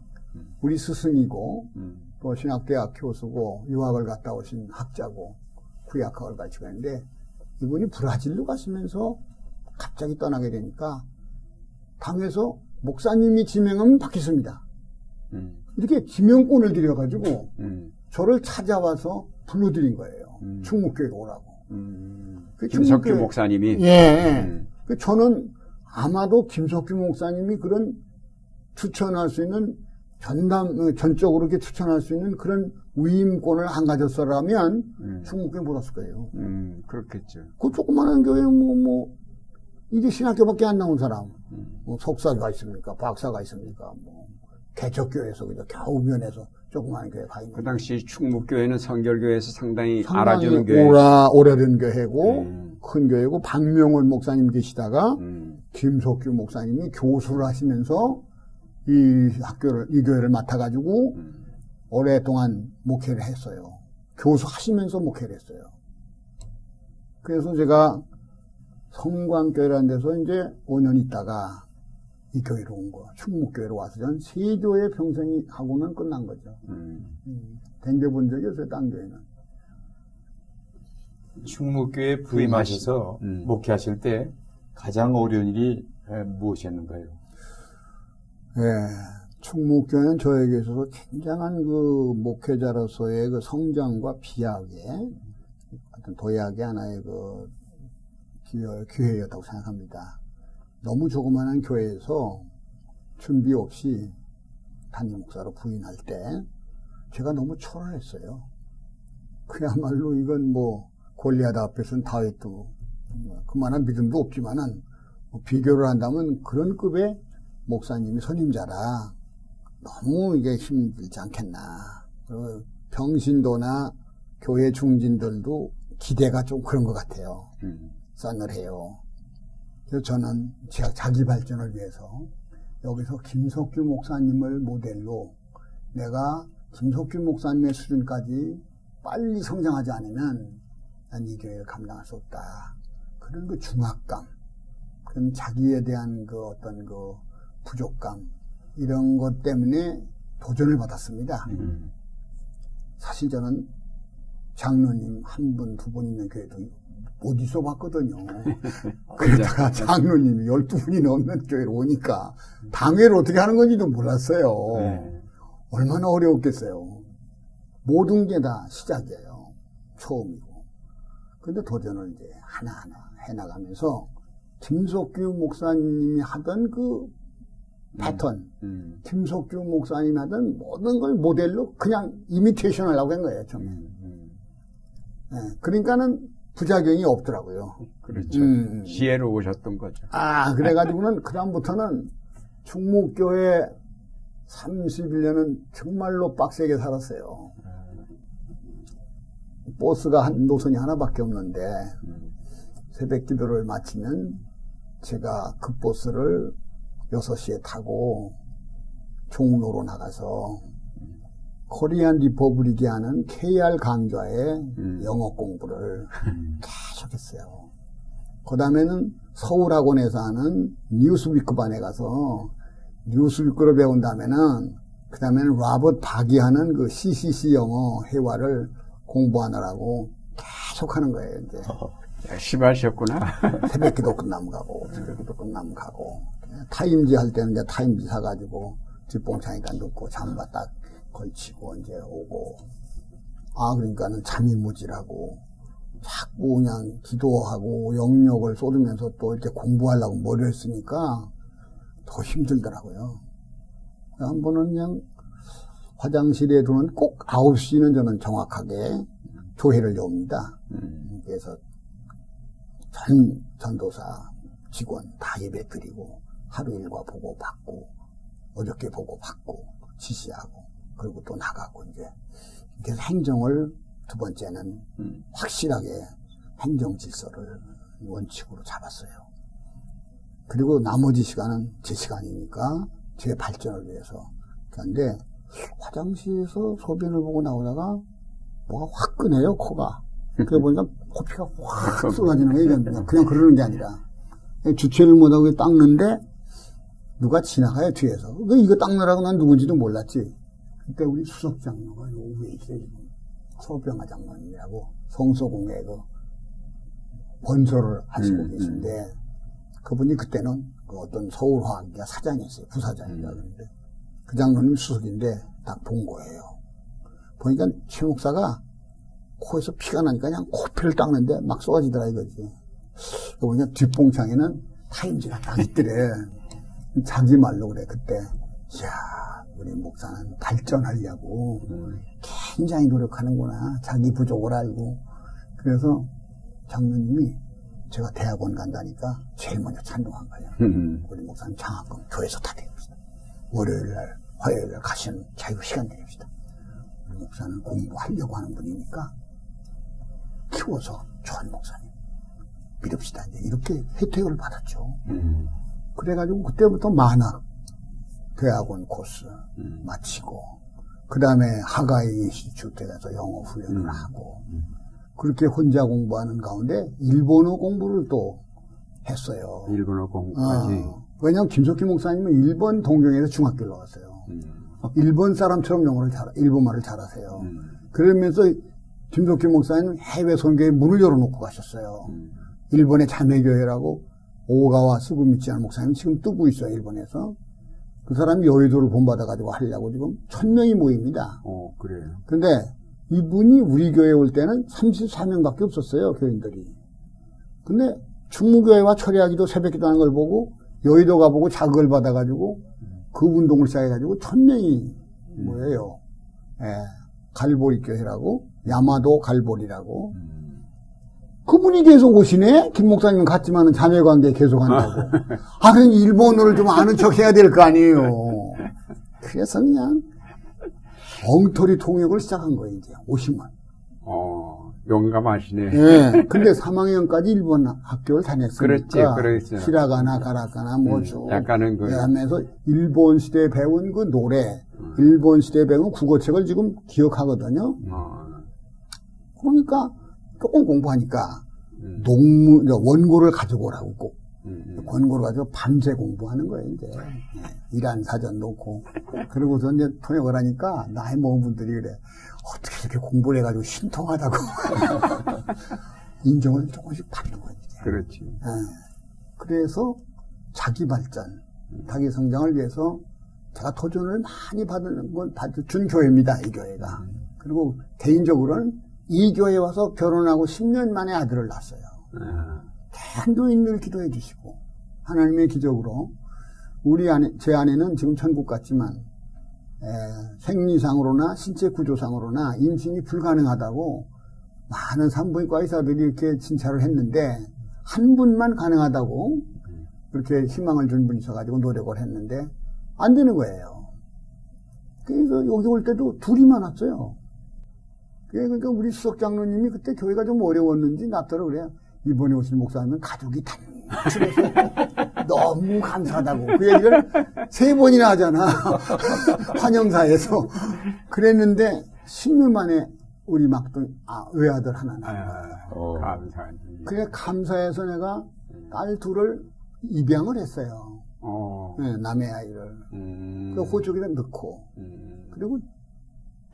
우리 스승이고 음. 또 신학대학 교수고 유학을 갔다 오신 학자고 구약학을 가르치고 있는데 이분이 브라질로 가시면서 갑자기 떠나게 되니까 당에서 목사님이 지명하면 받겠습니다. 음, 이렇게 지명권을 드려가지고 음, 저를 찾아와서 불러드린 거예요. 음. 충무교회로 오라고. 음, 그 김석규 충무교회- 목사님이 예. 음. 그 저는 아마도 김석규 목사님이 그런 추천할 수 있는 전담, 어, 전적으로 이렇게 추천할 수 있는 그런 위임권을 안 가졌어라면 음. 충무교회 못 왔을 거예요. 음, 그렇겠죠. 그 조그마한 교회 뭐, 뭐, 이게 신학교밖에 안 나온 사람. 음. 뭐 석사가 있습니까? 박사가 있습니까? 뭐, 개척교회에서 그저 겨우 면해서 조그마한 교회 가 있는. 그 당시 충무교회는 성결교회에서 상당히, 상당히 알아주는 교회. 오라, 오래된 교회고, 음. 큰 교회고, 박명월 목사님 계시다가, 음, 김석규 목사님이 교수를 하시면서 이 학교를, 이 교회를 맡아가지고 음. 오랫동안 목회를 했어요. 교수 하시면서 목회를 했어요. 그래서 제가 성광교회라는 데서 이제 5년 있다가 이 교회로 온 거예요. 충무교회로 와서 전 세 교회 평생이 하고는 끝난 거죠. 음. 음, 댕겨본 적이 없어요, 딴 교회는. 충무교회 부임하셔서 음. 목회하실 때 가장 어려운 일이 에, 무엇이었는가요? 예, 충무교회는 저에게 있어서 굉장한 그 목회자로서의 그 성장과 비약의 어떤 도약의 하나의 그 기회, 기회였다고 생각합니다. 너무 조그마한 교회에서 준비 없이 담임 목사로 부임할 때 제가 너무 초라했어요. 그야말로 이건 뭐 골리아다 앞에서는 다윗도 뭐 그만한 믿음도 없지만은 뭐 비교를 한다면 그런 급의 목사님이 선임자라 너무 이게 힘들지 않겠나. 그리고 병신도나 교회 중진들도 기대가 좀 그런 것 같아요. 음. 싸늘해요. 그래서 저는 제가 자기 발전을 위해서 여기서 김석규 목사님을 모델로 내가 김석규 목사님의 수준까지 빨리 성장하지 않으면 난 이 교회를 감당할 수 없다. 그런 그 중압감, 그런 자기에 대한 그 어떤 그 부족감, 이런 것 때문에 도전을 받았습니다. 음. 사실 저는 장로님 한 분, 두 분 있는 교회도 못 있어 봤거든요. 그러다가 장로님이 12분이 넘는 교회로 오니까 당회를 어떻게 하는 건지도 몰랐어요. 네. 얼마나 어려웠겠어요. 모든 게 다 시작이에요. 처음이고. 근데 도전을 이제 하나하나 해나가면서 김석규 목사님이 하던 그 패턴, 음. 김석규 목사님이 하던 모든 걸 모델로 그냥 이미테이션 하려고 한 거예요, 처음에. 음. 음. 예, 그러니까는 부작용이 없더라고요. 그렇죠. 음. 지혜로 오셨던 거죠. 아, 그래가지고는 그다음부터는 충무교회 31년은 정말로 빡세게 살았어요. 버스가 한 노선이 하나밖에 없는데 음. 새벽 기도를 마치면 제가 그 버스를 6시에 타고 종로로 나가서 코리안 리퍼블릭이 하는 KR 강좌에 음. 영어 공부를 계속 했어요. 그 다음에는 서울학원에서 하는 뉴스위크 반에 가서 뉴스위크를 배운 다음에는 그 다음에는 라버트 박이 하는 그 CCC 영어 회화를 공부하느라고 계속 하는 거예요, 이제. 열심히 하셨구나. 새벽 기도 끝나면 가고, 새벽 기도 끝나면 가고. 타임지 할 때는 이제 타임지 사가지고 뒷봉창에다 넣고 잠바 딱 걸치고 이제 오고. 아, 그러니까는 잠이 무질하고 자꾸 그냥 기도하고 영역을 쏟으면서 또 이렇게 공부하려고 머리를 쓰니까 더 힘들더라고요. 한 번은 그냥 화장실에 두는 꼭 9시는 저는 정확하게 조회를 엽니다. 음. 그래서 전 전도사 직원 다 예배 드리고 하루 일과 보고 받고 어저께 보고 받고 지시하고 그리고 또 나가고 이제 그래서 행정을 두 번째는 음. 확실하게 행정 질서를 원칙으로 잡았어요. 그리고 나머지 시간은 제 시간이니까 제 발전을 위해서. 그런데 화장실에서 소변을 보고 나오다가 뭐가 화끈해요, 코가. 그래 보니까 코피가 확 쏟아지는 거예요. 그냥, 그냥 그러는 게 아니라. 주체를 못하고 닦는데 누가 지나가요, 뒤에서. 그 이거 닦느라고 난 누군지도 몰랐지. 그때 우리 수석 장로가 요 위에 있어요, 지금. 서병아 장로님이라고 성소공회 그 번소를 하시고 음, 계신데 그분이 그때는 그 어떤 서울화학기가 사장이었어요. 부사장이라 음. 그러는데 그 장로님 수석인데 딱 본 거예요. 보니까 최 목사가 코에서 피가 나니까 그냥 코피를 닦는데 막 쏟아지더라 이거지. 보니까 뒷봉창에는 타임지가 딱 있더래. 자기 말로 그래 그때. 이야 우리 목사는 발전하려고 음. 굉장히 노력하는구나. 자기 부족을 알고. 그래서 장로님이 제가 대학원 간다니까 제일 먼저 찬동한 거예요. 음. 우리 목사님 장학금 교회에서 다 드립시다. 월요일 날, 화요일 날 가시는 자유 시간 드립시다. 우리 목사는 공부하려고 하는 분이니까 키워서 좋은 목사님 믿읍시다. 이제 이렇게 혜택을 받았죠. 음. 그래가지고 그때부터 만학 대학원 코스 음. 마치고 그 다음에 하가이 인스튜트에 가서 영어 훈련을 음. 하고 그렇게 혼자 공부하는 가운데 일본어 공부를 또 했어요. 일본어 공부까지. 어, 왜냐하면 김석기 목사님은 일본 동경에서 중학교를 나왔어요. 음. 일본 사람처럼 영어를 잘, 일본말을 잘하세요. 음. 그러면서 김석기 목사님은 해외 선교에 문을 열어놓고 가셨어요. 음. 일본의 자매교회라고 오가와 스구미치하는 목사님 지금 뜨고 있어요, 일본에서. 그 사람이 여의도를 본받아가지고 하려고 지금 천 명이 모입니다. 어, 그래요. 근데 이분이 우리 교회에 올 때는 34명밖에 없었어요, 교인들이. 근데 충무교회와 철회하기도 새벽 기도하는 걸 보고 여의도 가보고 자극을 받아가지고 그 운동을 시작해가지고 천 명이 뭐예요. 예, 갈보리 교회라고 야마도 갈보리라고 음. 그분이 계속 오시네? 김 목사님은 갔지만은 자매 관계 계속 한다고. 아, 그럼 일본어를 좀 아는 척 해야 될 거 아니에요. 그래서 그냥 엉터리 통역을 시작한 거예요, 이제. 50만. 어, 용감하시네. 예. 근데 3학년까지 일본 학교를 다녔으니까. 그렇지, 그러겠죠. 히라가나 가라가나 뭐죠. 음, 약간은 그- 예, 하면서 일본 시대에 배운 그 노래, 일본 시대에 배운 국어책을 지금 기억하거든요. 어, 그러니까 조금 공부하니까 음, 농문, 원고를 가지고 오라고 꼭. 음, 음. 원고를 가지고 밤새 공부하는 거예요, 이제. 예, 일한 사전 놓고. 그러고서 이제 통역을 하니까 나이 먹은 분들이 그래. 어떻게 이렇게 공부를 해가지고 신통하다고. 인정을 조금씩 받는 거예요, 이제. 그렇지. 예. 그래서 자기 발전, 자기 성장을 위해서 제가 도전을 많이 받은 건 받준 교회입니다, 이 교회가. 그리고 개인적으로는 이 교회에 와서 결혼하고 10년 만에 아들을 낳았어요. 아, 한도인을 기도해 주시고 하나님의 기적으로 우리 아내 제 아내는 지금 천국 같지만 에, 생리상으로나 신체 구조상으로나 임신이 불가능하다고 많은 산부인과 의사들이 이렇게 진찰을 했는데 한 분만 가능하다고 그렇게 희망을 준 분이 있어가지고 노력을 했는데 안 되는 거예요. 그래서 여기 올 때도 둘이만 왔어요. 그러니까 우리 수석 장로님이 그때 교회가 좀 어려웠는지 나더러 그래요. 이번에 오신 목사님은 가족이 단출해서 너무 감사하다고. 그 얘기를 세 번이나 하잖아. 환영사에서. 그랬는데 10년 만에 우리 막둥, 아, 외아들 하나 낳은 거예요. 아, 어. 감사한. 그래 감사해서 내가 딸 둘을 입양을 했어요. 어, 네, 남의 아이를. 음, 그 호적에다 넣고. 음, 그리고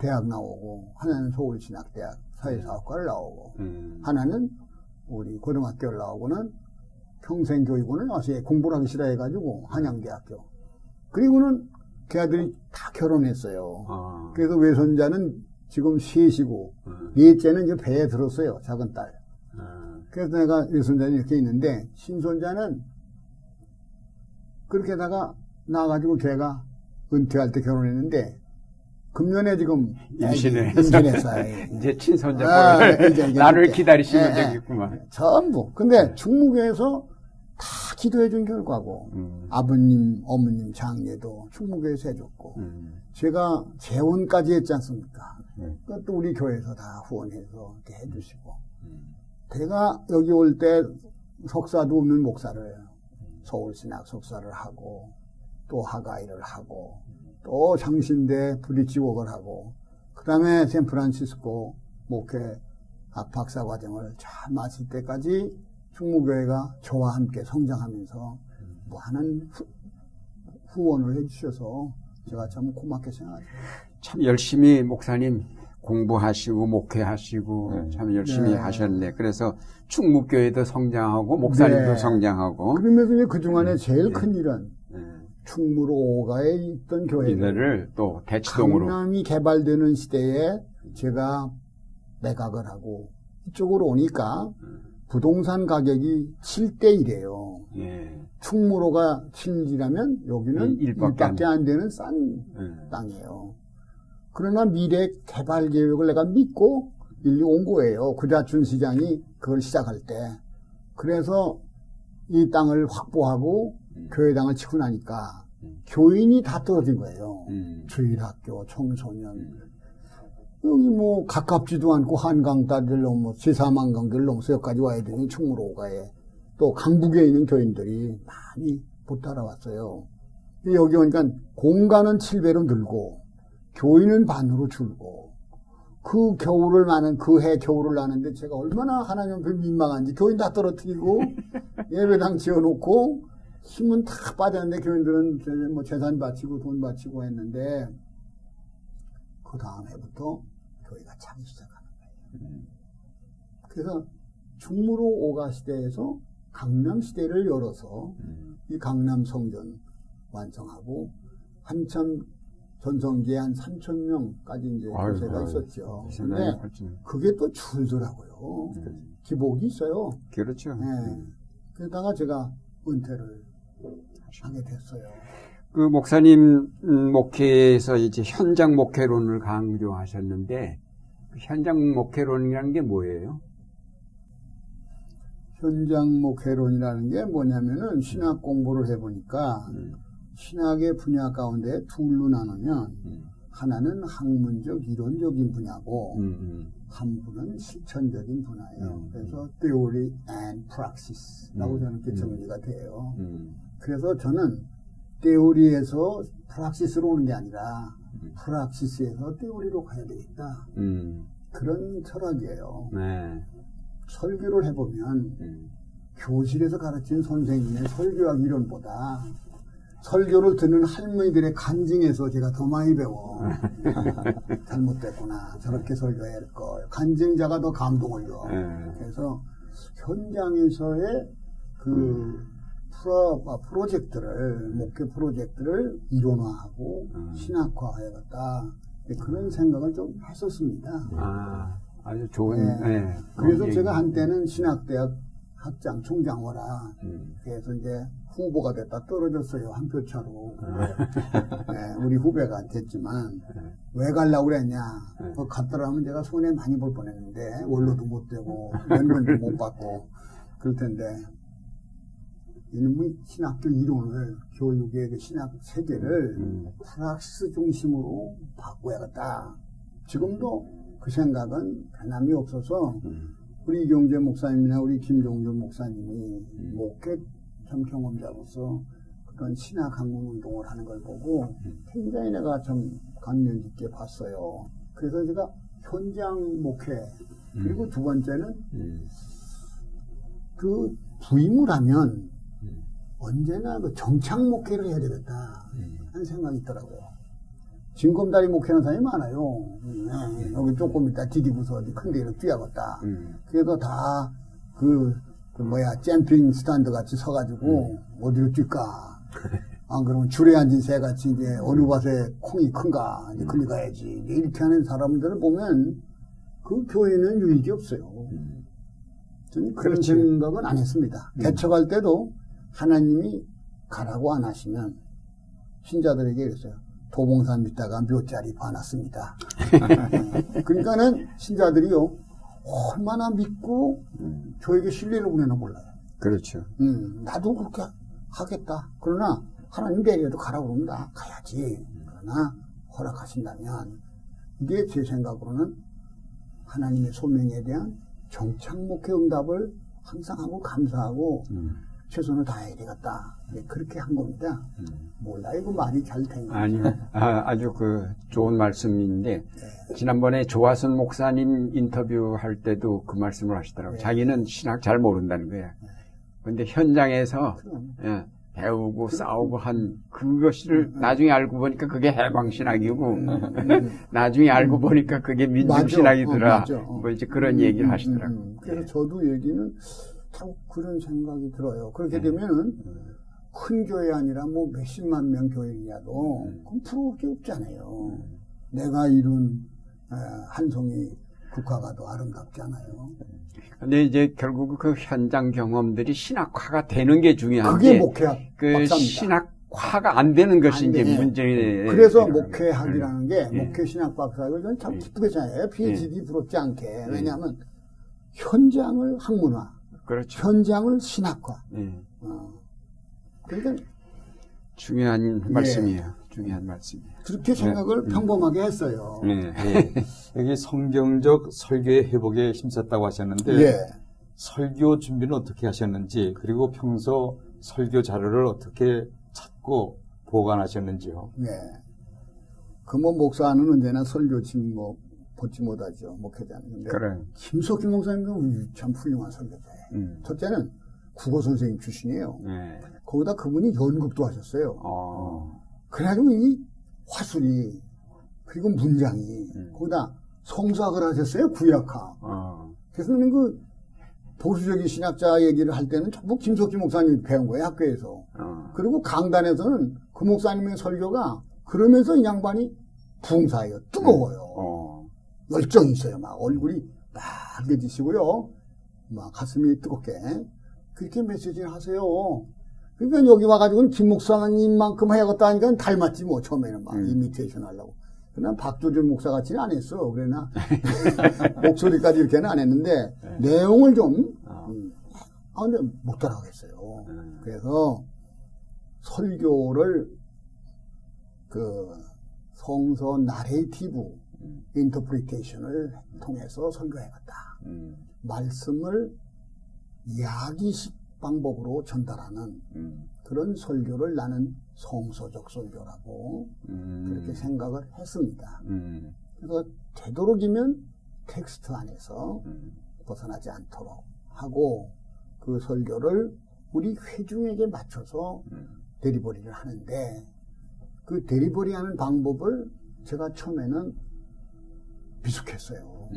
대학 나오고, 하나는 서울신학대학 사회사학과를 나오고, 음, 하나는 우리 고등학교를 나오고는 평생교육원을 와서 공부를 하기 싫어해가지고 한양대학교. 그리고는 걔 아들이 다 결혼했어요. 어, 그래서 외손자는 지금 셋이고, 음, 넷째는 이제 배에 들었어요. 작은 딸. 어, 그래서 내가 외손자는 이렇게 있는데, 신손자는 그렇게다가 나가지고 걔가 은퇴할 때 결혼했는데, 금년에 지금 임신을 애기 해서. 임신했어요. 이제 친손자 아, 이게 나를 이렇게. 기다리시면 예, 예. 되겠구만. 전부. 근데 충무교에서 다 기도해 준 결과고, 음, 아버님, 어머님 장례도 충무교에서 해줬고, 음, 제가 재혼까지 했지 않습니까? 네. 그것도 우리 교회에서 다 후원해서 이렇게 해주시고, 음, 제가 여기 올 때 석사도 없는 목사를 서울신학 석사를 하고, 또 하가이를 하고, 또 장신대 브리지웍을 하고, 그 다음에 샌프란시스코 목회 학 박사 과정을 잘 마칠 때까지 충무교회가 저와 함께 성장하면서 많은 후, 후원을 해주셔서 제가 참 고맙게 생각합니다. 참 열심히 목사님 공부하시고 목회하시고 네. 참 열심히 네. 하셨네. 그래서 충무교회도 성장하고 목사님도 네. 성장하고 그러면서 이제 그 중간에 제일 큰 일은 네. 충무로 오가에 있던 이들을 또 대치동으로 강남이 개발되는 시대에 제가 매각을 하고 이쪽으로 오니까 부동산 가격이 7대 1이에요. 예. 충무로가 7이라면 여기는 일- 일밖에 1밖에 안 되는 싼 예. 땅이에요. 그러나 미래 개발 계획을 내가 믿고 일리 온 거예요. 구자춘 시장이 그걸 시작할 때. 그래서 이 땅을 확보하고 음. 교회당을 치고 나니까 음. 교인이 다 떨어진 거예요. 음. 주일학교, 청소년. 여기 뭐 가깝지도 않고 한강 다리를 넘어 지사만강 길 넘어서 여기까지 와야 되니 충무로 오가에 또 강북에 있는 교인들이 많이 못 따라왔어요. 여기 오니까 공간은 7배로 늘고 교인은 반으로 줄고 그 겨울을 나는 그 해 겨울을 나는데 제가 얼마나 하나님 앞에 민망한지 교인 다 떨어뜨리고 예배당 지어놓고 힘은 다 빠졌는데 교인들은 뭐 재산 바치고 돈 바치고 했는데 그 다음 해부터 교회가 차기 시작하는 거예요. 그래서 중무로 오가 시대에서 강남 시대를 열어서 음. 이 강남 성전 완성하고 한참 전성기에 한 3천 명까지 이제 교세가 있었죠. 근데 그게 또 줄더라고요. 기복이 있어요. 그렇죠. 네. 그러다가 제가 은퇴를 하게 됐어요. 그 목사님 음, 목회에서 이제 현장 목회론을 강조하셨는데 그 현장 목회론이라는 게 뭐예요? 현장 목회론이라는 게 뭐냐면은 신학 공부를 해보니까 음, 신학의 분야 가운데 둘로 나누면 음, 하나는 학문적 이론적인 분야고 음, 음. 한 분은 실천적인 분야예요. 음. 그래서 theory and praxis라고 음. 저는 이렇게 음. 정리가 돼요. 음, 그래서 저는 theory에서 praxis로 오는 게 아니라 음. praxis에서 theory로 가야 되겠다. 음, 그런 철학이에요. 네. 설교를 해보면 음, 교실에서 가르친 선생님의 설교학 이론보다 설교를 듣는 할머니들의 간증에서 제가 더 많이 배워. 잘못됐구나. 저렇게 설교해야 할 걸. 간증자가 더 감동을 줘. 네. 그래서 현장에서의 그 프로, 아, 프로젝트를, 목회 프로젝트를 이론화하고 음. 신학화해야겠다. 그런 생각을 좀 했었습니다. 아, 아주 좋은. 네. 네. 그래서 제가. 한때는 신학대학 학장, 총장호라 음, 그래서 이제 후보가 됐다 떨어졌어요 한 표 차로. 아. 네, 우리 후배가 됐지만 네. 왜 가려고 그랬냐? 네. 그 갔더라면 제가 손해 많이 볼 뻔 했는데 원로도 못 되고 연금도 못 받고 그럴 텐데 이놈의 신학교 이론을 교육의 그 신학 세계를 음, 프락스 중심으로 바꿔야겠다. 지금도 그 생각은 변함이 없어서 음, 우리 이경재 목사님이나 우리 김종준 목사님이 음. 목회 참 경험자로서 그런 신학 학문 운동을 하는 걸 보고 음. 굉장히 내가 참 감명 깊게 봤어요. 그래서 제가 현장 목회 그리고 두 번째는 음, 그 부임을 하면 음. 언제나 그 정착 목회를 해야 되겠다 음. 하는 생각이 있더라고요. 징검다리 목회하는 사람이 많아요. 네, 여기 조금 있다 디디고서 어디 큰 데로 뛰어갔다. 음, 그래서 다, 그, 그 뭐야, 잼핑 스탠드 같이 서가지고, 어디로 뛸까? 안 그러면 줄에 앉은 새 같이 이제 어느 밭에 콩이 큰가? 이제 그리 가야지. 이렇게 하는 사람들을 보면 그 교회는 유익이 없어요. 음. 저는 그런 그렇지. 생각은 안 했습니다. 개척할 때도 하나님이 가라고 안 하시면 신자들에게 그랬어요. 도봉산 밑다가 묘자리 봐놨습니다. 네. 그러니까는 신자들이요, 얼마나 믿고 음. 저에게 신뢰를 보내나 몰라요. 그렇죠. 음, 나도 그렇게 하겠다. 그러나 하나님 내려도 가라고 그럽니다. 가야지. 그러나 허락하신다면 이게 제 생각으로는 하나님의 소명에 대한 정착 목회 응답을 항상 하고 감사하고 음, 최선을 다해야 되겠다. 네, 그렇게 한 겁니다. 음. 몰라 이거 말이 잘 된 거. 아니요. 아, 아주 그 좋은 말씀인데 지난번에 조화순 목사님 인터뷰 할 때도 그 말씀을 하시더라고요. 네. 자기는 신학 잘 모른다는 거예요. 근데 현장에서. 예, 배우고 싸우고 한 그것을 나중에 알고 보니까 그게 해방신학이고 나중에 알고 보니까 그게 민중신학이더라. 어. 어. 뭐 이제 그런 음, 얘기를 음, 하시더라고요. 음, 음. 그래서 저도 얘기는 참 그런 생각이 들어요. 그렇게 네. 되면은 큰 교회 아니라 뭐 몇십만 명 교회냐도 음. 그럼 부러울 게 없잖아요. 내가 이룬 에, 한 송이 국화가 더 아름답지 않아요. 근데 이제 결국 그 현장 경험들이 신학화가 되는 게 중요한데 그게 목회학 그 박사입니다. 신학화가 안 되는 것이 안 이제 돼. 문제. 그래서 목회학이라는 게 예. 목회 신학 박사를 저는 참 예. 기쁘게 생각해요. PhD 부럽지 않게. 예. 왜냐하면 현장을 학문화, 그렇죠. 현장을 신학화. 예. 어. 그러니까 중요한 예. 말씀이에요. 중요한 말씀이에요. 그렇게 생각을 평범하게 했어요. 네. 예. 여기 성경적 설교의 회복에 힘썼다고 하셨는데 예. 설교 준비는 어떻게 하셨는지 그리고 평소 설교 자료를 어떻게 찾고 보관하셨는지요. 네. 그뭐 목사는 언제나 설교팀 뭐 벗지 못하죠. 목회자는. 그래. 김석희 목사님도 참 훌륭한 설교자예요. 음. 첫째는 국어 선생님 출신이에요. 네. 거기다 그분이 연극도 하셨어요. 어. 그래가지고 이 화술이 그리고 문장이 음. 거기다 성사학을 하셨어요. 구약학. 어. 그래서 그 보수적인 신학자 얘기를 할 때는 전부 김석희 목사님이 배운 거예요. 학교에서. 어. 그리고 강단에서는 그 목사님의 설교가 그러면서 이 양반이 부흥사예요. 뜨거워요. 어. 열정이 있어요. 막 얼굴이 빨개지시고요. 막 가슴이 뜨겁게 그렇게 메시지를 하세요. 그러니까 여기 와가지고는 김 목사님만큼 해야겠다 하니까 닮았지 뭐 처음에는 막 음. 이미테이션 하려고. 그냥 박조준 목사 같이는 안 했어. 그러나 목소리까지 이렇게는 안 했는데 내용을 좀 어. 음, 아 근데 못 따라가겠어요. 음. 그래서 설교를 그 성서 나레이티브 음. interpretation을 통해서 설교해갔다. 음. 말씀을 이야기식 방법으로 전달하는 음. 그런 설교를 나는 성서적 설교라고 음. 그렇게 생각을 했습니다. 음. 그래서 되도록이면 텍스트 안에서 음. 벗어나지 않도록 하고 그 설교를 우리 회중에게 맞춰서 음. 데리버리를 하는데 그 데리버리 하는 방법을 제가 처음에는 미숙했어요.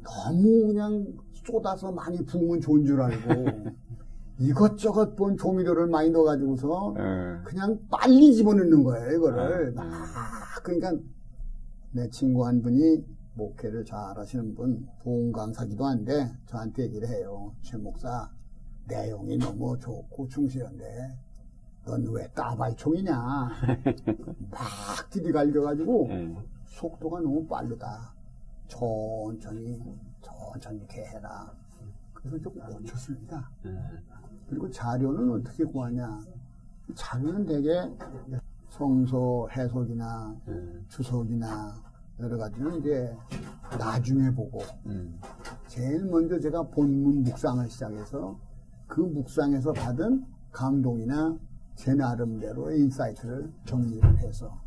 음. 너무 그냥 쏟아서 많이 부으면 좋은 줄 알고 이것저것 본 조미료를 많이 넣어가지고서 어. 그냥 빨리 집어넣는 거예요, 이거를. 아, 막, 그러니까 내 친구 한 분이 목회를 잘 하시는 분, 부흥 강사기도 한데 저한테 얘기를 해요. 최 목사, 내용이 너무 좋고 충실한데 넌 왜 따발총이냐. 막 디디 갈겨가지고 예. 속도가 너무 빠르다. 천천히, 천천히 이렇게 해라. 그래서 좀 고쳤습니다. 예. 그리고 자료는 어떻게 구하냐? 자료는 대개 성서 해석이나 예. 주석이나 여러 가지는 이제 나중에 보고 음. 제일 먼저 제가 본문 묵상을 시작해서 그 묵상에서 받은 감동이나 제 나름대로의 insight를 정리를 해서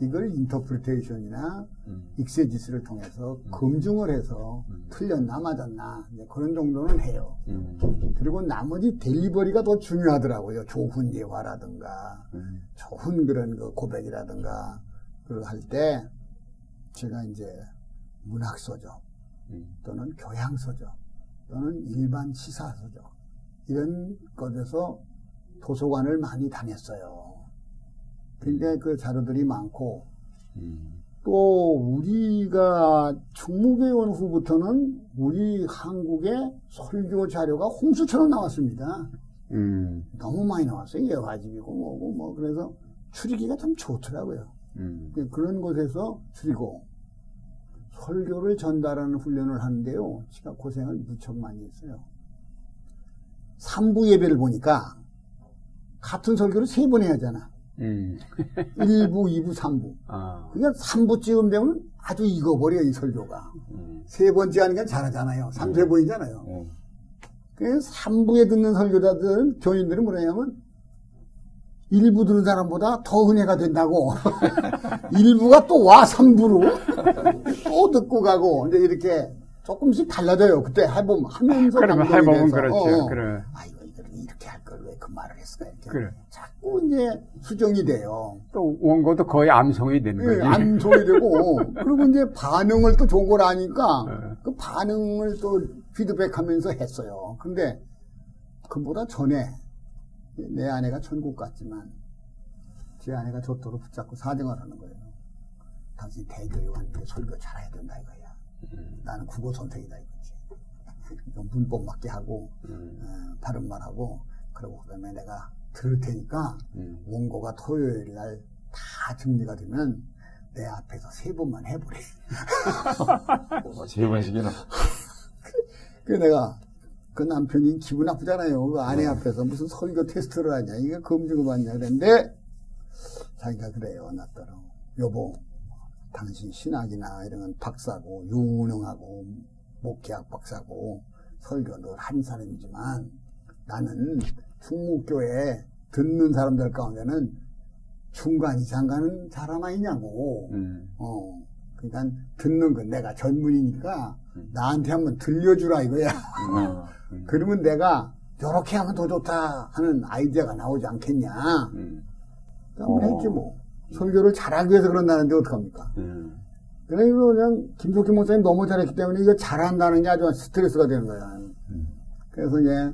이걸 interpretation이나 음. exegesis를 통해서 검증을 해서 틀렸나 맞았나 이제 그런 정도는 해요. 음. 그리고 나머지 delivery가 더 중요하더라고요. 좋은 예화라든가, 음. 좋은 그런 그 고백이라든가, 그걸 할 때, 제가 이제 문학 서적, 음. 또는 교양 서적, 또는 일반 시사 서적, 이런 것에서 도서관을 많이 다녔어요. 굉장히 그 자료들이 많고, 음. 또 우리가 온 후부터는 우리 한국의 설교 자료가 홍수처럼 나왔습니다. 음. 너무 많이 나왔어요. 예화집이고 뭐고 뭐 그래서 추리기가 참 좋더라고요. 음. 그런 곳에서 추리고 설교를 전달하는 훈련을 하는데요. 제가 고생을 무척 많이 했어요. 3부 예배를 보니까 같은 설교를 세 번 해야 하잖아. 음. 1부, 2부, 3부. 아. 그러니까 3부쯤 되면 아주 익어버려, 이 설교가. 음. 세 번째 하니까 잘하잖아요. 3, 세 번이잖아요. 음. 그래서 3부에 듣는 설교자들은, 교인들은 뭐냐면, 1부 듣는 사람보다 더 은혜가 된다고. 1부가 또 와, 3부로. 또 듣고 가고. 이제 이렇게 조금씩 달라져요. 그때 해보면, 하면서 그러면 해보면. 그렇죠. 어, 어. 그래. 아, 이거, 이렇게 할 걸 왜 그 말을 했을까 이렇게 그래. 자꾸 이제 수정이 돼요. 또 원고도 거의 암송이 되는 예, 거지. 암송이 되고 그리고 이제 반응을 또 좋은 걸 아니까 네. 그 반응을 또 피드백하면서 했어요. 근데 그보다 전에 내 아내가 천국 갔지만 제 아내가 저토로 붙잡고 사정을 하는 거예요. 당신 대교육한테 설교 잘해야 된다 이거야. 나는 국어 선택이다 이거지. 좀 문법 맞게 하고 음, 어, 바른 말하고 그러고 그다음에 내가 들을 테니까 음. 원고가 토요일 날 다 정리가 되면 내 앞에서 세 번만 해보래. 세 번씩이나. 그 내가 그 남편이 기분 나쁘잖아요. 그 아내 앞에서 무슨 설교 테스트를 하냐. 이게 검증을 받냐. 그랬는데 자기가 그래요. 나따로. 여보, 당신 신학이나 이런 건 박사고 유능하고 목회학 박사고 설교 늘한 사람이지만 나는 충무교회 듣는 사람들 가운데는 중간 이상 가는 사람 아니냐고. 음. 어. 그러니까 듣는 건 내가 전문이니까 나한테 한번 들려주라 이거야. 음. 그러면 내가 이렇게 하면 더 좋다 하는 아이디어가 나오지 않겠냐. 음. 한번 어. 했지 뭐. 설교를 잘하기 위해서 그런다는데 어떡합니까? 음. 그래서 그냥 김석희 목사님 너무 잘했기 때문에 이거 잘한다는 게 아주 스트레스가 되는 거야. 그래서 이제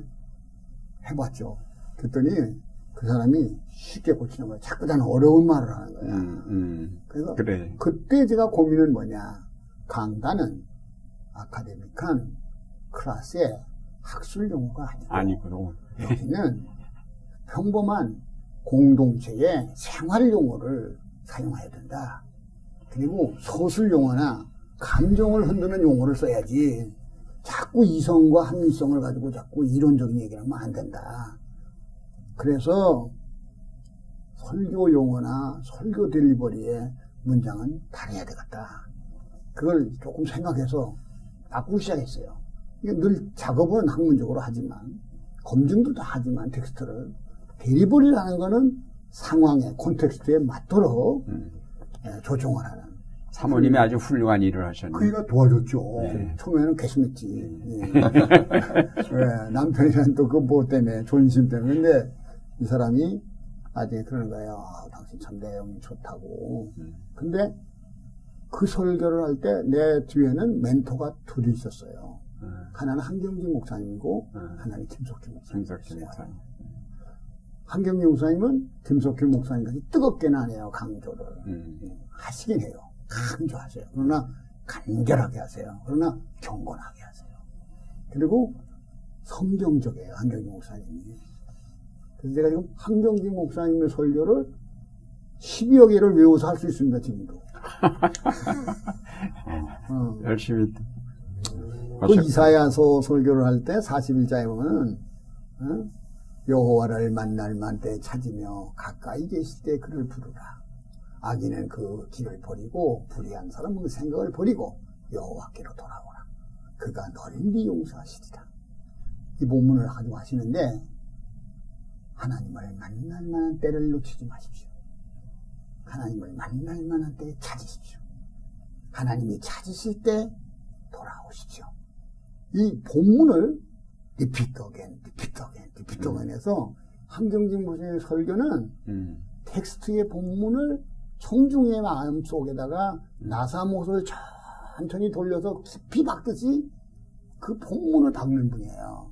해봤죠. 그랬더니 그 사람이 쉽게 고치는 거야. 자꾸 나는 어려운 말을 하는 거야. 음. 음. 그래서 그래. 그때 제가 고민은 뭐냐. 강단은 아카데믹한 클래스의 학술 용어가 아니고 아니고. 여기는 평범한 공동체의 생활 용어를 사용해야 된다. 그리고 소술 용어나 감정을 흔드는 용어를 써야지. 자꾸 이성과 합리성을 가지고 자꾸 이론적인 얘기를 하면 안 된다. 그래서 설교 용어나 설교 delivery의 문장은 달라야 되겠다. 그걸 조금 생각해서 바꾸기 시작했어요. 늘 작업은 학문적으로 하지만 검증도 다 하지만 텍스트를 delivery를 하는 거는 상황에 콘텍스트에 맞도록 음. 예, 조정을 하는. 사모님이 아주 훌륭한 일을 하셨네. 그이가 도와줬죠. 네. 처음에는 괘씸했지. 예. 예, 남편이랑 또그 뭐 때문에, 존심 때문에. 근데 이 사람이 나중에 그러는 거예요. 아, 당신 참 내용이 좋다고. 음. 근데 그 설교를 할 때 내 뒤에는 멘토가 둘이 있었어요. 음. 하나는 한경진 목사님이고, 음. 하나는 김석희 목사님. 김석희 목사님. 한경진 목사님은 김석희 목사님까지 뜨겁게는 안 해요, 강조를. 음. 하시긴 해요. 강조하세요. 그러나 간결하게 하세요. 그러나 경건하게 하세요. 그리고 성경적이에요. 한경진 목사님이. 그래서 제가 지금 한경진 목사님의 설교를 10여 개를 외워서 할 수 있습니다. 지금도. 어. 열심히. 그 이사야서 설교를 할 때 41자에 보면은 어? 여호와를 만날 만때 찾으며 가까이 계실 때 그를 부르라. 악인은 그 길을 버리고 불의한 사람은 그 생각을 버리고 여호와께로 돌아오라. 그가 너그럽게 용서하시리라. 이 본문을 가지고 하시는데 하나님을 만날 만한 때를 놓치지 마십시오. 하나님을 만날 만한 때에 찾으십시오. 하나님이 찾으실 때 돌아오십시오. 이 본문을 repeat again, repeat again, repeat again 해서 한경직 목사님의 설교는 음. 텍스트의 본문을 청중의 마음 속에다가 나사못을 천천히 돌려서 깊이 박듯이 그 본문을 박는 분이에요.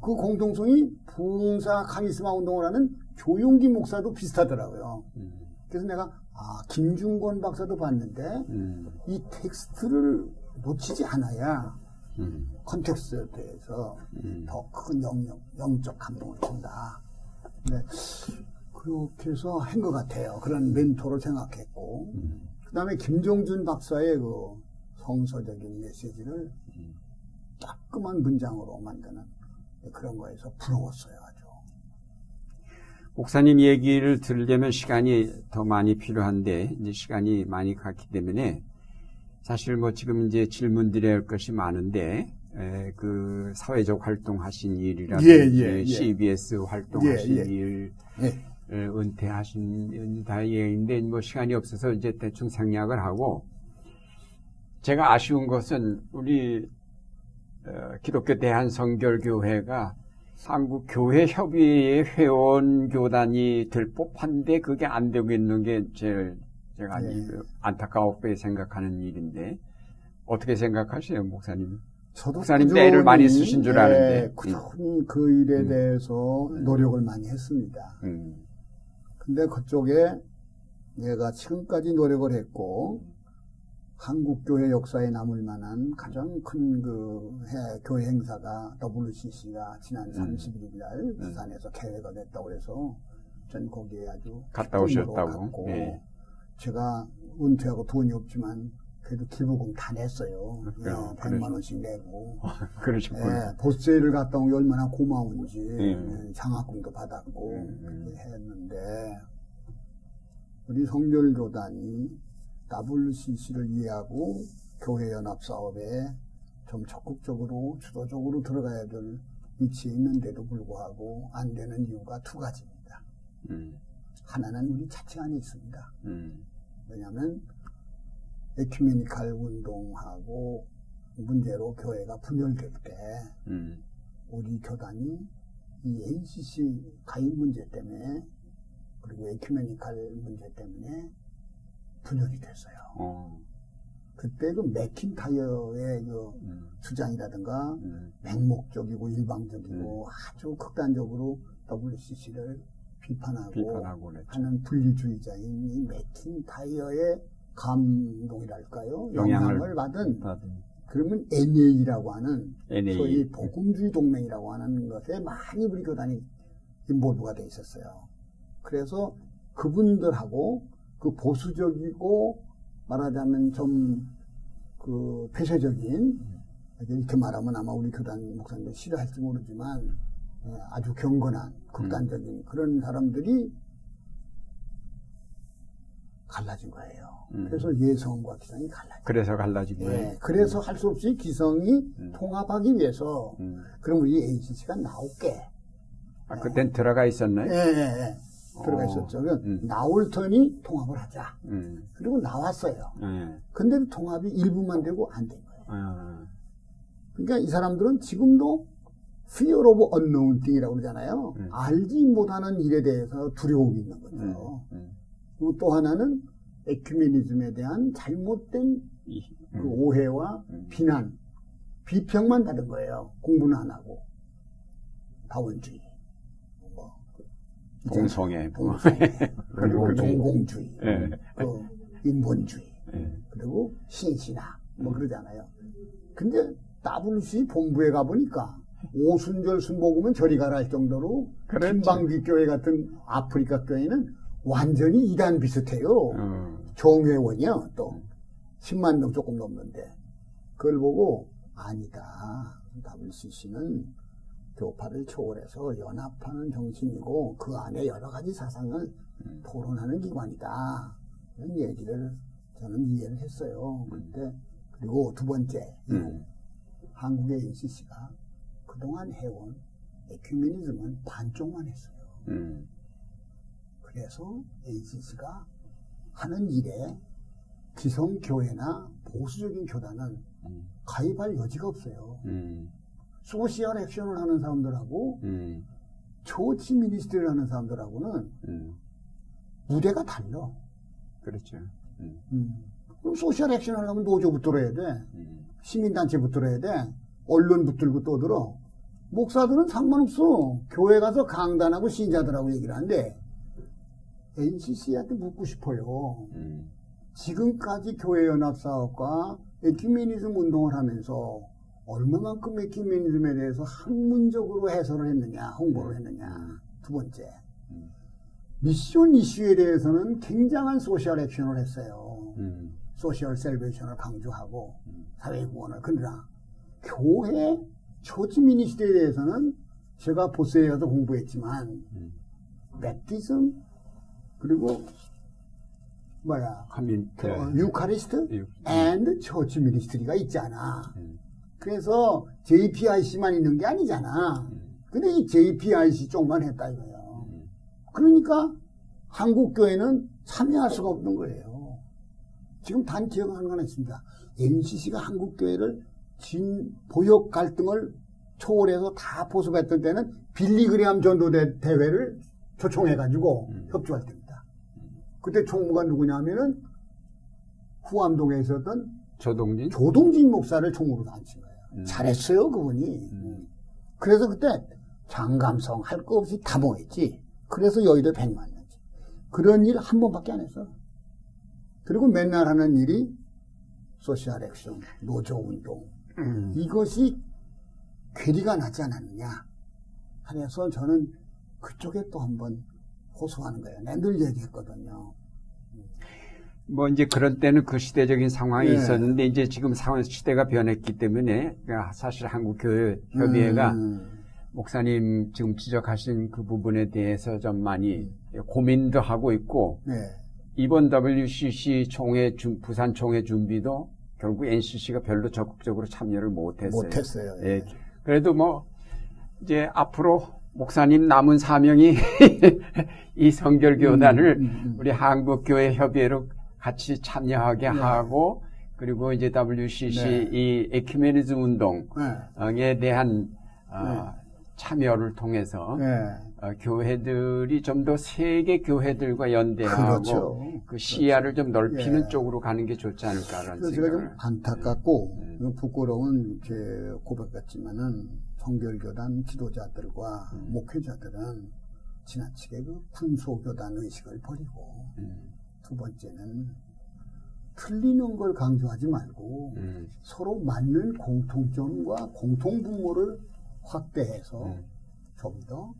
그 공통성이 부흥사 카리스마 운동을 하는 조용기 목사도 비슷하더라고요. 음. 그래서 내가 아 김중권 박사도 봤는데 음. 이 텍스트를 놓치지 않아야 음. context에 대해서 음. 더큰 영역, 영적 감동을 준다. 네. 그렇게 해서 한 것 같아요. 그런 멘토를 생각했고. 그 다음에 김종준 박사의 그 성서적인 메시지를 따끔한 문장으로 만드는 그런 거에서 부러웠어요, 아주. 목사님 얘기를 들으려면 시간이 더 많이 필요한데 이제 시간이 많이 갔기 때문에 사실 뭐 지금 이제 질문 드려야 할 것이 많은데 에, 그 사회적 활동하신 일이라든지 예, 예, 예. CBS 활동하신 예, 예. 일 은퇴하신 다행인데 뭐 시간이 없어서 이제 대충 생략을 하고 제가 아쉬운 것은 우리 어, 기독교 대한성결교회가 한국 교회 협의회 회원 교단이 될 법한데 그게 안 되고 있는 게 제일 제가 네. 그 안타깝게 생각하는 일인데 어떻게 생각하세요, 목사님? 저도 목사님 때를 많이 쓰신 줄 아는데. 예, 꾸준히 그 일에 음. 대해서 노력을 많이 했습니다. 음, 근데 그쪽에 내가 지금까지 노력을 했고 한국 교회 역사에 남을 만한 가장 큰 그 교회 행사가 WCC가 지난 31일 날 부산에서 개회가 됐다고 해서 전 거기에 아주 갔다 오셨다고? 갔고 예. 제가 은퇴하고 돈이 없지만 그래도 기부금 다 냈어요. 예, 그래요. 100만 원씩 내고 그러셨구나. 예, 보스제를 갔다 온 게 얼마나 고마운지 음. 예, 장학금도 받았고. 그렇게 했는데 우리 성결교단이 WCC를 이해하고 교회 연합 사업에 좀 적극적으로 주도적으로 들어가야 될 위치에 있는데도 불구하고 안 되는 이유가 두 가지입니다. 음, 하나는 우리 자체 안에 있습니다. 음, 왜냐하면 에큐메니칼 운동하고 문제로 교회가 분열될 때 음, 우리 교단이 이 NCC 가입 문제 때문에 그리고 에큐메니칼 문제 때문에 분열이 됐어요. 어, 그때 그 맥킨타이어의 그 음, 주장이라든가 음, 맹목적이고 일방적이고 아주 극단적으로 WCC를 비판하고, 비판하고. 하는 분리주의자인 이 맥킨타이어의 감동이랄까요? 영향을 영향을 받은 받은 그러면 NA라고 하는 NA. 소위 복음주의 동맹이라고 하는 것에 많이 우리 교단이 인볼브가 돼 있었어요. 그래서 그분들하고 그 보수적이고 말하자면 좀 그 폐쇄적인 이렇게 말하면 아마 우리 교단 목사님들 싫어할지 모르지만 예, 아주 경건한 극단적인 그런 사람들이 갈라진 거예요. 음. 그래서 예성과 기성이 갈라진 그래서 갈라진 거예요. 예, 그래서 할수 없이 기성이 음. 통합하기 위해서 음. 그럼 우리 ACC가 나올게. 아, 그땐 들어가 예, 있었나요? 예, 예. 들어가 어, 있었죠. 그 음. 나올 터니 통합을 하자. 음, 그리고 나왔어요. 예. 근데 통합이 일부만 되고 안 된 거예요. 아, 그러니까 이 사람들은 지금도 fear of unknown thing이라고 그러잖아요. 음. 알지 못하는 일에 대해서 두려움이 있는 거죠. 음, 음, 그리고 또 하나는 에큐메니즘에 대한 잘못된 이, 그 음, 오해와 음. 비난, 비평만 받은 거예요. 공부는 안 하고. 다원주의. 뭐, 동성애. 뭐. 동성애. 그리고 동공주의. 예. 그 인본주의. 예. 그리고 신신학. 뭐 그러잖아요. 근데 WC 본부에 가보니까 오순절 순복음은 저리 가라 할 정도로 그랬지. 김방귀 교회 같은 아프리카 교회는 완전히 이단 비슷해요. 어, 정회원이요, 또. 10만 명 조금 넘는데. 그걸 보고, 아니다. WCC는 교파를 초월해서 연합하는 정신이고, 그 안에 여러 가지 사상을 토론하는 기관이다. 이런 얘기를 저는 이해를 했어요. 그때, 그리고 두 번째, 음. 한국의 ACC가 그동안 해온 에큐메니즘은 반쪽만 했어요. 음, 그래서 ACC가 하는 일에 기성교회나 보수적인 교단은 음. 가입할 여지가 없어요. 음, 소시얼 액션을 하는 사람들하고 음, 조치 미니스트리를 하는 사람들하고는 음, 무대가 달라. 그렇죠. 음, 음. 그럼 소시얼 액션 하려면 노조 붙들어야 돼. 음, 시민단체 붙들어야 돼. 언론 붙들고 떠들어. 목사들은 상관없어. 교회 가서 강단하고 신자들하고 얘기를 하는데 NCC한테 묻고 싶어요. 음, 지금까지 교회연합사업과 에큐메니즘 운동을 하면서 얼마만큼 ecumenism에 대해서 학문적으로 해설을 했느냐, 홍보를 했느냐. 두 번째. mission issue에 대해서는 굉장한 social action을 했어요. 음, social salvation을 강조하고 사회 구원을. 그러나 교회 church ministry에 대해서는 제가 보세이에 가서 공부했지만 음. baptism 그리고 뭐야 하민, 그, 네. 어, 유카리스트 유- and 처치 미니스트리가 있잖아. 음. 그래서 JPIC만 있는 게 아니잖아. 근데 이 JPIC 쪽만 했다 이거예요. 그러니까 한국 교회는 참여할 수가 없는 거예요. 지금 단 기억하는 하나 있습니다. NCC가 한국 교회를 진 보역 갈등을 초월해서 다 보수했던 때는 빌리그리암 전도대 대회를 초청해가지고 음. 협조할 때입니다. 그때 총무가 누구냐면은 후암동에 있었던 조동진. 조동진 목사를 총무로 앉힌 거예요. 음. 잘했어요, 그분이. 그래서 그때 장감성 할 거 없이 다 모였지. 그래서 여의도 백 만났지. 그런 일 한 번밖에 안 했어. 그리고 맨날 하는 일이 소셜 액션, 노조 운동. 음. 이것이 괴리가 나지 않았느냐. 하면서 저는 그쪽에 또 한번 호소하는 거예요. 내가 늘 얘기했거든요. 뭐 이제 그런 때는 그 시대적인 상황이 네. 있었는데 이제 지금 상황 시대가 변했기 때문에 그러니까 사실 한국 교회 협의회가 음, 목사님 지금 지적하신 그 부분에 대해서 좀 많이 고민도 하고 있고 네. 이번 WCC 총회 준- 부산 총회 준비도 결국 NCC가 별로 적극적으로 참여를 못했어요. 못했어요. 예. 예. 그래도 뭐 이제 앞으로 목사님 남은 사명이 이 성결교단을 음, 음, 음. 우리 한국교회 협의회로 같이 참여하게 네. 하고 그리고 이제 WCC 네. 이 에큐메니즘 운동에 네. 대한 어, 참여를 통해서 네. 어, 교회들이 좀 더 세계 교회들과 연대하고 그렇죠. 그 시야를 좀 넓히는 예. 쪽으로 가는 게 좋지 않을까라는 그래서 제가 좀 생각을. 안타깝고 음. 이건 부끄러운 제 고백 같지만은 성결교단 지도자들과 음. 목회자들은 지나치게 그 군소교단 의식을 버리고 음, 두 번째는 틀리는 걸 강조하지 말고 음, 서로 맞는 공통점과 공통분모를 확대해서 음. 좀더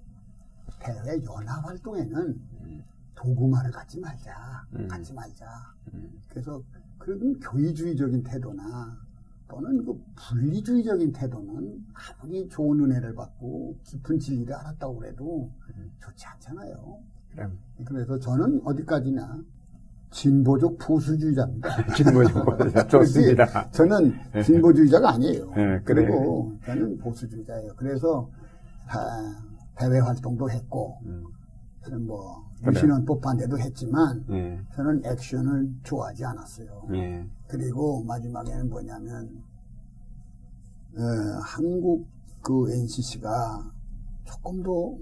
대외 연합 활동에는 음. 도구마를 갖지 말자, 음. 갖지 말자. 음. 그래서 그런 교의주의적인 태도나 또는 그 분리주의적인 태도는 아무리 좋은 은혜를 받고 깊은 진리를 알았다고 음. 좋지 않잖아요. 그럼 그래서 저는 어디까지나 진보적 보수주의자입니다. 진보적 좋습니다. 저는 진보주의자가 아니에요. 네, 그래. 그리고 저는 보수주의자예요. 그래서 아, 대외 활동도 했고 음, 저는 뭐. 유신헌법 반대도 했지만 예, 저는 액션을 좋아하지 않았어요. 예, 그리고 마지막에는 뭐냐면 어, 한국 그 NCC가 조금 더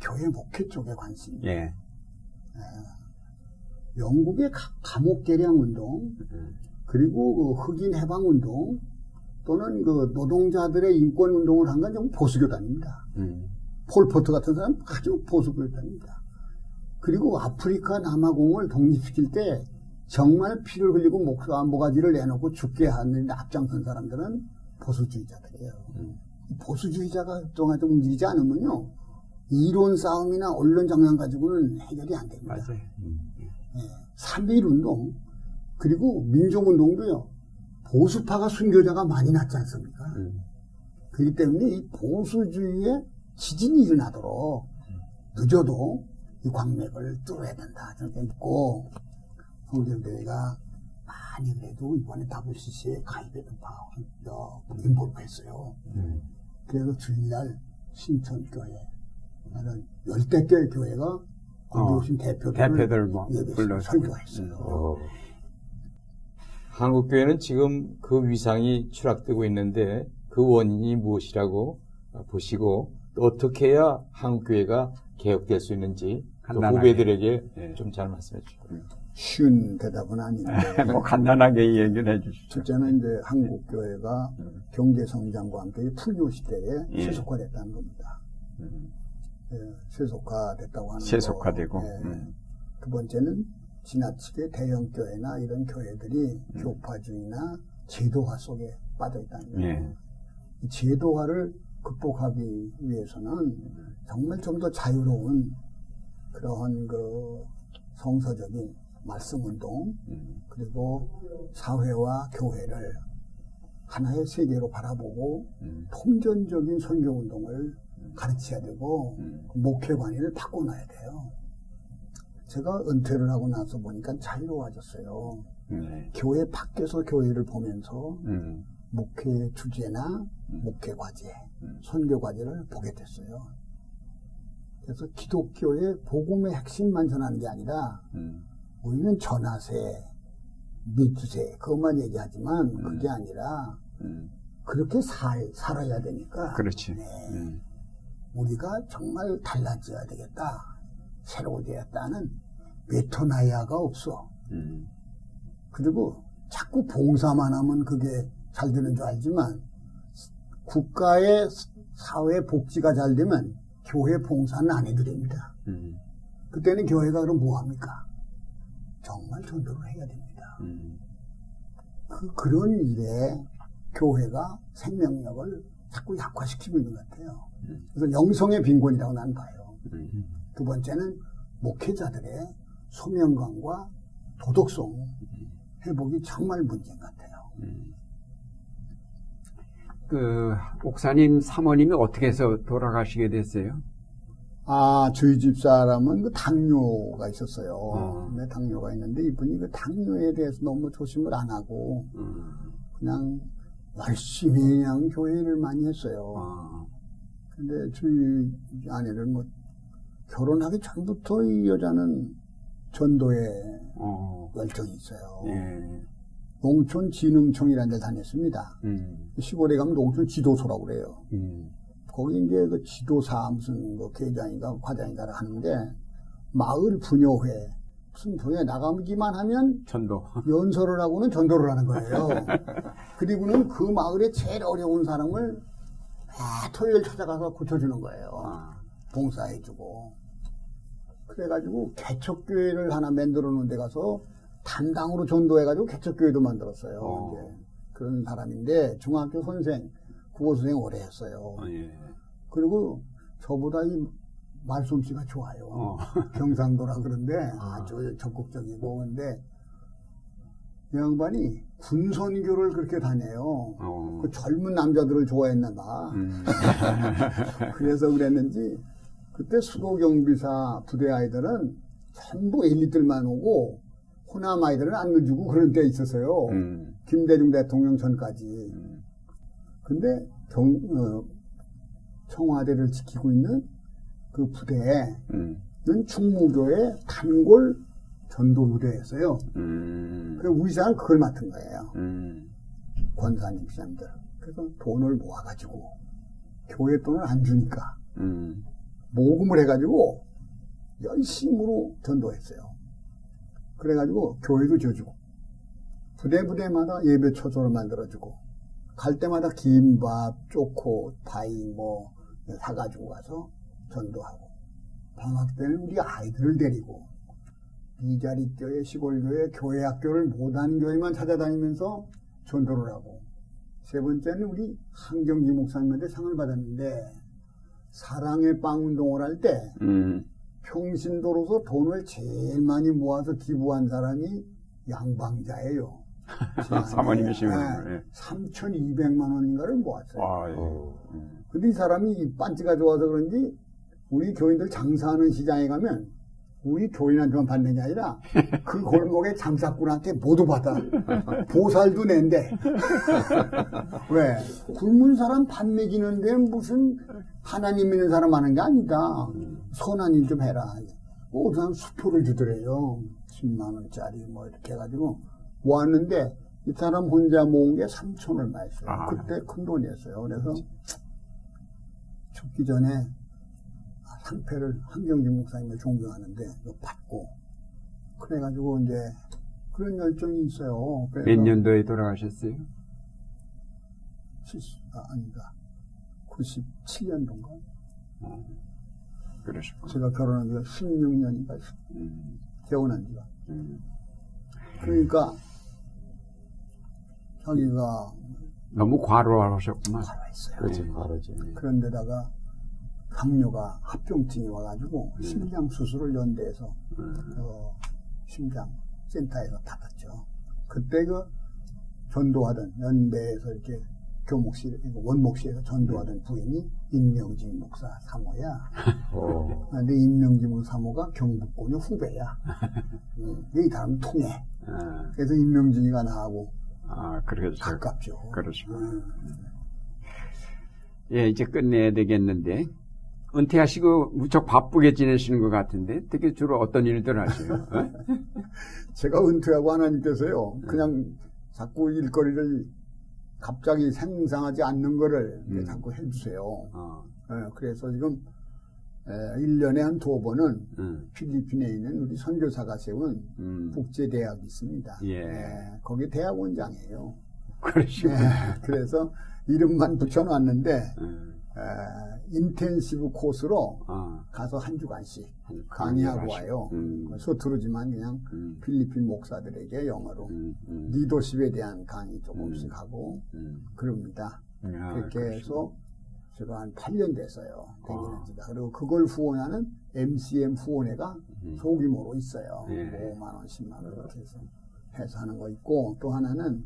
교회 목회 쪽에 관심이 예. 영국의 가- 감옥 개량 운동 음, 그리고 그 흑인 해방 운동 또는 그 노동자들의 인권 운동을 한 건 좀 보수 교단입니다. 음, 폴포트 같은 사람 아주 보수 교단입니다. 그리고 아프리카 남아공을 독립시킬 때 정말 피를 흘리고 목사 모가지를 내놓고 죽게 하는 앞장선 사람들은 보수주의자들이에요. 음. 보수주의자가 정하게 움직이지 않으면요. 이론 싸움이나 언론 장난 가지고는 해결이 안 됩니다. 맞아요. 음, 3.1 운동, 그리고 민족운동도요, 보수파가 순교자가 많이 났지 않습니까? 음, 그렇기 때문에 이 보수주의의 지진이 일어나도록 늦어도 이 광맥을 뚫어야 된다. 저는 믿고, 성결대회가 많이 그래도 이번에 WCC에 가입해도 인볼브했어요. 음. 그래서 주일날 신천교회, 나는 열대 개 교회가 거기 어, 대표들 대표들 뭐 예배 불러서. 설교했어요. 어. 한국 교회는 지금 그 위상이 추락되고 있는데 그 원인이 무엇이라고 보시고 또 어떻게 해야 한국 교회가 개혁될 수 있는지. 후배들에게 예. 좀잘 말씀해 주시죠. 쉬운 대답은 아닌데 뭐 간단하게 얘기를 해주시죠. 첫째는 이제 한국 교회가 경제 성장과 함께 풀교 시대에 예. 세속화됐다는 겁니다. 음, 예, 세속화됐다고 하는 세속화되고, 거. 예. 음. 두 번째는 지나치게 대형 교회나 이런 교회들이 음. 교파주의나 제도화 속에 빠져 있다는 거예요. 예. 이 제도화를 극복하기 위해서는 정말 좀 더 자유로운 그러한 그 성서적인 말씀 운동 음, 그리고 사회와 교회를 하나의 세계로 바라보고 음, 통전적인 선교 운동을 가르쳐야 되고 음. 목회 관리를 바꿔놔야 돼요. 제가 은퇴를 하고 나서 보니까 자유로워졌어요. 네. 교회 밖에서 교회를 보면서 음, 목회 주제나 목회 과제, 음. 선교 과제를 보게 됐어요. 그래서 기독교의 복음의 핵심만 전하는 게 아니라 음, 우리는 전하세, 믿으세 그것만 얘기하지만 그게 아니라 음. 그렇게 살, 살아야 되니까 그렇지. 네. 음, 우리가 정말 달라져야 되겠다. 새로워져야겠다는 메토나이아가 없어. 음. 그리고 자꾸 봉사만 하면 그게 잘 되는 줄 알지만 국가의 사회 복지가 잘 되면 교회 봉사는 안 해도 됩니다. 음. 그때는 교회가 그럼 뭐 합니까? 정말 전도를 해야 됩니다. 음. 그, 그런 일에 교회가 생명력을 자꾸 약화시키고 있는 것 같아요. 음. 그래서 영성의 빈곤이라고 난 봐요. 음. 두 번째는 목회자들의 소명감과 도덕성 회복이 정말 문제인 것 같아요. 음. 그 옥사님 사모님이 어떻게 해서 돌아가시게 됐어요? 아, 저희 집 사람은 그 당뇨가 있었어요. 어. 네, 당뇨가 있는데 이분이 그 당뇨에 대해서 너무 조심을 안 하고 음. 그냥 열심히 그냥 교회를 많이 했어요. 아. 근데 저희 아내는 뭐 결혼하기 전부터 이 여자는 전도에 어. 열정이 있어요. 예. 농촌진흥청이라는 데를 다녔습니다. 음. 시골에 가면 농촌 지도소라고 그래요. 음. 거기 이제 그 지도사 무슨 뭐 계장인가 과장인가 하는데 마을 분여회 무슨 분야에 나가기만 하면 전도. 연설을 하고는 전도를 하는 거예요. 그리고는 그 마을에 제일 어려운 사람을 매 토요일 찾아가서 고쳐주는 거예요. 아. 봉사해주고. 그래가지고 개척교회를 하나 만들어 놓은 데 가서 담당으로 전도해가지고 개척교회도 만들었어요. 어. 이제 그런 사람인데 중학교 선생, 국어 선생 오래 했어요. 어, 예. 그리고 저보다 이 말솜씨가 좋아요. 어. 경상도라 그런데 아주 적극적이고 근데 이 양반이 군선교를 그렇게 다녀요. 어. 그 젊은 남자들을 좋아했나 봐. 음. 그래서 그랬는지 그때 수도 경비사 부대 아이들은 전부 엘리트들만 오고 호남 아이들은 안 넣어주고 그런 때 있었어요. 음. 김대중 대통령 전까지. 음. 근데 경, 어, 청와대를 지키고 있는 그 부대는 음. 충무교의 단골 전도 부대였어요. 음. 그래서 우리 사람 그걸 맡은 거예요. 음. 권사님 시장들. 그래서 돈을 모아가지고 교회 돈을 안 주니까 음. 모금을 해가지고 열심으로 전도했어요. 그래가지고 교회도 지어주고 부대 부대마다 예배 초소를 만들어주고 갈 때마다 김밥, 쪼코파이 뭐 사가지고 가서 전도하고 방학 때는 우리 아이들을 데리고 이자리교회, 시골교회, 교회 학교를 못하는 교회만 찾아다니면서 전도를 하고 세 번째는 우리 한경지 목사님한테 상을 받았는데 사랑의 빵 운동을 할때 음. 평신도로서 돈을 제일 많이 모아서 기부한 사람이 양방자예요. 사모님이시군요. 네, 예. 3,200만 원인가를 모았어요. 와, 예. 어. 음. 근데 이 사람이 반지가 좋아서 그런지 우리 교인들 장사하는 시장에 가면 우리 교인한테만 받는 게 아니라 그 골목의 장사꾼한테 모두 받아. 보살도 낸대. 왜? 굶은 사람 밥 먹이는데 무슨 하나님 믿는 사람 하는 게 아니다. 선한 일 좀 해라. 뭐, 그 사람 수표를 주더래요. 10만원짜리 뭐 이렇게 해가지고 모았는데 이 사람 혼자 모은 게 3천 얼마 였어요. 아. 그때 큰 돈이었어요. 그래서 죽기 전에 상패를 한경기 목사님을 존경하는데 이거 받고 그래가지고 이제 그런 열정이 있어요. 몇 년도에 돌아가셨어요? 70, 아, 아니다. 97년도인가? 그러셨고. 제가 결혼한 지가 16년인가 음. 개혼한 지가. 음. 그러니까 자기가 너무 과로하셨구만. 살아있어요. 그렇지, 네. 바로지. 그런데다가 당뇨가 합병증이 와가지고 음. 심장 수술을 연대에서 음. 어, 심장 센터에서 받았죠. 그때 그 전도하던 연대에서 이렇게 교목실, 원목실에서 전도하던 부인이 임명진 목사 사모야. 어. 근데 임명진 사모가 경북권의 후배야. 음, 이 사람 통해. 아, 그래서 임명진이가 나하고 아, 그러죠. 가깝죠. 그렇죠. 음, 예, 이제 끝내야 되겠는데. 은퇴하시고 무척 바쁘게 지내시는 것 같은데, 특히 주로 어떤 일들 하세요? 어? 제가 은퇴하고 하나님께서요, 그냥 자꾸 일거리를 갑자기 생상하지 않는 거를 음. 자꾸 해주세요. 어, 예, 그래서 지금 에, 1년에 한 두 번은 음. 필리핀에 있는 우리 선교사가 세운 음. 국제대학이 있습니다. 예. 거기 대학 원장이에요. 그러시고. 예, 그래서 이름만 붙여놨는데 음. 에, 인텐시브 코스로 어. 가서 한 주간씩 한- 강의하고 강의를 와요. 음. 서투르지만 그냥 음. 필리핀 목사들에게 영어로 음. 음. 리더십에 대한 강의 조금씩 음. 하고 음. 그럽니다. 아, 그렇게 그러시구나. 해서 제가 한 8년 됐어요. 다니는 아. 지가. 그리고 그걸 후원하는 MCM 후원회가 음. 소규모로 있어요. 예. 뭐 5만 원, 10만 원 이렇게 해서 해서 하는 거 있고 또 하나는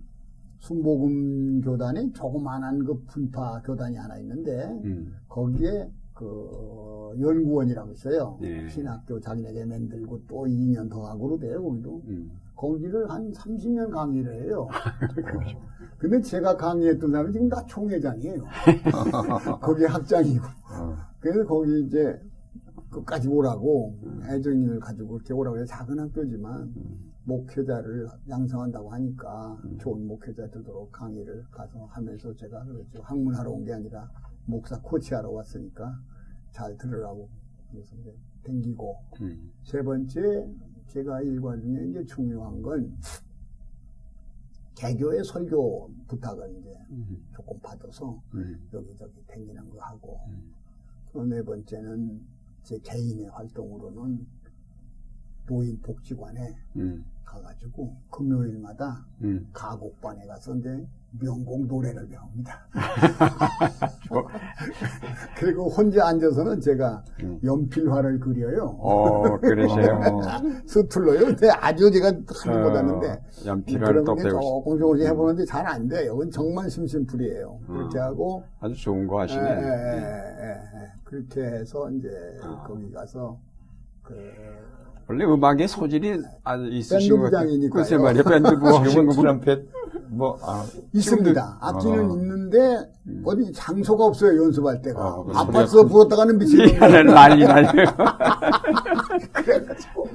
순복음 교단이 조그만한 그 분파 교단이 하나 있는데 음. 거기에 그 연구원이라고 있어요. 예. 신학교 자기네게 만들고 또 2년 더 하고 그러대요. 거기도. 음. 거기를 한 30년 강의를 해요. 어. 근데 제가 강의했던 사람이 지금 다 총회장이에요. 거기 학장이고. 어. 그래서 거기 이제 끝까지 오라고 애정인을 가지고 그렇게 오라고 해서 작은 학교지만 목회자를 양성한다고 하니까 좋은 목회자 되도록 강의를 가서 하면서 제가 그랬죠. 학문하러 온 게 아니라 목사 코치하러 왔으니까 잘 들으라고 그래서 이제 댕기고 음. 세 번째 제가 일과 중에 이제 중요한 건 개교의 설교 부탁을 이제 음. 조금 받아서 음. 여기저기 댕기는 거 하고 음. 또네 번째는 제 개인의 활동으로는 노인 복지관에 음. 가가지고 금요일마다 음. 가곡반에 가서 이제 명곡 노래를 배웁니다. 그리고 혼자 앉아서는 제가 음. 연필화를 그려요. 어, 그러세요. 서툴러요. 근데 아주 제가 하는 못하는데 어, 연필을 그런 또게 배우시 조금 조금씩 해보는데 잘 안 돼요. 그건 정말 심심풀이에요. 그렇게 음. 하고 아주 좋은 거 예, 하시네. 예, 예, 예, 예. 그렇게 해서 이제 아. 거기 가서 그 원래 음악의 소질이 아주 있으신 것 같아요. 글쎄 말이야, 밴드부 하신 지금은. 트럼펫 뭐 아, 있습니다. 악기는 어. 있는데 어디 장소가 없어요 연습할 때가. 어, 그 아파트에서 부었다가는 미치는 난리 나요. 그래가지고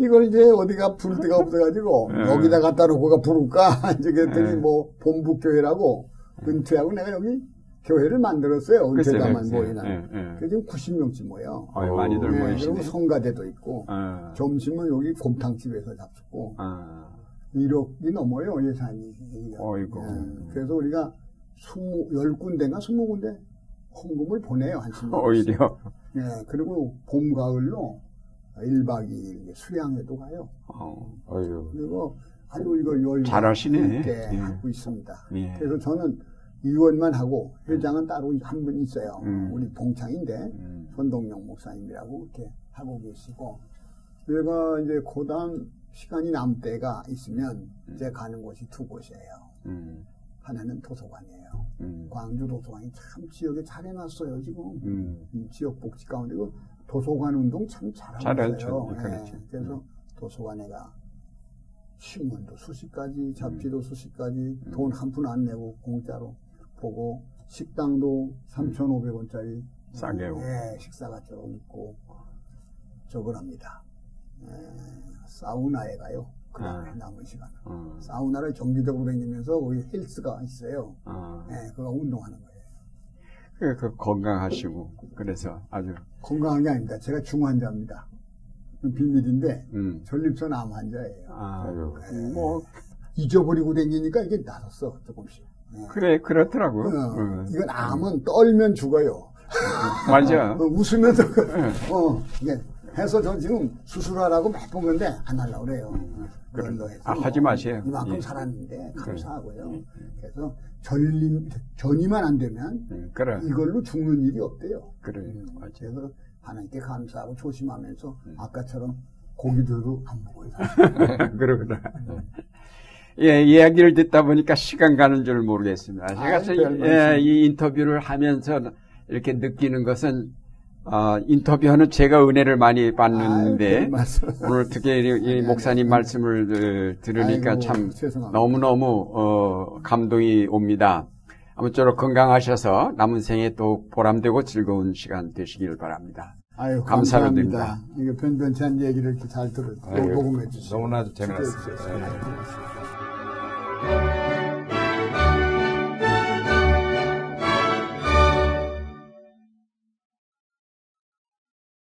이걸 이제 어디가 부를 데가 없어가지고 여기다 갖다 놓고가 부를까 이제 그랬더니 뭐 본부교회라고 은퇴하고 내가 여기 교회를 만들었어요. 글쎄요. 모이는. 예, 예. 그게 지금 90명쯤 모여. 아유, 많이들 네, 모이시네. 그리고 성가대도 있고 어, 점심은 여기 곰탕집에서 잡수고 어, 1억이 넘어요 예산이. 어이구. 예, 그래서 우리가 20, 10군데인가 20군데 헌금을 보내요 한 10년. 오히려. 예, 그리고 봄, 가을로 1박 2일 수양회도 가요. 어, 어휴. 그리고 아주 이거 열 잘하시네. 예. 하고 있습니다. 예. 그래서 저는 의원만 하고 회장은 따로 한 분 있어요. 음. 우리 봉창인데 음. 손동영 목사님이라고 이렇게 하고 계시고 내가 이제 고단 시간이 남 때가 있으면 이제 가는 곳이 두 곳이에요. 음, 하나는 도서관이에요. 음, 광주 도서관이 참 지역에 잘 해놨어요 지금. 음. 음, 지역 복지 가운데 그 도서관 운동 참 잘하고. 있어요. 네, 그렇죠. 그래서 도서관에가 신문도 수십 가지, 음. 잡지도 수십 가지, 돈 한 푼 안 내고 공짜로 보고 식당도 3,500원짜리 싸게요. 예, 식사가 좀 있고 저걸 합니다. 예, 사우나에 가요. 그 다음에 아. 남은 시간. 어, 사우나를 정기적으로 다니면서 거기 헬스가 있어요. 어. 예, 그거 운동하는 거예요. 그, 그 건강하시고 그래서 아주 건강한 게 아닙니다. 제가 중환자입니다. 비밀인데 음. 전립선 암 환자예요. 아, 아유. 뭐 잊어버리고 다니니까 이게 나섰어 조금씩. 예. 그래 그렇더라고. 어, 어, 이건 암은 떨면 죽어요. 맞아. 어, 웃으면서 어 이게 해서 저 지금 수술하라고 몇 번 건데 안 하려고 그래요. 그걸로 해서 아, 하지 마세요. 이만큼 예. 살았는데 감사하고요. 그래서 전림 전이만 안 되면 음, 그래 이걸로 죽는 일이 없대요. 그래 맞아. 그래서 하나님께 감사하고 조심하면서 음. 아까처럼 고기들도 안 먹어요. 그러구나. 예, 이야기를 듣다 보니까 시간 가는 줄 모르겠습니다. 제가 아이, 저- 별 예. 이 인터뷰를 하면서 이렇게 느끼는 것은 어, 인터뷰하는 제가 은혜를 많이 받는데 말씀. 오늘 특히 이, 이 목사님 말씀을 어, 들으니까 아이고, 참 죄송합니다. 너무너무 어, 감동이 옵니다. 아무쪼록 건강하셔서 남은 생에 또 보람되고 즐거운 시간 되시길 바랍니다. 아유, 감사합니다. 이거 변변치한 얘기를 이렇게 잘 들어, 아유, 녹음해 주시고. 너무나 재미났습니다. 네, 예. 고맙습니다.